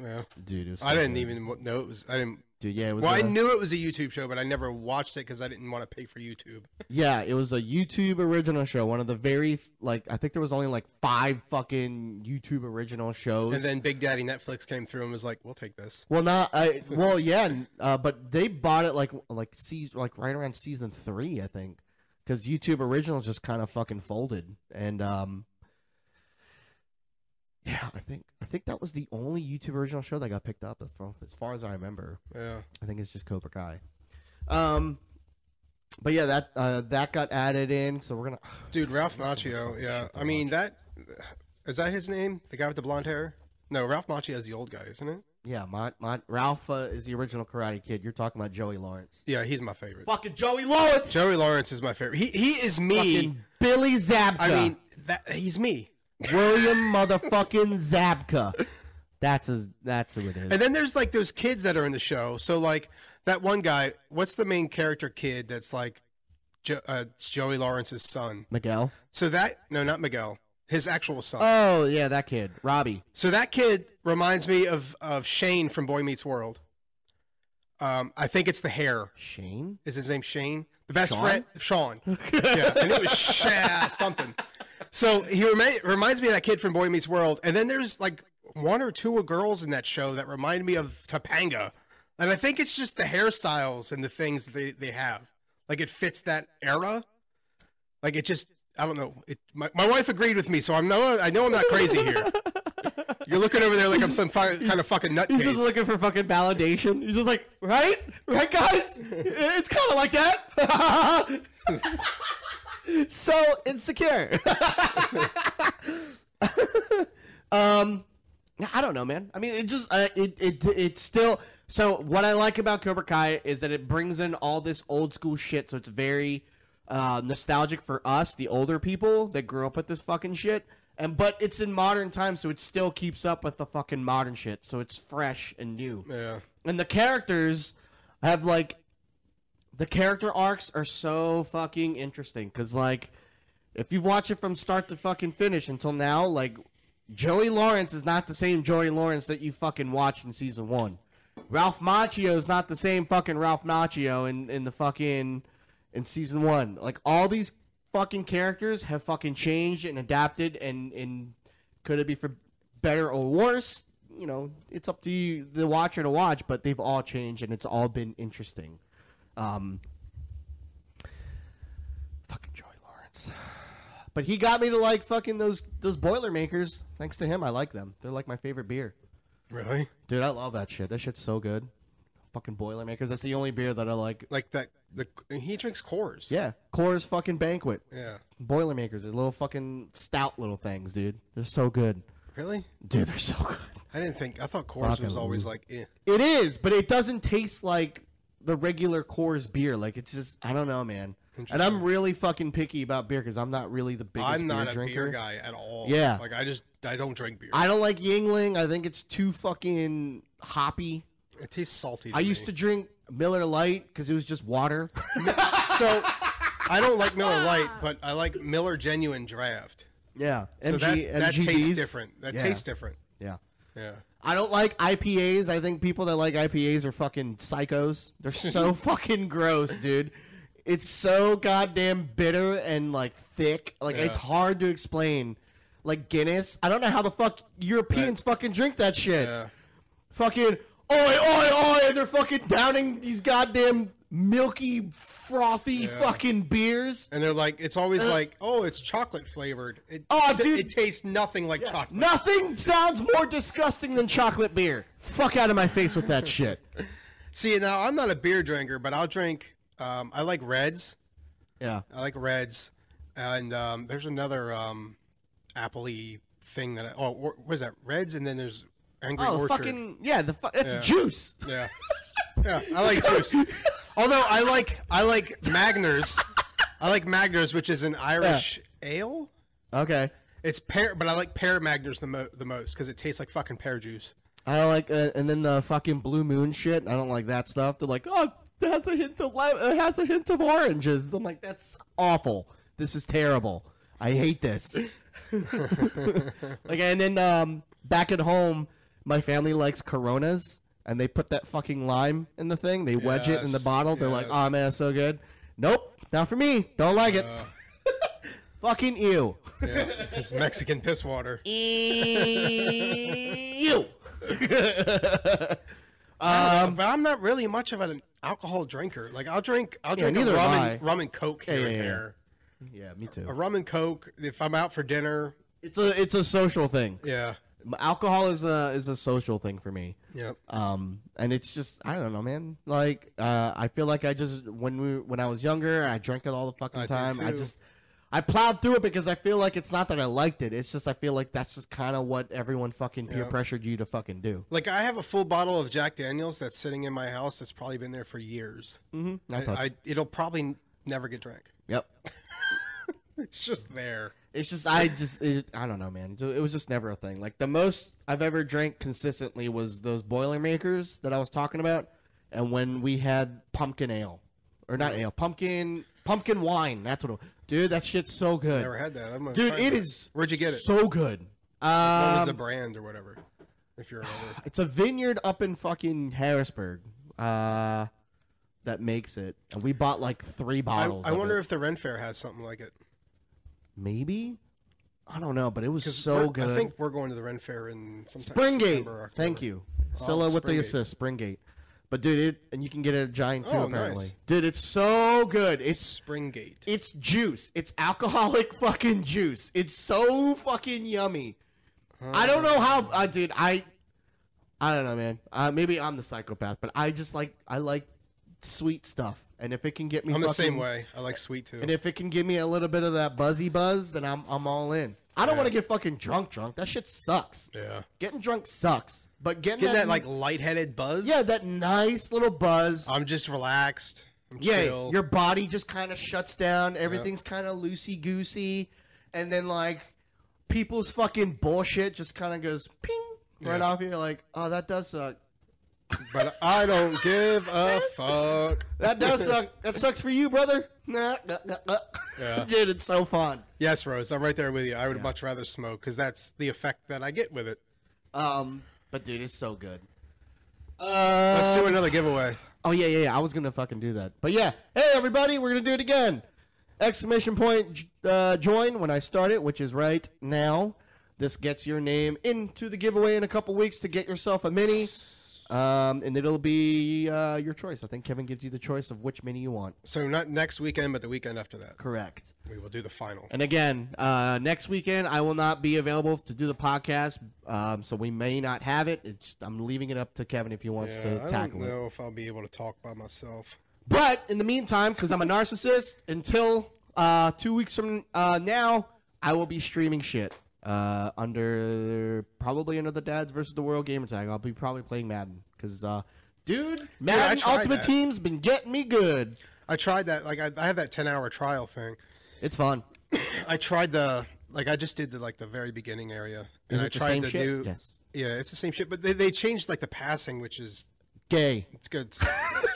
Yeah. Dude, it was I didn't good. even know it was. I didn't. Dude, yeah, it was. Well, I a- knew it was a YouTube show, but I never watched it because I didn't want to pay for YouTube. Yeah, it was a YouTube original show. One of the very like I think there was only like five fucking YouTube original shows. And then Big Daddy Netflix came through and was like, "We'll take this." well, not I. Well, yeah, uh, but they bought it like like season like right around season three, I think, because YouTube originals just kind of fucking folded, and um, yeah, I think I think that was the only YouTube original show that got picked up, from as far as I remember. Yeah. I think it's just Cobra Kai. Um, but yeah, that uh, that got added in, so we're gonna. Dude, Ralph Macchio. Yeah. I mean watch. that. Is that his name? The guy with the blonde hair? No, Ralph Macchio is the old guy, isn't it? Yeah, my, my Ralph uh, is the original Karate Kid. You're talking about Johnny Lawrence. Yeah, he's my favorite. Fucking Johnny Lawrence. Johnny Lawrence is my favorite. He he is me. Fucking Billy Zabka. I mean, that he's me. William motherfucking Zabka. That's his. That's who it is. And then there's like those kids that are in the show. So like that one guy, what's the main character kid that's like jo- uh, Johnny Lawrence's son? Miguel. So that no, not Miguel, his actual son. Oh yeah, that kid, Robbie. so that kid reminds me of of Shane from Boy Meets World. Um, I think it's the hair. Shane. Is his name Shane? The best Sean? friend, Sean. yeah, and it was Sha something. So he remi- reminds me of that kid from Boy Meets World. And then there's like one or two girls in that show that remind me of Topanga. And I think it's just the hairstyles and the things they, they have. Like it fits that era. Like it just, I don't know. It, my, my wife agreed with me, so I'm no, I know I'm not crazy here. You're looking over there like I'm some fi- kind of fucking nutcase. He's just looking for fucking validation. He's just like, right, right, guys. It's kind of like that. so insecure. um, I don't know, man. I mean, it just uh, it it it's still. So what I like about Cobra Kai is that it brings in all this old school shit. So it's very uh, nostalgic for us, the older people that grew up with this fucking shit. And but it's in modern times, so it still keeps up with the fucking modern shit. So it's fresh and new yeah. and the characters have like the character arcs are so fucking interesting because like if you've watched it from start to fucking finish until now like johnny lawrence is not the same johnny lawrence that you fucking watched in season one. Ralph macchio is not the same fucking ralph macchio in, in the fucking in season one. Like all these fucking characters have fucking changed and adapted and and could it be for better or worse you know it's up to you the watcher to watch but they've all changed and it's all been interesting um fucking johnny lawrence but he got me to like fucking those those boilermakers thanks to him i like them they're like my favorite beer Really? dude i love that shit that shit's so good fucking boilermakers that's the only beer that i like Like that. The he drinks Coors. yeah Coors fucking banquet Yeah. boilermakers they're little fucking stout little things dude they're so good Really? dude they're so good I didn't think. I thought Coors was always like. Eh. It is, but it doesn't taste like the regular Coors beer. Like it's just I don't know, man. And I'm really fucking picky about beer because I'm not really the biggest I'm not beer a drinker. beer guy at all. Yeah. Like I just I don't drink beer. I don't like Yuengling. I think it's too fucking hoppy. it tastes salty. I used to drink Miller Lite because it was just water. so I don't like Miller ah. Lite, but I like Miller Genuine Draft. Yeah. So MG that that tastes different. That Yeah. tastes different. Yeah. Yeah. I don't like IPAs. I think people that like IPAs are fucking psychos. They're so fucking gross, dude. It's so goddamn bitter and like thick. Like it's hard to explain. Like Guinness, I don't know how the fuck Europeans fucking drink that shit. Yeah. Fucking oi oi oi, and they're fucking downing these goddamn milky, frothy Yeah. fucking beers. And they're like, it's always like, oh, it's chocolate flavored. It, Uh, Oh, dude. it tastes nothing like chocolate. Nothing sounds more disgusting than chocolate beer. Fuck out of my face with that shit. See, now I'm not a beer drinker, but I'll drink. Um, I like reds. Yeah. I like reds, and um, there's another um, appley thing that I. Oh, what is that? Reds, and then there's Angry Oh, Orchard. fucking yeah! The fu- it's Yeah. juice. Yeah, yeah. I like juice. Although I like I like Magners. I like Magners, which is an Irish ale. Okay. It's pear, but I like pear Magners the, mo- the most because it tastes like fucking pear juice. I don't like, uh, and then the fucking blue moon shit. I don't like that stuff. They're like, oh, it has a hint of lime. It has a hint of oranges. I'm like, that's awful. This is terrible. I hate this. like, and then um, back at home, my family likes Coronas, and they put that fucking lime in the thing. They wedge it in the Yes, bottle. They're like, yes. oh man, it's so good. Nope, not for me. Don't like it. Uh, fucking ew. yeah, it's Mexican piss water. Ew. Um, but I'm not really much of an alcohol drinker. Like I'll drink, I'll Yeah, drink a neither rum am and, rum and coke here yeah, and yeah. there. yeah, me too. A rum and coke if I'm out for dinner. It's a it's a social thing. Yeah, Alcohol is a is a social thing for me. yep. Um, and it's just I don't know, man. Like, uh, I feel like I just when we when I was younger, I drank it all the fucking I time. I just I plowed through it because I feel like it's not that I liked it. It's just I feel like that's just kind of what everyone fucking peer Yeah. pressured you to fucking do. Like I have a full bottle of Jack Daniels that's sitting in my house. That's probably been there for years. Mm-hmm. I I it'll probably never get drank. yep. It's just there. It's just I just it, I don't know, man. It was just never a thing. Like the most I've ever drank consistently was those Boilermakers that I was talking about, and when we had pumpkin ale, or not ale, pumpkin pumpkin wine. That's what. It, was. dude, that shit's so good. Never had that. I'm Dude, it is Where'd you get it? so good. what was Um, the brand or whatever? If you're remember. it's a vineyard up in fucking Harrisburg. Uh, that makes it, and we bought like three bottles. I of wonder it. if the Ren Fair has something like it. Maybe. I don't know, but it was so good. I think we're going to the Ren Fair in sometime Springgate. September, October. Thank you. Oh, Scylla with the Springgate. assist, Springgate. But dude, it and you can get it at Giant too Oh, apparently. nice. Dude, it's so good. It's Springgate. it's juice. It's alcoholic fucking juice. It's so fucking yummy. I don't know how, uh, dude. I I don't know, man. Uh, maybe I'm the psychopath, but I just like I like sweet stuff, and if it can get me, I'm the same way. I like sweet too. And if it can give me a little bit of that buzzy buzz, then I'm I'm all in. I don't Yeah. want to get fucking drunk. Drunk. That shit sucks. yeah. Getting drunk sucks. But getting, Getting that that like lightheaded buzz. yeah, that nice little buzz. I'm just relaxed. I'm yeah, chill. your body just kind of shuts down. Everything's kind of loosey goosey, and then like people's fucking bullshit just kind of goes ping right Yeah. off you. You're like, oh, that does suck. But I don't give a fuck. That does suck. That sucks for you, brother. Nah, nah, nah, nah. Yeah. Dude, it's so fun. Yes, Rose, I'm right there with you. I would Yeah. much rather smoke because that's the effect that I get with it. Um, but dude, it's so good. Uh, Let's do another giveaway. Oh yeah, yeah, yeah. I was gonna fucking do that, but yeah. Hey everybody, we're gonna do it again. Exclamation point uh, join when I start it, which is right now. This gets your name into the giveaway in a couple weeks to get yourself a mini, um, and it'll be uh, your choice. I think Kevin gives you the choice of which mini you want. So not next weekend, but the weekend after that, Correct. we will do the final. And again, uh, next weekend I will not be available to do the podcast, um, so we may not have it. It's, I'm leaving it up to Kevin if he wants Yeah, to I don't tackle it. know if I'll be able to talk by myself. But in the meantime, because I'm a narcissist, until uh, two weeks from uh, now, I will be streaming shit uh, under probably under the Dads versus the World Gamer Tag. I'll be probably playing Madden because, uh, dude, Madden tried Ultimate that. Team's been getting me good. I tried that. Like I, I had that 10 hour trial thing. It's fun. I tried the like I just did the like the very beginning area, and I the tried same the new. Yes. Yeah, it's the same shit, but they, they changed like the passing, which is Gay. it's good.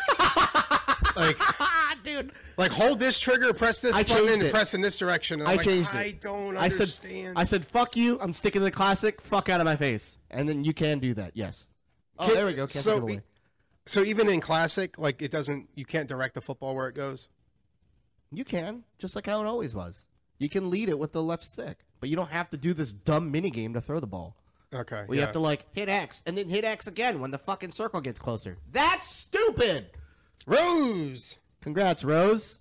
like dude. Like hold this trigger, press this I button, and it. press in this direction. And I I'm like, changed I it. don't I said, understand. I said, fuck you. I'm sticking to the classic. Fuck out of my face. And then you can do that. Yes. Oh, Can- there we go. Can't so take e- so even in classic, like it doesn't, you can't direct the football where it goes. You can, just like how it always was. You can lead it with the left stick, but you don't have to do this dumb mini game to throw the ball. Okay. We yeah. have to like hit X and then hit X again when the fucking circle gets closer. That's stupid. Rose. Congrats, Rose.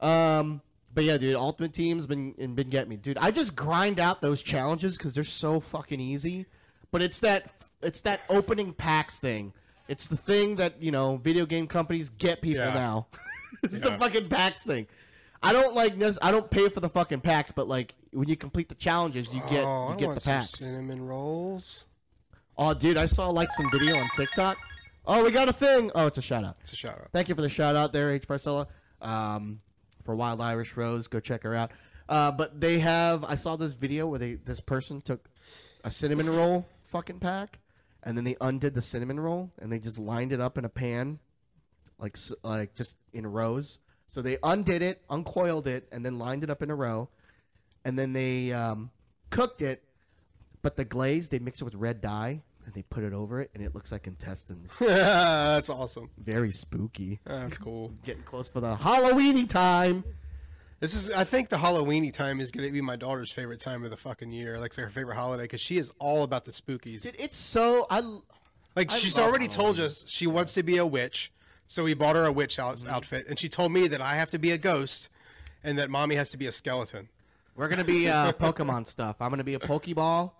Um, but yeah, dude, Ultimate Team's been been getting me, dude. I just grind out those challenges because they're so fucking easy. But it's that it's that opening packs thing. It's the thing that you know video game companies get people Yeah. now. it's the fucking packs thing. I don't like this. I don't pay for the fucking packs, but like when you complete the challenges, you get oh, you I get the some packs. cinnamon rolls. Oh, dude, I saw like some video on TikTok. Oh, we got a thing. Oh, it's a shout out. It's a shout out. Thank you for the shout out there, H. Barcella. Um, for Wild Irish Rose, go check her out. Uh, but they have. I saw this video where they this person took a cinnamon roll fucking pack, and then they undid the cinnamon roll and they just lined it up in a pan, like like just in rows. So they undid it, uncoiled it, and then lined it up in a row, and then they um, cooked it. But the glaze, they mix it with red dye and they put it over it, and it looks like intestines. That's awesome. Very spooky. That's cool. Getting close for the Halloweeny time. This is, I think, the Halloweeny time is gonna be my daughter's favorite time of the fucking year. Like her favorite holiday because she is all about the spookies. Dude, it's so I. Like I she's already told us she wants to be a witch, so we bought her a witch out- Mm-hmm. outfit, and she told me that I have to be a ghost, and that mommy has to be a skeleton. We're gonna be uh, Pokemon stuff. I'm gonna be a Pokeball.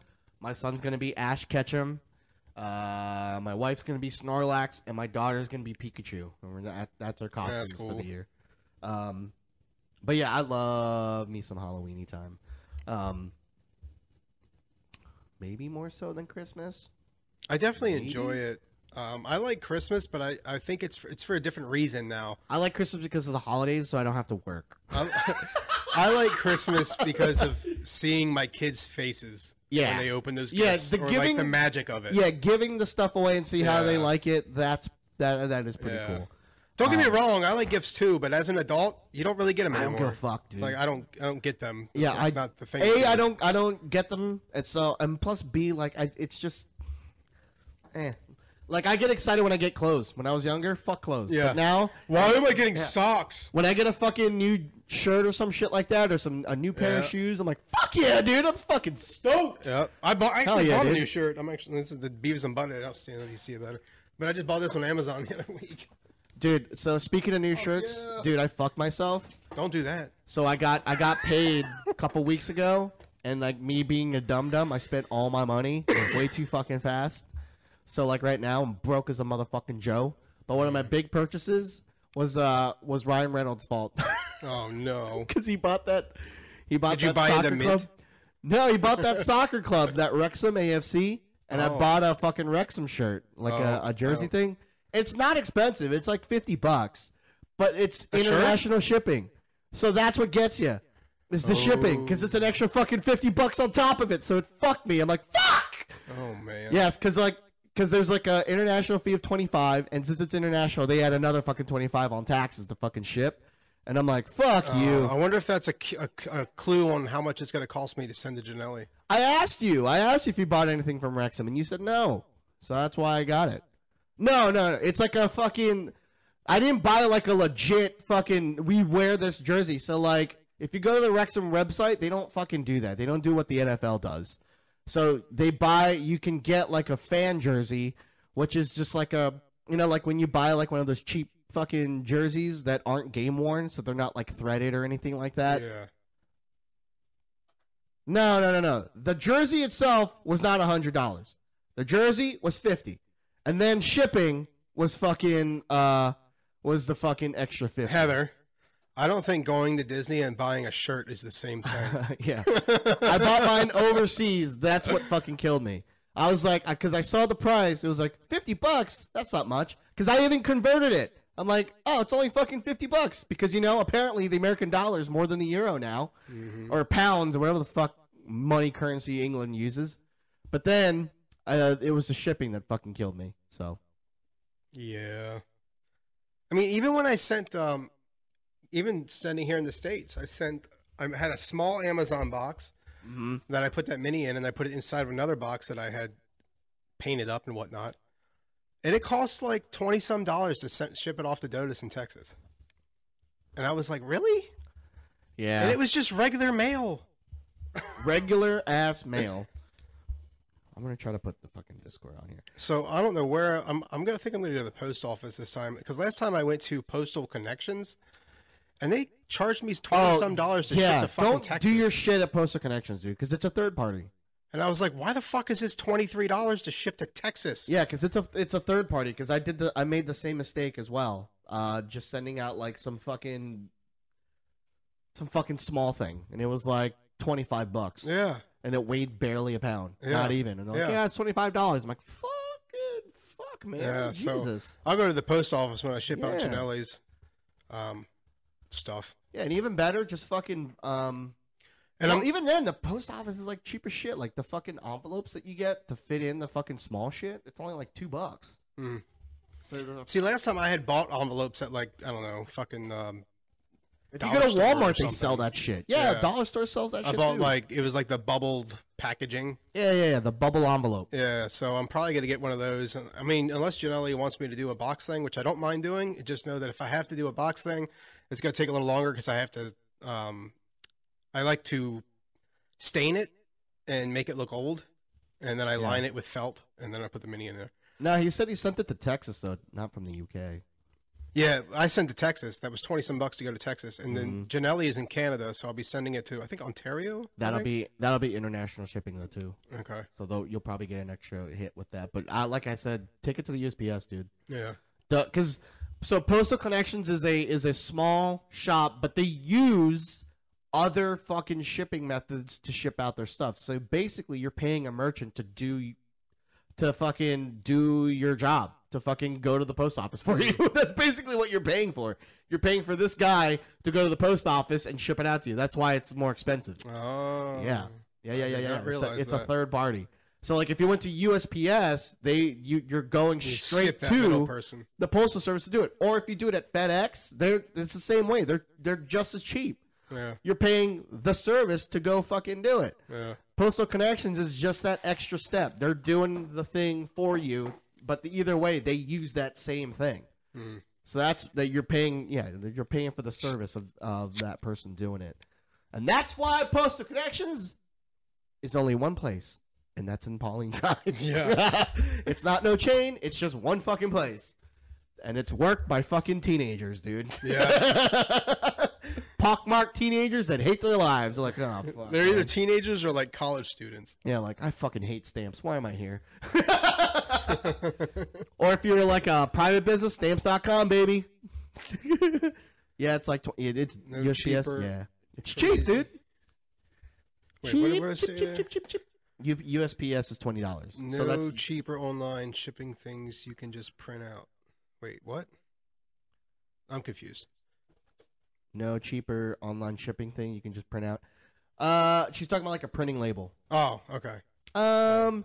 My son's gonna be Ash Ketchum. Uh, my wife's gonna be Snorlax, and my daughter's gonna be Pikachu. And we're that, that's our costumes for cool. the year. Um, but yeah, I love me some Halloweeny time. Um, maybe more so than Christmas. I definitely Maybe. enjoy it. Um, I like Christmas, but I, I think it's for, it's for a different reason now. I like Christmas because of the holidays, so I don't have to work. I, like Christmas because of seeing my kids' faces Yeah. when they open those Yeah, gifts, the or like the magic of it. Yeah, giving the stuff away and see how they like it. That's that. That is pretty Yeah. cool. Don't get me Um, wrong, I like gifts too, but as an adult, you don't really get them I don't anymore. give a fuck, dude. Like I don't I don't get them. It's Yeah, like I- not the thing. A, I don't, I don't get them. And so, and plus B, like, I, it's just, eh. Like, I get excited when I get clothes. When I was younger, fuck clothes. Yeah. But now, Why am I getting socks? when I get a fucking new shirt or some shit like that, or some a new pair of shoes, I'm like, fuck yeah, dude, I'm fucking stoked. Yeah, I bought. I Hell actually yeah, bought a dude. new shirt. I'm actually this is the Beavis and Butthead. I'll see if you see it better. But I just bought this on Amazon the other week. Dude, so speaking of new oh, shirts, Oh, yeah. dude, I fucked myself. Don't do that. So I got I got paid a couple weeks ago, and like me being a dum dum, I spent all my money way too fucking fast. So like right now, I'm broke as a motherfucking Joe. But one of my big purchases was uh was Ryan Reynolds' fault Oh no. because he bought that he bought Did you that buy soccer the club. No, he bought that soccer club, that Wrexham AFC, and I Oh. bought a fucking Wrexham shirt, like a, Oh, a jersey oh. thing. It's not expensive. It's like fifty bucks, but it's A shirt? international shipping. So that's what gets you. Is the shipping because it's an extra fucking fifty bucks on top of it. So it fucked me. I'm like fuck. Oh man. Yes, because like because there's like a international fee of twenty five, and since it's international, they add another fucking twenty five on taxes to fucking ship. And I'm like, fuck Uh, you. I wonder if that's a a clue on how much it's going to cost me to send to Janelli. I asked you. I asked you if you bought anything from Wrexham, and you said no. So that's why I got it. No, no, no. It's like a fucking. I didn't buy like a legit fucking. We wear this jersey. So like, if you go to the Wrexham website, they don't fucking do that. They don't do what the NFL does. So they buy. You can get like a fan jersey, which is just like a. You know, like when you buy like one of those cheap fucking jerseys that aren't game worn, so they're not like threaded or anything like that. yeah. No, no, no, no. The jersey itself was not a hundred dollars. The jersey was fifty, and then shipping was fucking uh was the fucking extra fifty. Heather, I don't think going to Disney and buying a shirt is the same thing. yeah, I bought mine overseas. That's what fucking killed me. I was like, because I saw the price, it was like fifty bucks. That's not much. Because I even converted it. I'm like, oh, it's only fucking fifty bucks. Because you know, apparently the American dollar is more than the euro now. Mhm. or pounds or whatever the fuck money currency England uses. But then uh, it was the shipping that fucking killed me. So Yeah. I mean, even when I sent, um, even standing here in the states, I sent. I had a small Amazon box Mm-hmm. that I put that mini in, and I put it inside of another box that I had painted up and whatnot. And it costs like twenty some dollars to send, ship it off to Dotus in Texas. And I was like, really? Yeah. And it was just regular mail. regular ass mail. I'm gonna try to put the fucking Discord on here. So I don't know where I'm. I'm gonna think I'm gonna go to the post office this time because last time I went to Postal Connections, and they charged me twenty some dollars to ship to fucking don't Texas. do your shit at Postal Connections, dude, because it's a third party. and I was like, why the fuck is this twenty three dollars to ship to Texas? Yeah, because it's a it's a third party. Because I did the I made the same mistake as well. Uh, just sending out like some fucking some fucking small thing, and it was like twenty five bucks, Yeah. and it weighed barely a pound, Yeah. not even. And they're like, Yeah. yeah, it's twenty five dollars. I'm like, fucking fuck, man, Yeah, so- Jesus. I'll go to the post office when I ship out Yeah. Janelle's um, stuff. Yeah, and even better, just fucking um. And well, even then, the post office is like cheap as shit. Like the fucking envelopes that you get to fit in the fucking small shit, it's only like two bucks. Mhm. So see. Last time I had bought envelopes at like I don't know, fucking. Um, if you go to Walmart, they sell that shit. Yeah, Yeah. dollar store sells that I shit bought too. like it was like the bubbled packaging. yeah, yeah, yeah, the bubble envelope. Yeah, so I'm probably gonna get one of those. I mean, unless Janelle wants me to do a box thing, which I don't mind doing, just know that if I have to do a box thing, it's gonna take a little longer because I have to. Um, I like to stain it and make it look old, and then I Yeah. line it with felt, and then I put the mini in there. No, he said he sent it to Texas though, not from the UK. Yeah, I sent to Texas. That was twenty some bucks to go to Texas, and then Janelle is in Canada, so I'll be sending it to I think Ontario. That'll think? be that'll be international shipping though too. okay. So though you'll probably get an extra hit with that. But uh, like I said, take it to the USPS, dude. Yeah. because so postal connections is a is a small shop but they use other fucking shipping methods to ship out their stuff so basically you're paying a merchant to do to fucking do your job to fucking go to the post office for you that's basically what you're paying for you're paying for this guy to go to the post office and ship it out to you that's why it's more expensive Oh. yeah. Yeah, yeah, yeah, yeah. It's, a, it's a third party. So like if you went to USPS, they you you're going You straight skip that middle to person. the postal service to do it. Or if you do it at FedEx, they're it's the same way. They're they're just as cheap. Yeah. You're paying the service to go fucking do it. Yeah. Postal Connections is just that extra step. They're doing the thing for you, but the, either way, they use that same thing. Mm. So that's that you're paying. Yeah, you're paying for the service of of that person doing it, and that's why Postal Connections is only one place, and that's in Pauline Drive. Yeah. it's not no chain. It's just one fucking place, and it's worked by fucking teenagers, dude. Yes. Pockmarked teenagers that hate their lives. They're like, oh, fuck. They're either teenagers or like college students. Yeah, like I fucking hate stamps. Why am I here? or if you're like a private business, stamps.com, baby. yeah, it's like tw- it's No USPS. cheaper. Yeah, it's cheap, dude. Wait, cheap, what did I say cheap, there? cheap, cheap, cheap. U- USPS is twenty dollars. No so that's cheaper online shipping things you can just print out. Wait, what? I'm confused. no cheaper online shipping thing you can just print out. Uh, she's talking about like a printing label. Oh, okay. Um,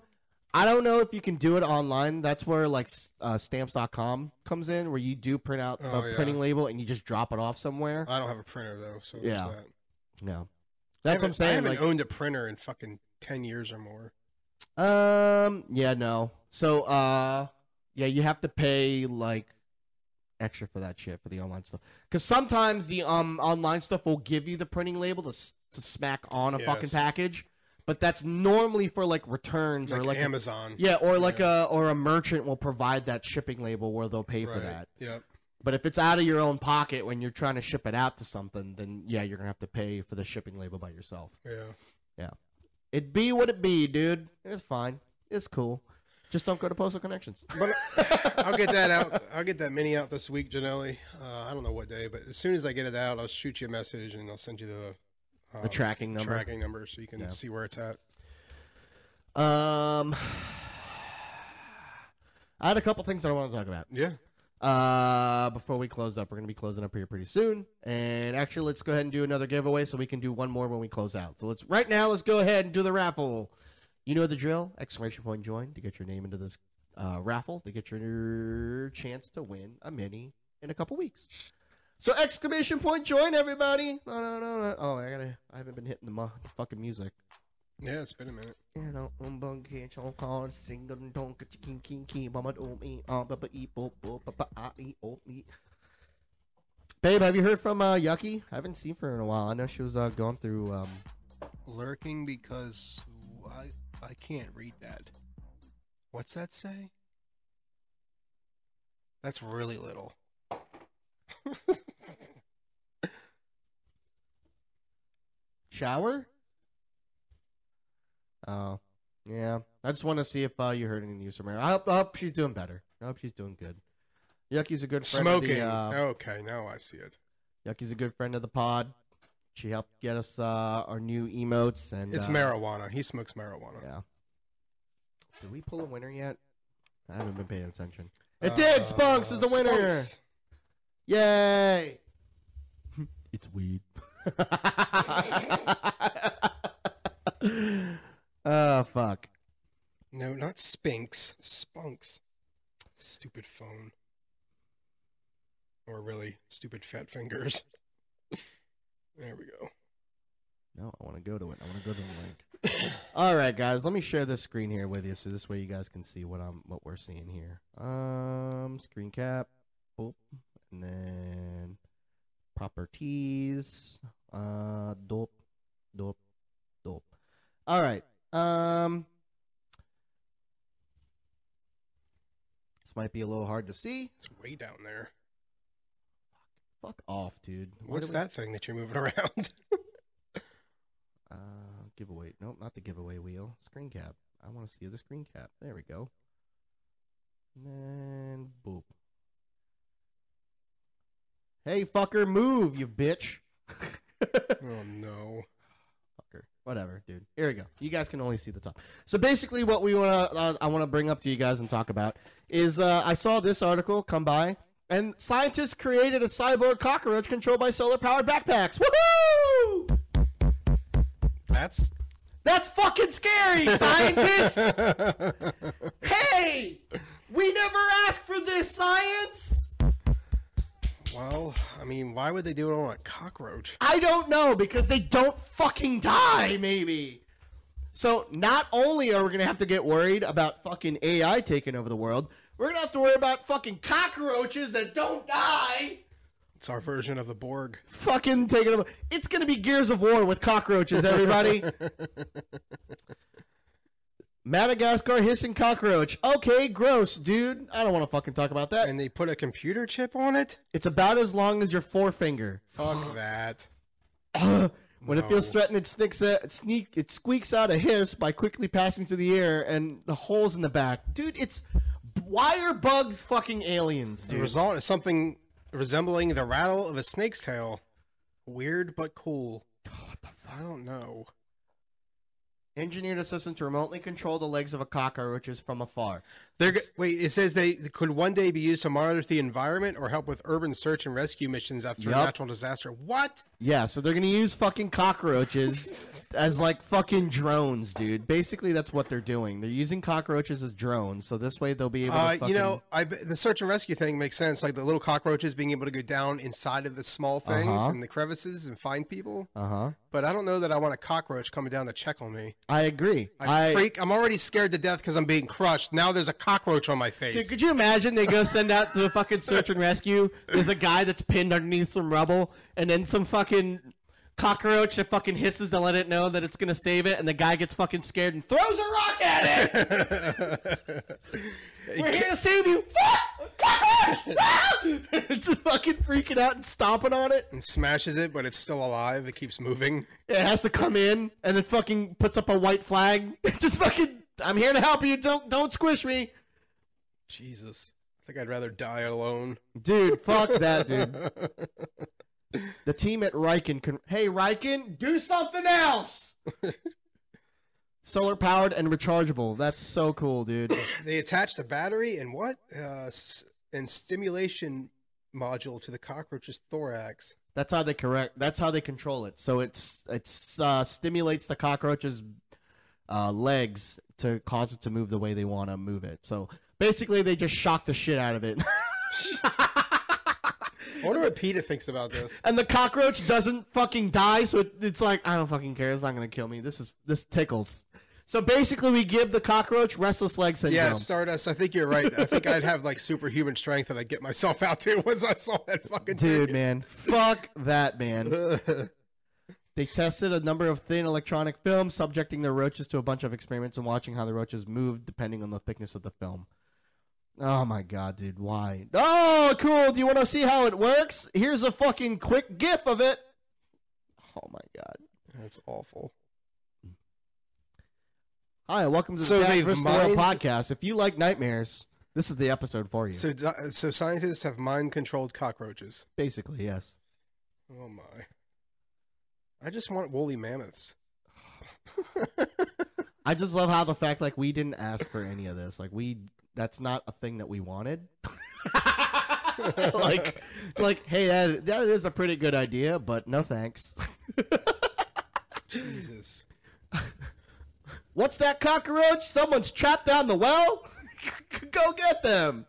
I don't know if you can do it online. That's where like uh, stamps.com comes in, where you do print out Oh, the yeah. printing label and you just drop it off somewhere. I don't have a printer though, so there's Yeah. that. No, I that's what I'm haven't- I saying. haven't Like, owned a printer in fucking ten years or more. um, yeah, no. So, uh, yeah, you have to pay like extra for that shit for the online stuff. Because sometimes the um online stuff will give you the printing label to s- to smack on a fucking package, but that's normally for like returns or Like, like a- Amazon. yeah, or like a or a merchant will provide that shipping label where they'll pay for that. Yep. But if it's out of your own pocket when you're trying to ship it out to something, then yeah, you're gonna have to pay for the shipping label by yourself. Yeah. Yeah. It be what it be, dude. It's fine. It's cool. Just don't go to Postal Connections. But I'll get that out. I'll get that mini out this week, Janelli. Uh, I don't know what day, but as soon as I get it out, I'll shoot you a message and I'll send you the uh, The tracking number. tracking number so you can Yeah. see where it's at. Um, I had a couple things that I want to talk about. Yeah. Uh, before we close up, we're gonna be closing up here pretty soon. And actually, let's go ahead and do another giveaway so we can do one more when we close out. So let's right now. Let's go ahead and do the raffle. You know the drill. Exclamation point join to get your name into this uh, raffle to get your chance to win a mini in a couple weeks. So exclamation point join everybody. No no no no. Oh I gotta I haven't been hitting the, mu- the fucking music. Yeah, it's been a minute. You know, um bung catch on call single don't get king king king mama do me ba ba e bo bo ba ba ah e o me. Babe, have you heard from uh Yucky? I haven't seen her in a while. I know she was uh, going through um Lurking because I I can't read that. What's that say? That's really little. shower. Oh, yeah. I just want to see if uh, you heard any news from her. I hope, I hope she's doing better. I hope she's doing good. Yucky's a good friend. Smoking. Of the, uh, Okay, now I see it. Yucky's a good friend of the pod. She helped get us uh, our new emotes and It's uh, marijuana. He smokes marijuana. Yeah. Did we pull a winner yet? I haven't been paying attention. It did. Spunks is the winner. Uh, Spunks. Yay! it's weed. oh fuck. No, not Spinks. Spunks. Stupid phone. Or really, stupid fat fingers. there we go. No, I want to go to it. I want to go to the link. All right, guys, let me share this screen here with you, so this way you guys can see what I'm what we're seeing here. Um, screen cap, boop, and then properties. Uh, dope, dope, dope. All right. Um, this might be a little hard to see. It's way down there. Fuck off, dude. What's we- that thing that you're moving around? Uh, giveaway. Nope, not the giveaway wheel. Screen cap. I want to see the screen cap. There we go. And then boop. Hey, fucker, move, you bitch. oh no. Fucker. Whatever, dude. Here we go. You guys can only see the top. So basically, what we want to, uh, I want to bring up to you guys and talk about is, uh, I saw this article come by, and scientists created a cyborg cockroach controlled by solar-powered backpacks. Woohoo! That's That's fucking scary, scientists. hey, we never asked for this, science. Well, I mean, why would they do it on a cockroach? I don't know because they don't fucking die, maybe. So not only are we gonna have to get worried about fucking AI taking over the world, we're gonna have to worry about fucking cockroaches that don't die. It's our version of the Borg. Fucking taking over. It's gonna be Gears of War with cockroaches, everybody. Madagascar hissing cockroach. Okay, gross, dude. I don't want to fucking talk about that. and they put a computer chip on it? It's about as long as your forefinger. Fuck that. when it feels threatened, it sneaks a, it sneak it squeaks out a hiss by quickly passing through the air and the holes in the back. Dude, it's why are bugs fucking aliens, dude? The result is something resembling the rattle of a snake's tail. Weird but cool. what the fuck? I don't know. Engineered a system to remotely control the legs of a cockroaches from afar. They're wait. It says they could one day be used to monitor the environment or help with urban search and rescue missions after Yup. a natural disaster. What? Yeah, so they're gonna use fucking cockroaches as like fucking drones, dude. Basically, that's what they're doing. They're using cockroaches as drones, so this way they'll be able to. Uh, fucking... you know, I the search and rescue thing makes sense. Like the little cockroaches being able to go down inside of the small things Uh-huh. and the crevices and find people. Uh huh. But I don't know that I want a cockroach coming down to check on me. I agree. I, I, freak. I'm already scared to death because I'm being crushed. Now there's a cockroach on my face. Dude, could you imagine they go send out to a fucking search and rescue? There's a guy that's pinned underneath some rubble, and then some fucking cockroach that fucking hisses to let it know that it's gonna save it, and the guy gets fucking scared and throws a rock at it. We're here to save you. Fuck! Cockroach! Ah! it's just fucking freaking out and stomping on it. and smashes it, but it's still alive. It keeps moving. It has to come in and then fucking puts up a white flag. It's just fucking. I'm here to help you. Don't don't squish me, Jesus. I think I'd rather die alone. dude. Fuck that, dude. The team at Riken can. Hey, Riken, do something else. Solar powered and rechargeable. That's so cool, dude. they attached a battery and what? Uh, and stimulation module to the cockroach's thorax. That's how they correct. That's how they control it. So it's it's uh, stimulates the cockroach's uh, legs to cause it to move the way they want to move it. So basically, they just shock the shit out of it. I wonder what Peter thinks about this. and the cockroach doesn't fucking die, so it, it's like I don't fucking care. It's not gonna kill me. This is this tickles. So basically, we give the cockroach restless leg syndrome. Yeah, Stardust. I think you're right. I think I'd have like superhuman strength, and I'd get myself out too once I saw that fucking Dude, man, fuck that, man. They tested a number of thin electronic films, subjecting their roaches to a bunch of experiments and watching how the roaches moved depending on the thickness of the film. Oh my god, dude, why? Oh, cool. Do you want to see how it works? Here's a fucking quick gif of it. Oh my god. That's awful. Hi, welcome to the So they've vs. the World podcast. If you like nightmares, this is the episode for you. So, so scientists have mind-controlled cockroaches. Basically, yes. Oh my! I just want woolly mammoths. I just love how the fact like we didn't ask for any of this. Like we that's not a thing that we wanted. like like hey that that is a pretty good idea, but no thanks. Jesus. What's that cockroach? Someone's trapped down the well? Go get them.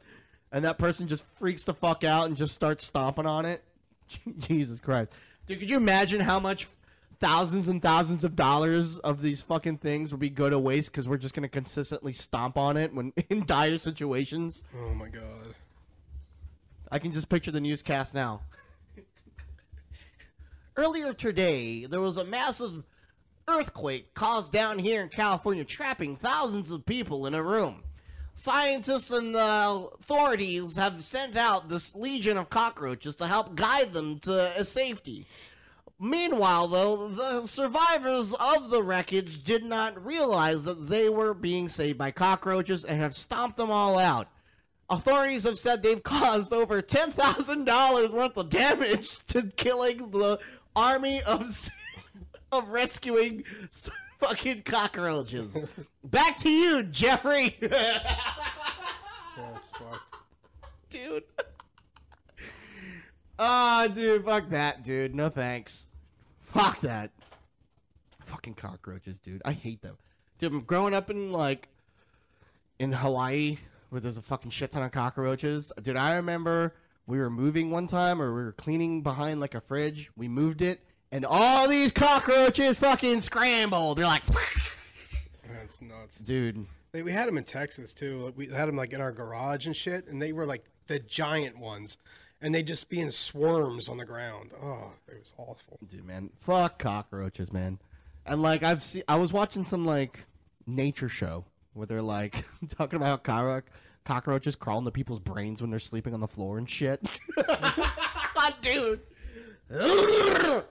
And that person just freaks the fuck out and just starts stomping on it. Jesus Christ. Dude, could you imagine how much thousands and thousands of dollars of these fucking things would be go to waste because we're just going to consistently stomp on it when in dire situations? Oh my god. I can just picture the newscast now. Earlier today, there was a massive earthquake caused down here in California, trapping thousands of people in a room. Scientists and uh, authorities have sent out this legion of cockroaches to help guide them to uh, safety. Meanwhile, though, the survivors of the wreckage did not realize that they were being saved by cockroaches and have stomped them all out. Authorities have said they've caused over $10,000 worth of damage to killing the army of of rescuing fucking cockroaches. Back to you, Jeffrey. That's fucked. dude. Ah, dude, fuck that, dude. No thanks. Fuck that. Fucking cockroaches, dude. I hate them. Dude, I'm growing up in like in Hawaii where there's a fucking shit ton of cockroaches. Dude, I remember we were moving one time or we were cleaning behind like a fridge. We moved it and all these cockroaches fucking scrambled. They're like That's nuts. dude. They, we had them in Texas too. Like, we had them like in our garage and shit, and they were like the giant ones, and they'd just be in swarms on the ground. Oh, it was awful. Dude, man, fuck cockroaches, man. And like I've seen, I was watching some like nature show where they're like talking about how cockroaches crawl into people's brains when they're sleeping on the floor and shit. Dude. No.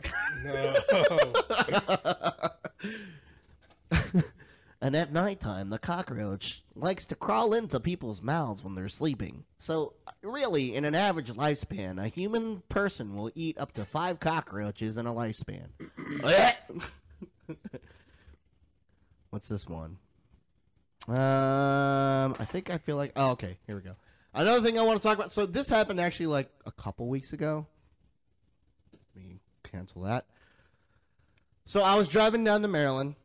And at nighttime, the cockroach likes to crawl into people's mouths when they're sleeping. So, really, in an average lifespan, a human person will eat up to five cockroaches in a lifespan. What's this one? Um, I think I feel like. Oh, okay. Here we go. Another thing I want to talk about. So this happened actually like a couple weeks ago. Let me cancel that. So I was driving down to Maryland,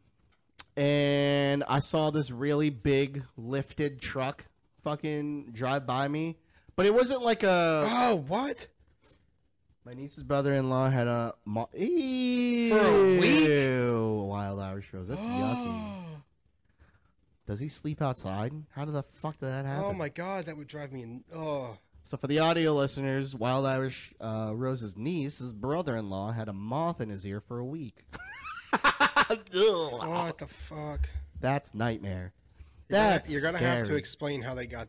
and I saw this really big lifted truck fucking drive by me, but it wasn't like a. oh, what? My niece's brother-in-law had a mo- Ew, For a week? Wild Irish Rose. That's yucky. Does he sleep outside? How did the fuck did that happen? Oh my god, that would drive me. In, oh, So for the audio listeners, Wild Irish uh, Rose's niece, his brother-in-law, had a moth in his ear for a week. Ugh. what the fuck? That's nightmare. You're gonna- That's you're gonna have to explain how they got,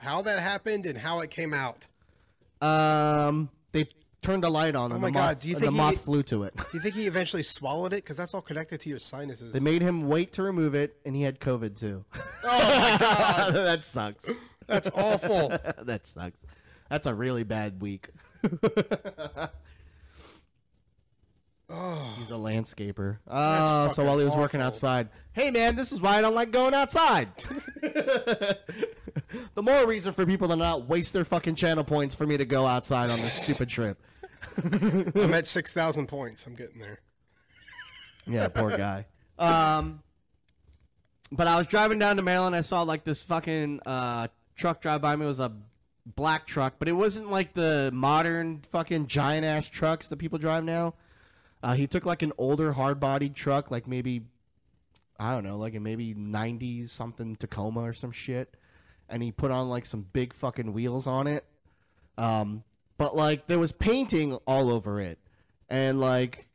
how that happened and how it came out. Um, they turned a light on, Oh and my the God, moth, do you think the moth he- flew to it. Do you think he eventually swallowed it? Because that's all connected to your sinuses. They made him wait to remove it, and he had COVID too. oh my god, that sucks. that's awful. that sucks. That's a really bad week. Oh, He's a landscaper. That's Oh, so while he was working outside, hey man, this is why I don't like going outside. the more reason for people to not waste their fucking channel points for me to go outside on this stupid trip. I'm at six thousand points. I'm getting there. Yeah, poor guy. Um, but I was driving down to Maryland. I saw like this fucking uh, truck drive by me. It was a black truck, but it wasn't like the modern fucking giant ass trucks that people drive now. Uh, he took like an older hard bodied truck, like maybe I don't know, like a maybe '90s something Tacoma or some shit, and he put on like some big fucking wheels on it. Um, but like there was painting all over it, and like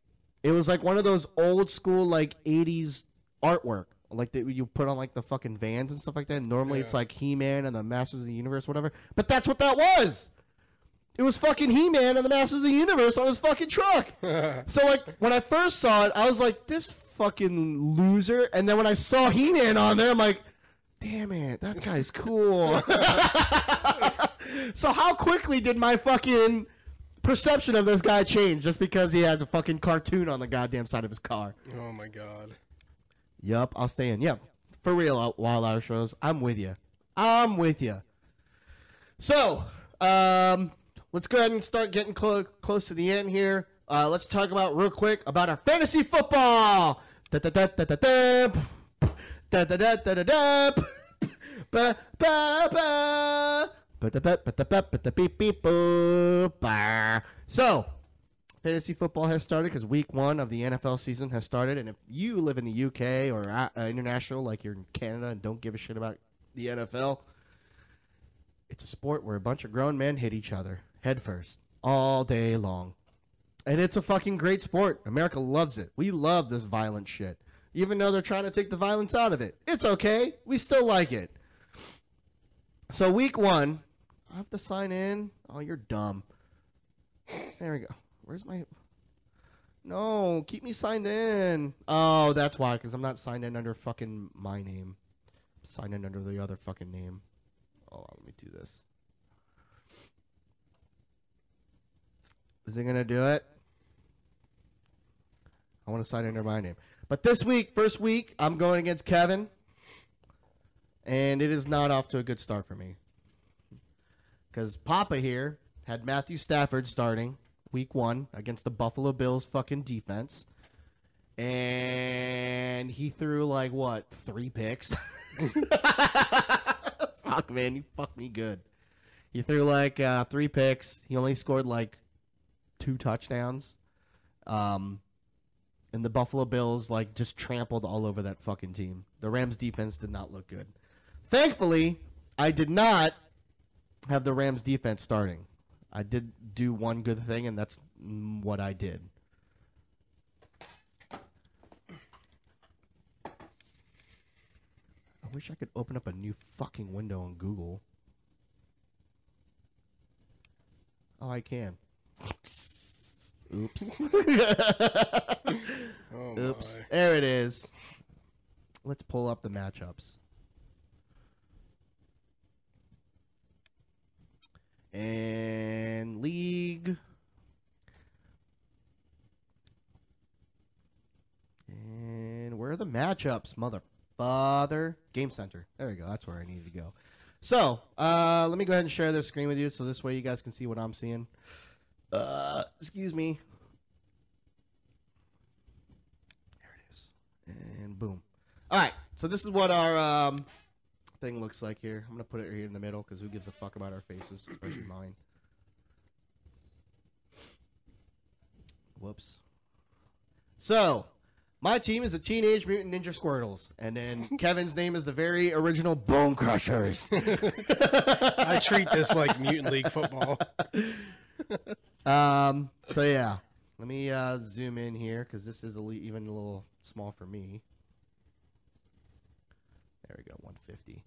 it was like one of those old school like '80s artwork, like that you put on like the fucking vans and stuff like that. normally it's like He Man and the Masters of the Universe, whatever. But that's what that was. It was fucking He Man and the Masters of the Universe on his fucking truck. so like when I first saw it, I was like, this fucking loser. And then when I saw He Man on there, I'm like, damn it, that guy's cool. so how quickly did my fucking perception of this guy change just because he had the fucking cartoon on the goddamn side of his car? Oh my god. Yup, I'll stay in. Yep, for real, uh, Wild Irish Rose. I'm with you. I'm with you. So, um, let's go ahead and start getting clo- close to the end here. Uh, let's talk about real quick about our fantasy football. So, fantasy football has started because week one of the NFL season has started. And if you live in the UK or uh, international, like you're in Canada and don't give a shit about the NFL, it's a sport where a bunch of grown men hit each other head first all day long. And it's a fucking great sport. America loves it. We love this violent shit. Even though they're trying to take the violence out of it. It's okay. We still like it. So, week one, I have to sign in. Oh, you're dumb. There we go. Where's my. No, keep me signed in. Oh, that's why, because I'm not signed in under fucking my name. I'm signed in under the other fucking name. Oh, let me do this. Is it gonna do it? I want to sign under my name. But this week, first week, I'm going against Kevin. And it is not off to a good start for me. Because Papa here had Matthew Stafford starting week one against the Buffalo Bills fucking defense. And he threw like what, three picks? Fuck man, you fucked me good. He threw like uh, three picks. He only scored like two touchdowns. Um and the Buffalo Bills like just trampled all over that fucking team. The Rams defense did not look good. Thankfully, I did not have the Rams defense starting. I did do one good thing, and that's mm, what I did. I wish I could open up a new fucking window on Google. Oh, I can. Oops. Oh Oops. my. There it is. Let's pull up the matchups. And league. And where are the matchups, mother father? Game Center. There we go. That's where I needed to go. So, uh, let me go ahead and share this screen with you, so this way you guys can see what I'm seeing. Uh, excuse me. There it is. And boom. All right. So this is what our um, thing looks like here. I'm gonna put it here in the middle because who gives a fuck about our faces, especially mine. Whoops. So, my team is the Teenage Mutant Ninja Squirtles, and then Kevin's name is the very original Bone Crushers. I treat this like mutant league football. Um. So yeah, let me uh, zoom in here because this is a le- even a little small for me. There we go, 150.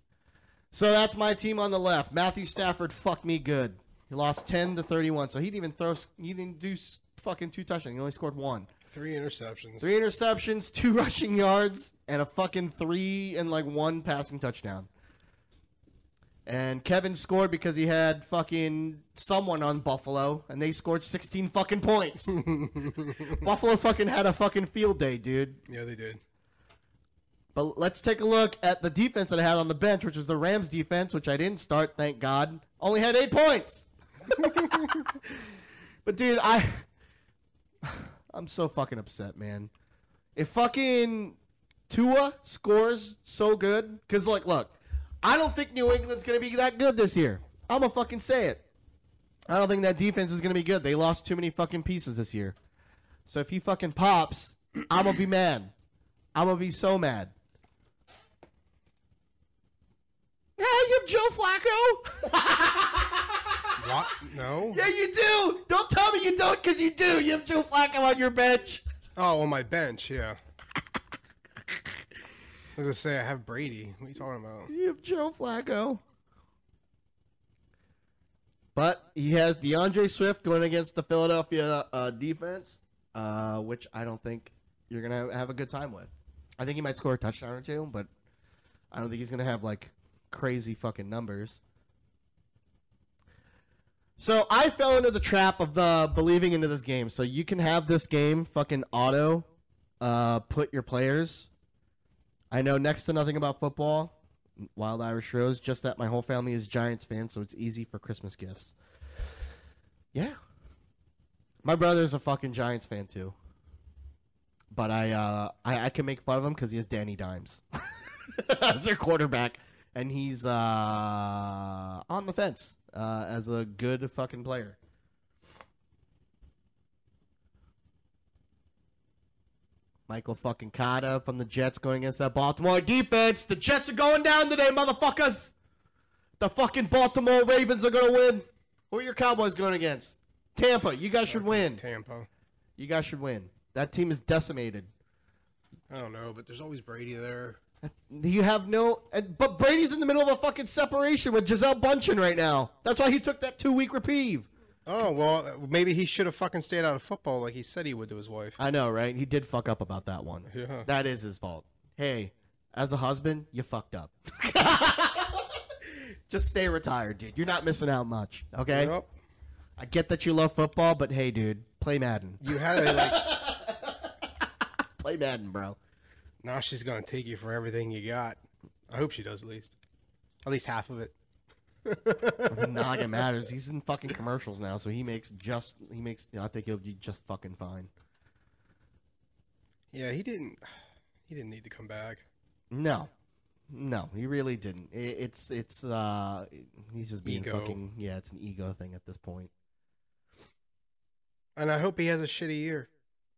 So that's my team on the left. Matthew Stafford, fuck me good. He lost 10 to 31, so he didn't even throw. He didn't do fucking two touchdowns. He only scored one. Three interceptions. Three interceptions, two rushing yards, and a fucking three and like one passing touchdown. And Kevin scored because he had fucking someone on Buffalo, and they scored 16 fucking points. Buffalo fucking had a fucking field day, dude. Yeah, they did. But let's take a look at the defense that I had on the bench, which was the Rams defense, which I didn't start, thank God. Only had eight points. but dude, I I'm so fucking upset, man. If fucking Tua scores so good, because like, look, I don't think New England's gonna be that good this year. I'm gonna fucking say it. I don't think that defense is gonna be good. They lost too many fucking pieces this year. So if he fucking pops, I'm gonna be mad. I'm gonna be so mad. Yeah, you have Joe Flacco. What? No. yeah, you do. Don't tell me you don't, cause you do. You have Joe Flacco on your bench. Oh, on my bench, yeah. Was gonna say I have Brady. What are you talking about? You have Joe Flacco. But he has DeAndre Swift going against the Philadelphia uh, defense, uh, which I don't think you're gonna have a good time with. I think he might score a touchdown or two, but I don't think he's gonna have like crazy fucking numbers. So I fell into the trap of the believing into this game. So you can have this game fucking auto uh, put your players. I know next to nothing about football. Wild Irish Rose, just that my whole family is Giants fans, so it's easy for Christmas gifts. Yeah. My brother's a fucking Giants fan too. But I uh I, I can make fun of him because he has Danny Dimes as their quarterback. And he's uh on the fence uh, as a good fucking player. Michael fucking Carter from the Jets going against that Baltimore defense. The Jets are going down today, motherfuckers. The fucking Baltimore Ravens are gonna win. Who are your Cowboys going against? Tampa. You guys should win. Tampa. You guys should win. That team is decimated. I don't know, but there's always Brady there. You have no, but Brady's in the middle of a fucking separation with Gisele Bündchen right now. That's why he took that two week reprieve. Oh well, maybe he should have fucking stayed out of football like he said he would to his wife. I know, right? He did fuck up about that one. Yeah. That is his fault. Hey, as a husband, you fucked up. Just stay retired, dude. You're not missing out much. Okay. Yep. I get that you love football, but hey, dude, play Madden. You had to like. Play Madden, bro. now she's gonna take you for everything you got. I hope she does at least. At least half of it. Not it matters. He's in fucking commercials now, so he makes just he makes. I think he'll be just fucking fine. Yeah, he didn't. He didn't need to come back. No, no, he really didn't. I it's it's uh, he's just being Ego. fucking. Yeah, it's an ego thing at this point. And I hope he has a shitty year,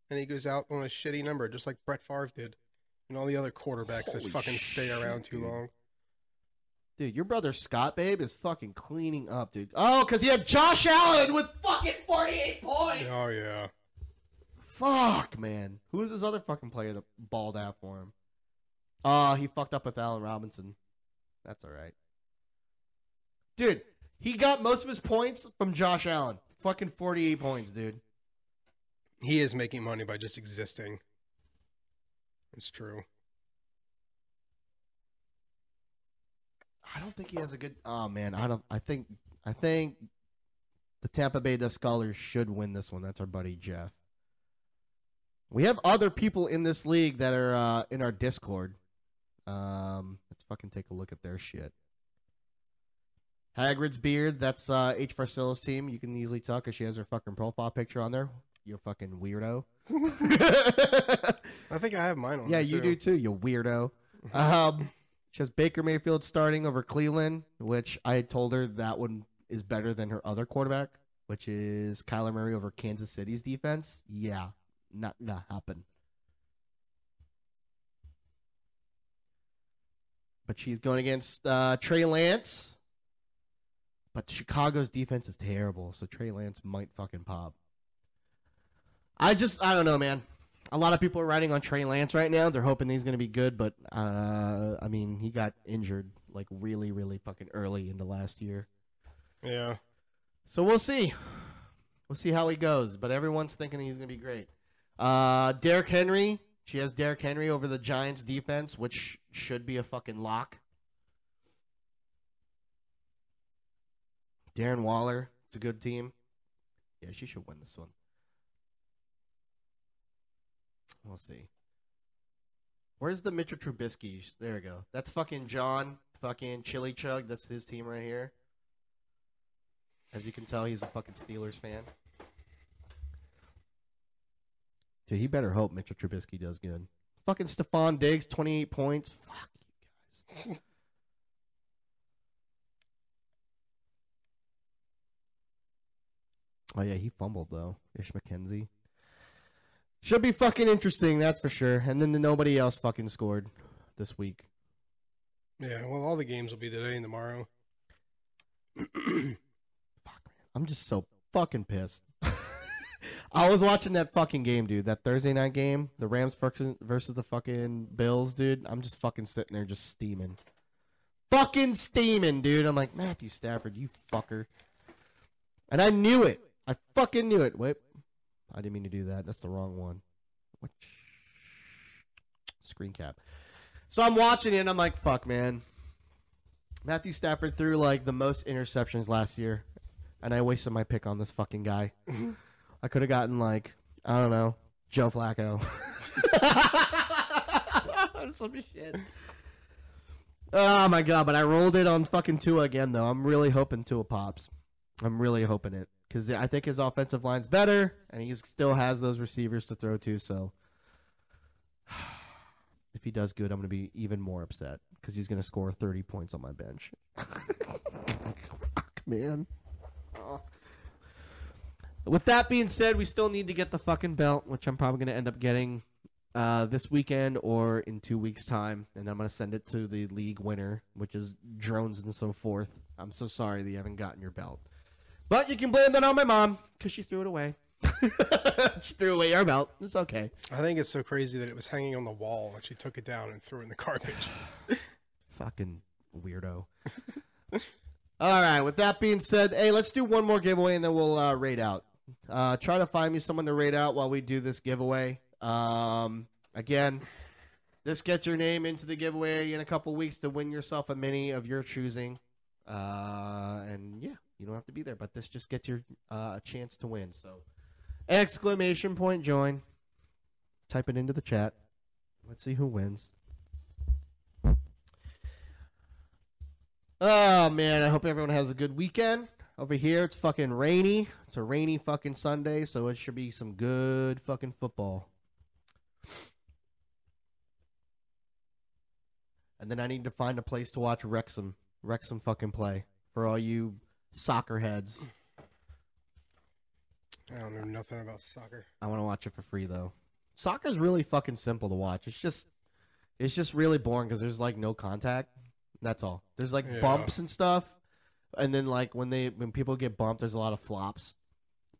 and he goes out on a shitty number, just like Brett Favre did, and all the other quarterbacks that Holy fucking stay shit, around too dude. long. Dude, your brother Scott, babe, is fucking cleaning up, dude. Oh, because he had Josh Allen with fucking 48 points. Oh yeah. Fuck, man. Who was his other fucking player that balled out for him? Uh, he fucked up with Allen Robinson. That's all right. Dude, he got most of his points from Josh Allen. Fucking 48 points, dude. He is making money by just existing. It's true. I don't think he has a good. Oh man, I don't. I think. I think the Tampa Bay Scholars should win this one. That's our buddy Jeff. We have other people in this league that are uh, in our Discord. Um, let's fucking take a look at their shit. Hagrid's beard. That's uh, H. Farcilla's team. You can easily tell because she has her fucking profile picture on there. You fucking weirdo. I think I have mine on. yeah, you too. do too. You weirdo. Um, she has Baker Mayfield starting over Cleveland, which I told her that one is better than her other quarterback, which is Kyler Murray over Kansas City's defense. Yeah, not gonna happen. But she's going against uh, Trey Lance. But Chicago's defense is terrible, so Trey Lance might fucking pop. I just, I don't know, man a lot of people are riding on Trey Lance right now. They're hoping he's going to be good, but uh, I mean, he got injured like really, really fucking early into last year. Yeah. So we'll see. We'll see how he goes, but everyone's thinking he's going to be great. Uh, Derrick Henry. She has Derrick Henry over the Giants defense, which should be a fucking lock. Darren Waller. It's a good team. Yeah, she should win this one. We'll see. Where's the Mitchell Trubisky? There we go. That's fucking John, fucking Chili Chug. That's his team right here. As you can tell, he's a fucking Steelers fan. Dude, he better hope Mitchell Trubisky does good. Fucking Stefon Diggs, 28 points. Fuck you guys. Oh yeah, he fumbled though. Ish McKenzie. Should be fucking interesting, that's for sure. And then the, nobody else fucking scored this week. Yeah, well, all the games will be today and tomorrow. Fuck, man. I'm just so fucking pissed. I was watching that fucking game, dude. That Thursday night game, the Rams versus the fucking Bills, dude. I'm just fucking sitting there just steaming. Fucking steaming, dude. I'm like, Matthew Stafford, you fucker. And I knew it. I fucking knew it. Wait. I didn't mean to do that. That's the wrong one. What? Screen cap. So I'm watching it and I'm like, fuck, man. Matthew Stafford threw like the most interceptions last year, and I wasted my pick on this fucking guy. I could have gotten like I don't know Joe Flacco. Some shit. Oh my god! But I rolled it on fucking Tua again though. I'm really hoping Tua pops. I'm really hoping it because I think his offensive line's better, and he still has those receivers to throw to. So if he does good, I'm gonna be even more upset because he's gonna score 30 points on my bench. Fuck, man. Oh. With that being said, we still need to get the fucking belt, which I'm probably gonna end up getting uh, this weekend or in two weeks' time, and I'm gonna send it to the league winner, which is drones and so forth. I'm so sorry that you haven't gotten your belt, but you can blame that on my mom because she threw it away. she threw away our belt. It's okay. I think it's so crazy that it was hanging on the wall and she took it down and threw it in the garbage. Fucking weirdo. All right. With that being said, hey, let's do one more giveaway and then we'll uh, rate out. Uh, try to find me someone to rate out while we do this giveaway. Um, again, this gets your name into the giveaway in a couple weeks to win yourself a mini of your choosing. Uh, and yeah, you don't have to be there, but this just gets your uh, a chance to win. So, exclamation point join. Type it into the chat. Let's see who wins. Oh man, I hope everyone has a good weekend. Over here, it's fucking rainy. It's a rainy fucking Sunday, so it should be some good fucking football. And then I need to find a place to watch Wrexham, Wrexham fucking play for all you soccer heads. I don't know nothing about soccer. I want to watch it for free though. Soccer's really fucking simple to watch. It's just, it's just really boring because there's like no contact. That's all. There's like Yeah. bumps and stuff, and then like when they when people get bumped, there's a lot of flops.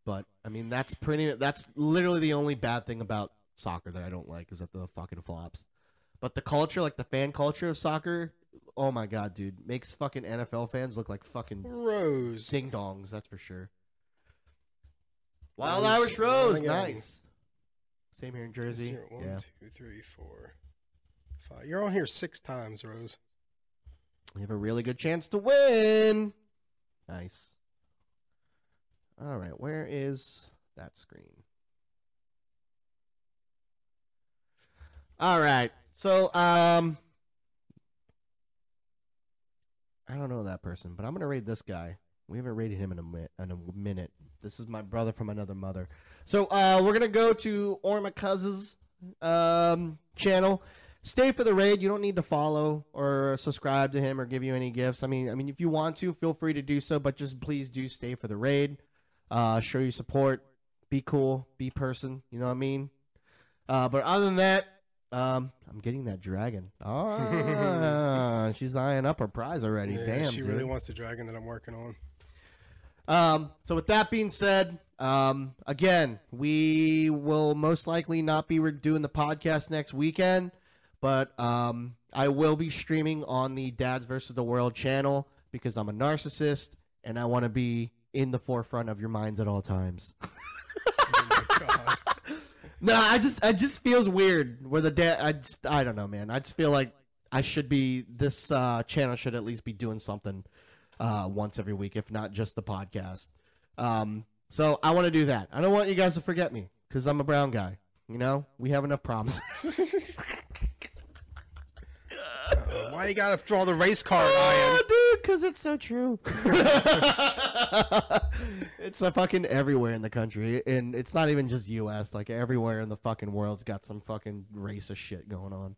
But I mean, that's pretty. That's literally the only bad thing about soccer that I don't like is that the fucking flops. But the culture, like the fan culture of soccer, oh my god, dude, makes fucking NFL fans look like fucking Rose. ding dongs. That's for sure. Wild Irish Rose, nice. Same here in Jersey. here. One, yeah. two, three, four, five. You're on here six times, Rose. You have a really good chance to win. Nice. All right, where is that screen? All right. So, um I don't know that person, but I'm to rate this guy. We haven't rated him in a, in a minute. This is my brother from another mother. So, uh we're to go to Ormacuz's um channel stay for the raid. You don't need to follow or subscribe to him or give you any gifts. I mean, I mean, if you want to, feel free to do so, but just please do stay for the raid. Uh, show your support. Be cool. Be person. You know what I mean? Uh, but other than that, um, I'm getting that dragon. Ah, she's eyeing up her prize already. Yeah, Damn, she dude. really wants the dragon that I'm working on. Um, so with that being said, um, again, we will most likely not be doing the podcast next weekend, but um, I will be streaming on the Dads versus the World channel because I'm a narcissist and I want to be in the forefront of your minds at all times. Oh my god. No, I just I just feels weird where the dad. I just I don't know, man. I just feel like I should be this uh, channel should at least be doing something uh, once every week, if not just the podcast. Um, so I want to do that. I don't want you guys to forget me because I'm a brown guy. You know, we have enough problems. Uh, why you gotta draw the race card, oh, Ian? dude, because it's so true. it's uh, fucking everywhere in the country, and it's not even just U.S. Like everywhere in the fucking world's got some fucking racist shit going on.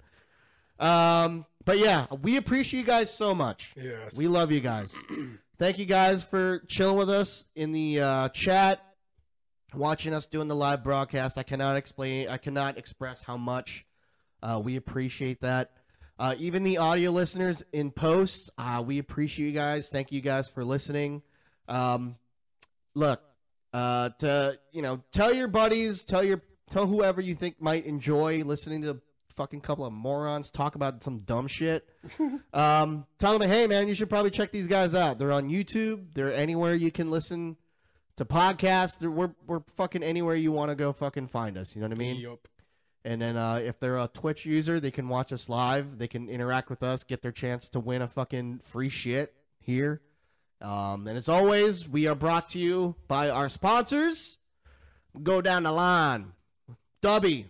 Um, but yeah, we appreciate you guys so much. Yes. We love you guys. Thank you guys for chilling with us in the uh, chat. watching us doing the live broadcast. I cannot explain. I cannot express how much uh, we appreciate that. Uh, even the audio listeners in post, uh, we appreciate you guys. Thank you guys for listening. Um, look, uh, to you know, tell your buddies, tell your tell whoever you think might enjoy listening to a fucking couple of morons talk about some dumb shit. um, tell them, hey man, you should probably check these guys out. They're on YouTube. They're anywhere you can listen to podcasts. They're, we're we're fucking anywhere you want to go. Fucking find us. You know what I mean? Yup. And then uh, if they're a Twitch user, they can watch us live. They can interact with us, get their chance to win a fucking free shit here. Um, and as always, we are brought to you by our sponsors. Go down the line. Dubby.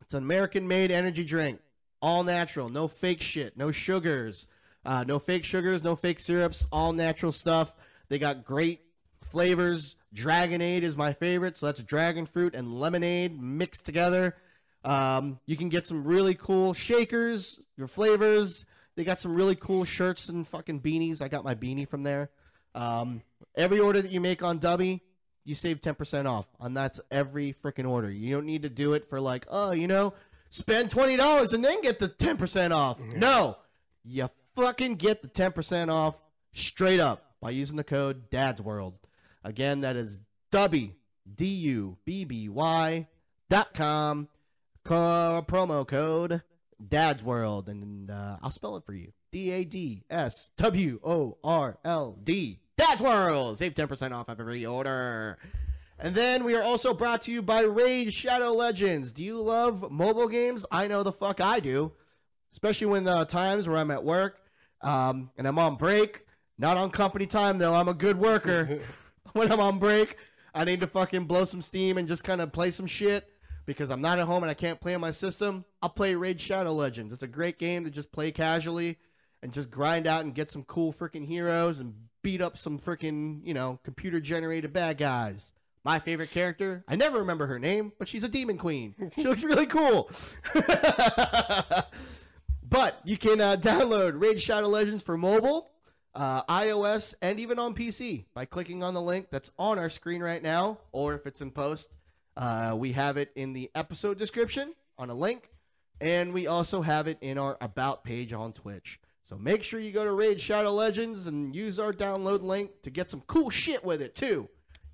It's an American made energy drink. All natural. No fake shit. No sugars. Uh, no fake sugars. No fake syrups. All natural stuff. They got great flavors. Dragonade is my favorite. So that's dragon fruit and lemonade mixed together. Um, you can get some really cool shakers, your flavors. They got some really cool shirts and fucking beanies. I got my beanie from there. Um, every order that you make on Dubby, you save 10% off. And that's every freaking order. You don't need to do it for like, oh, you know, spend $20 and then get the 10% off. No. You fucking get the 10% off straight up by using the code Dad's World. Again, that is Dubby, D U B B Y dot com, co- promo code Dad's World. And uh, I'll spell it for you D A D S W O R L D. Dad's World. Save 10% off every order. And then we are also brought to you by Raid Shadow Legends. Do you love mobile games? I know the fuck I do. Especially when the times where I'm at work um, and I'm on break. Not on company time though. I'm a good worker. when I'm on break, I need to fucking blow some steam and just kind of play some shit because I'm not at home and I can't play on my system. I'll play Raid Shadow Legends. It's a great game to just play casually and just grind out and get some cool freaking heroes and beat up some freaking, you know, computer generated bad guys. My favorite character, I never remember her name, but she's a demon queen. She looks really cool. but you can uh, download Raid Shadow Legends for mobile, uh, iOS, and even on PC by clicking on the link that's on our screen right now, or if it's in post, uh, we have it in the episode description on a link, and we also have it in our About page on Twitch. So make sure you go to Raid Shadow Legends and use our download link to get some cool shit with it too.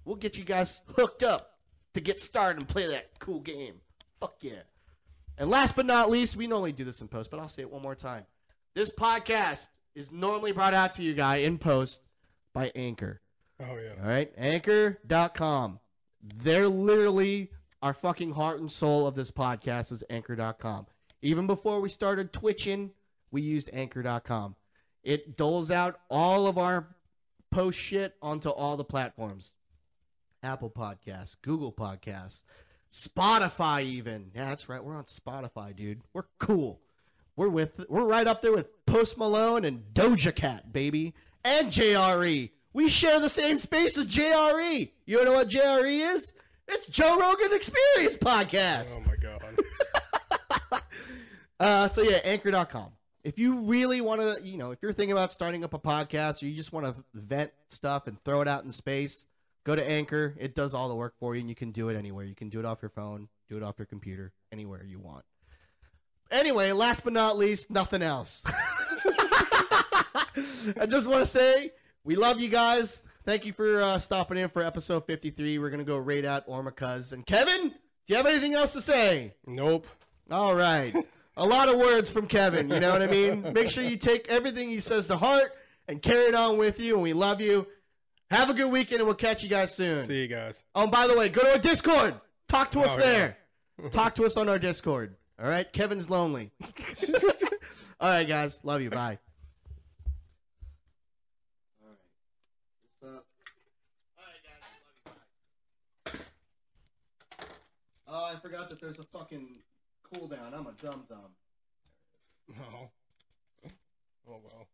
We'll get you guys hooked up to get started and play that cool game. Fuck yeah. And last but not least, we normally do this in post, but I'll say it one more time. This podcast is normally brought out to you guy in post by Anchor. Oh yeah. All right, anchor.com. They're literally our fucking heart and soul of this podcast is anchor.com. Even before we started twitching, we used anchor.com. It doles out all of our post shit onto all the platforms. Apple Podcasts, Google Podcasts, Spotify even. Yeah, that's right. We're on Spotify, dude. We're cool. We're with we're right up there with Post Malone and Doja Cat, baby. And JRE. We share the same space as JRE. You know what JRE is? It's Joe Rogan Experience Podcast. Oh my god. Uh, so yeah, anchor.com. If you really want to, you know, if you're thinking about starting up a podcast or you just want to vent stuff and throw it out in space, go to Anchor. It does all the work for you and you can do it anywhere. You can do it off your phone, do it off your computer, anywhere you want. Anyway, last but not least, nothing else. I just want to say we love you guys. Thank you for uh, stopping in for episode 53. We're going to go raid out Ormacuz. And Kevin, do you have anything else to say? Nope. All right. A lot of words from Kevin, you know what I mean? Make sure you take everything he says to heart and carry it on with you, and we love you. Have a good weekend, and we'll catch you guys soon. See you guys. Oh, and by the way, go to our Discord. Talk to us Oh, yeah. there. Talk to us on our Discord. All right? Kevin's lonely. All right, guys. Love you. Bye. Oh, I forgot that there's a fucking cooldown. I'm a dum dum. Oh. Oh well.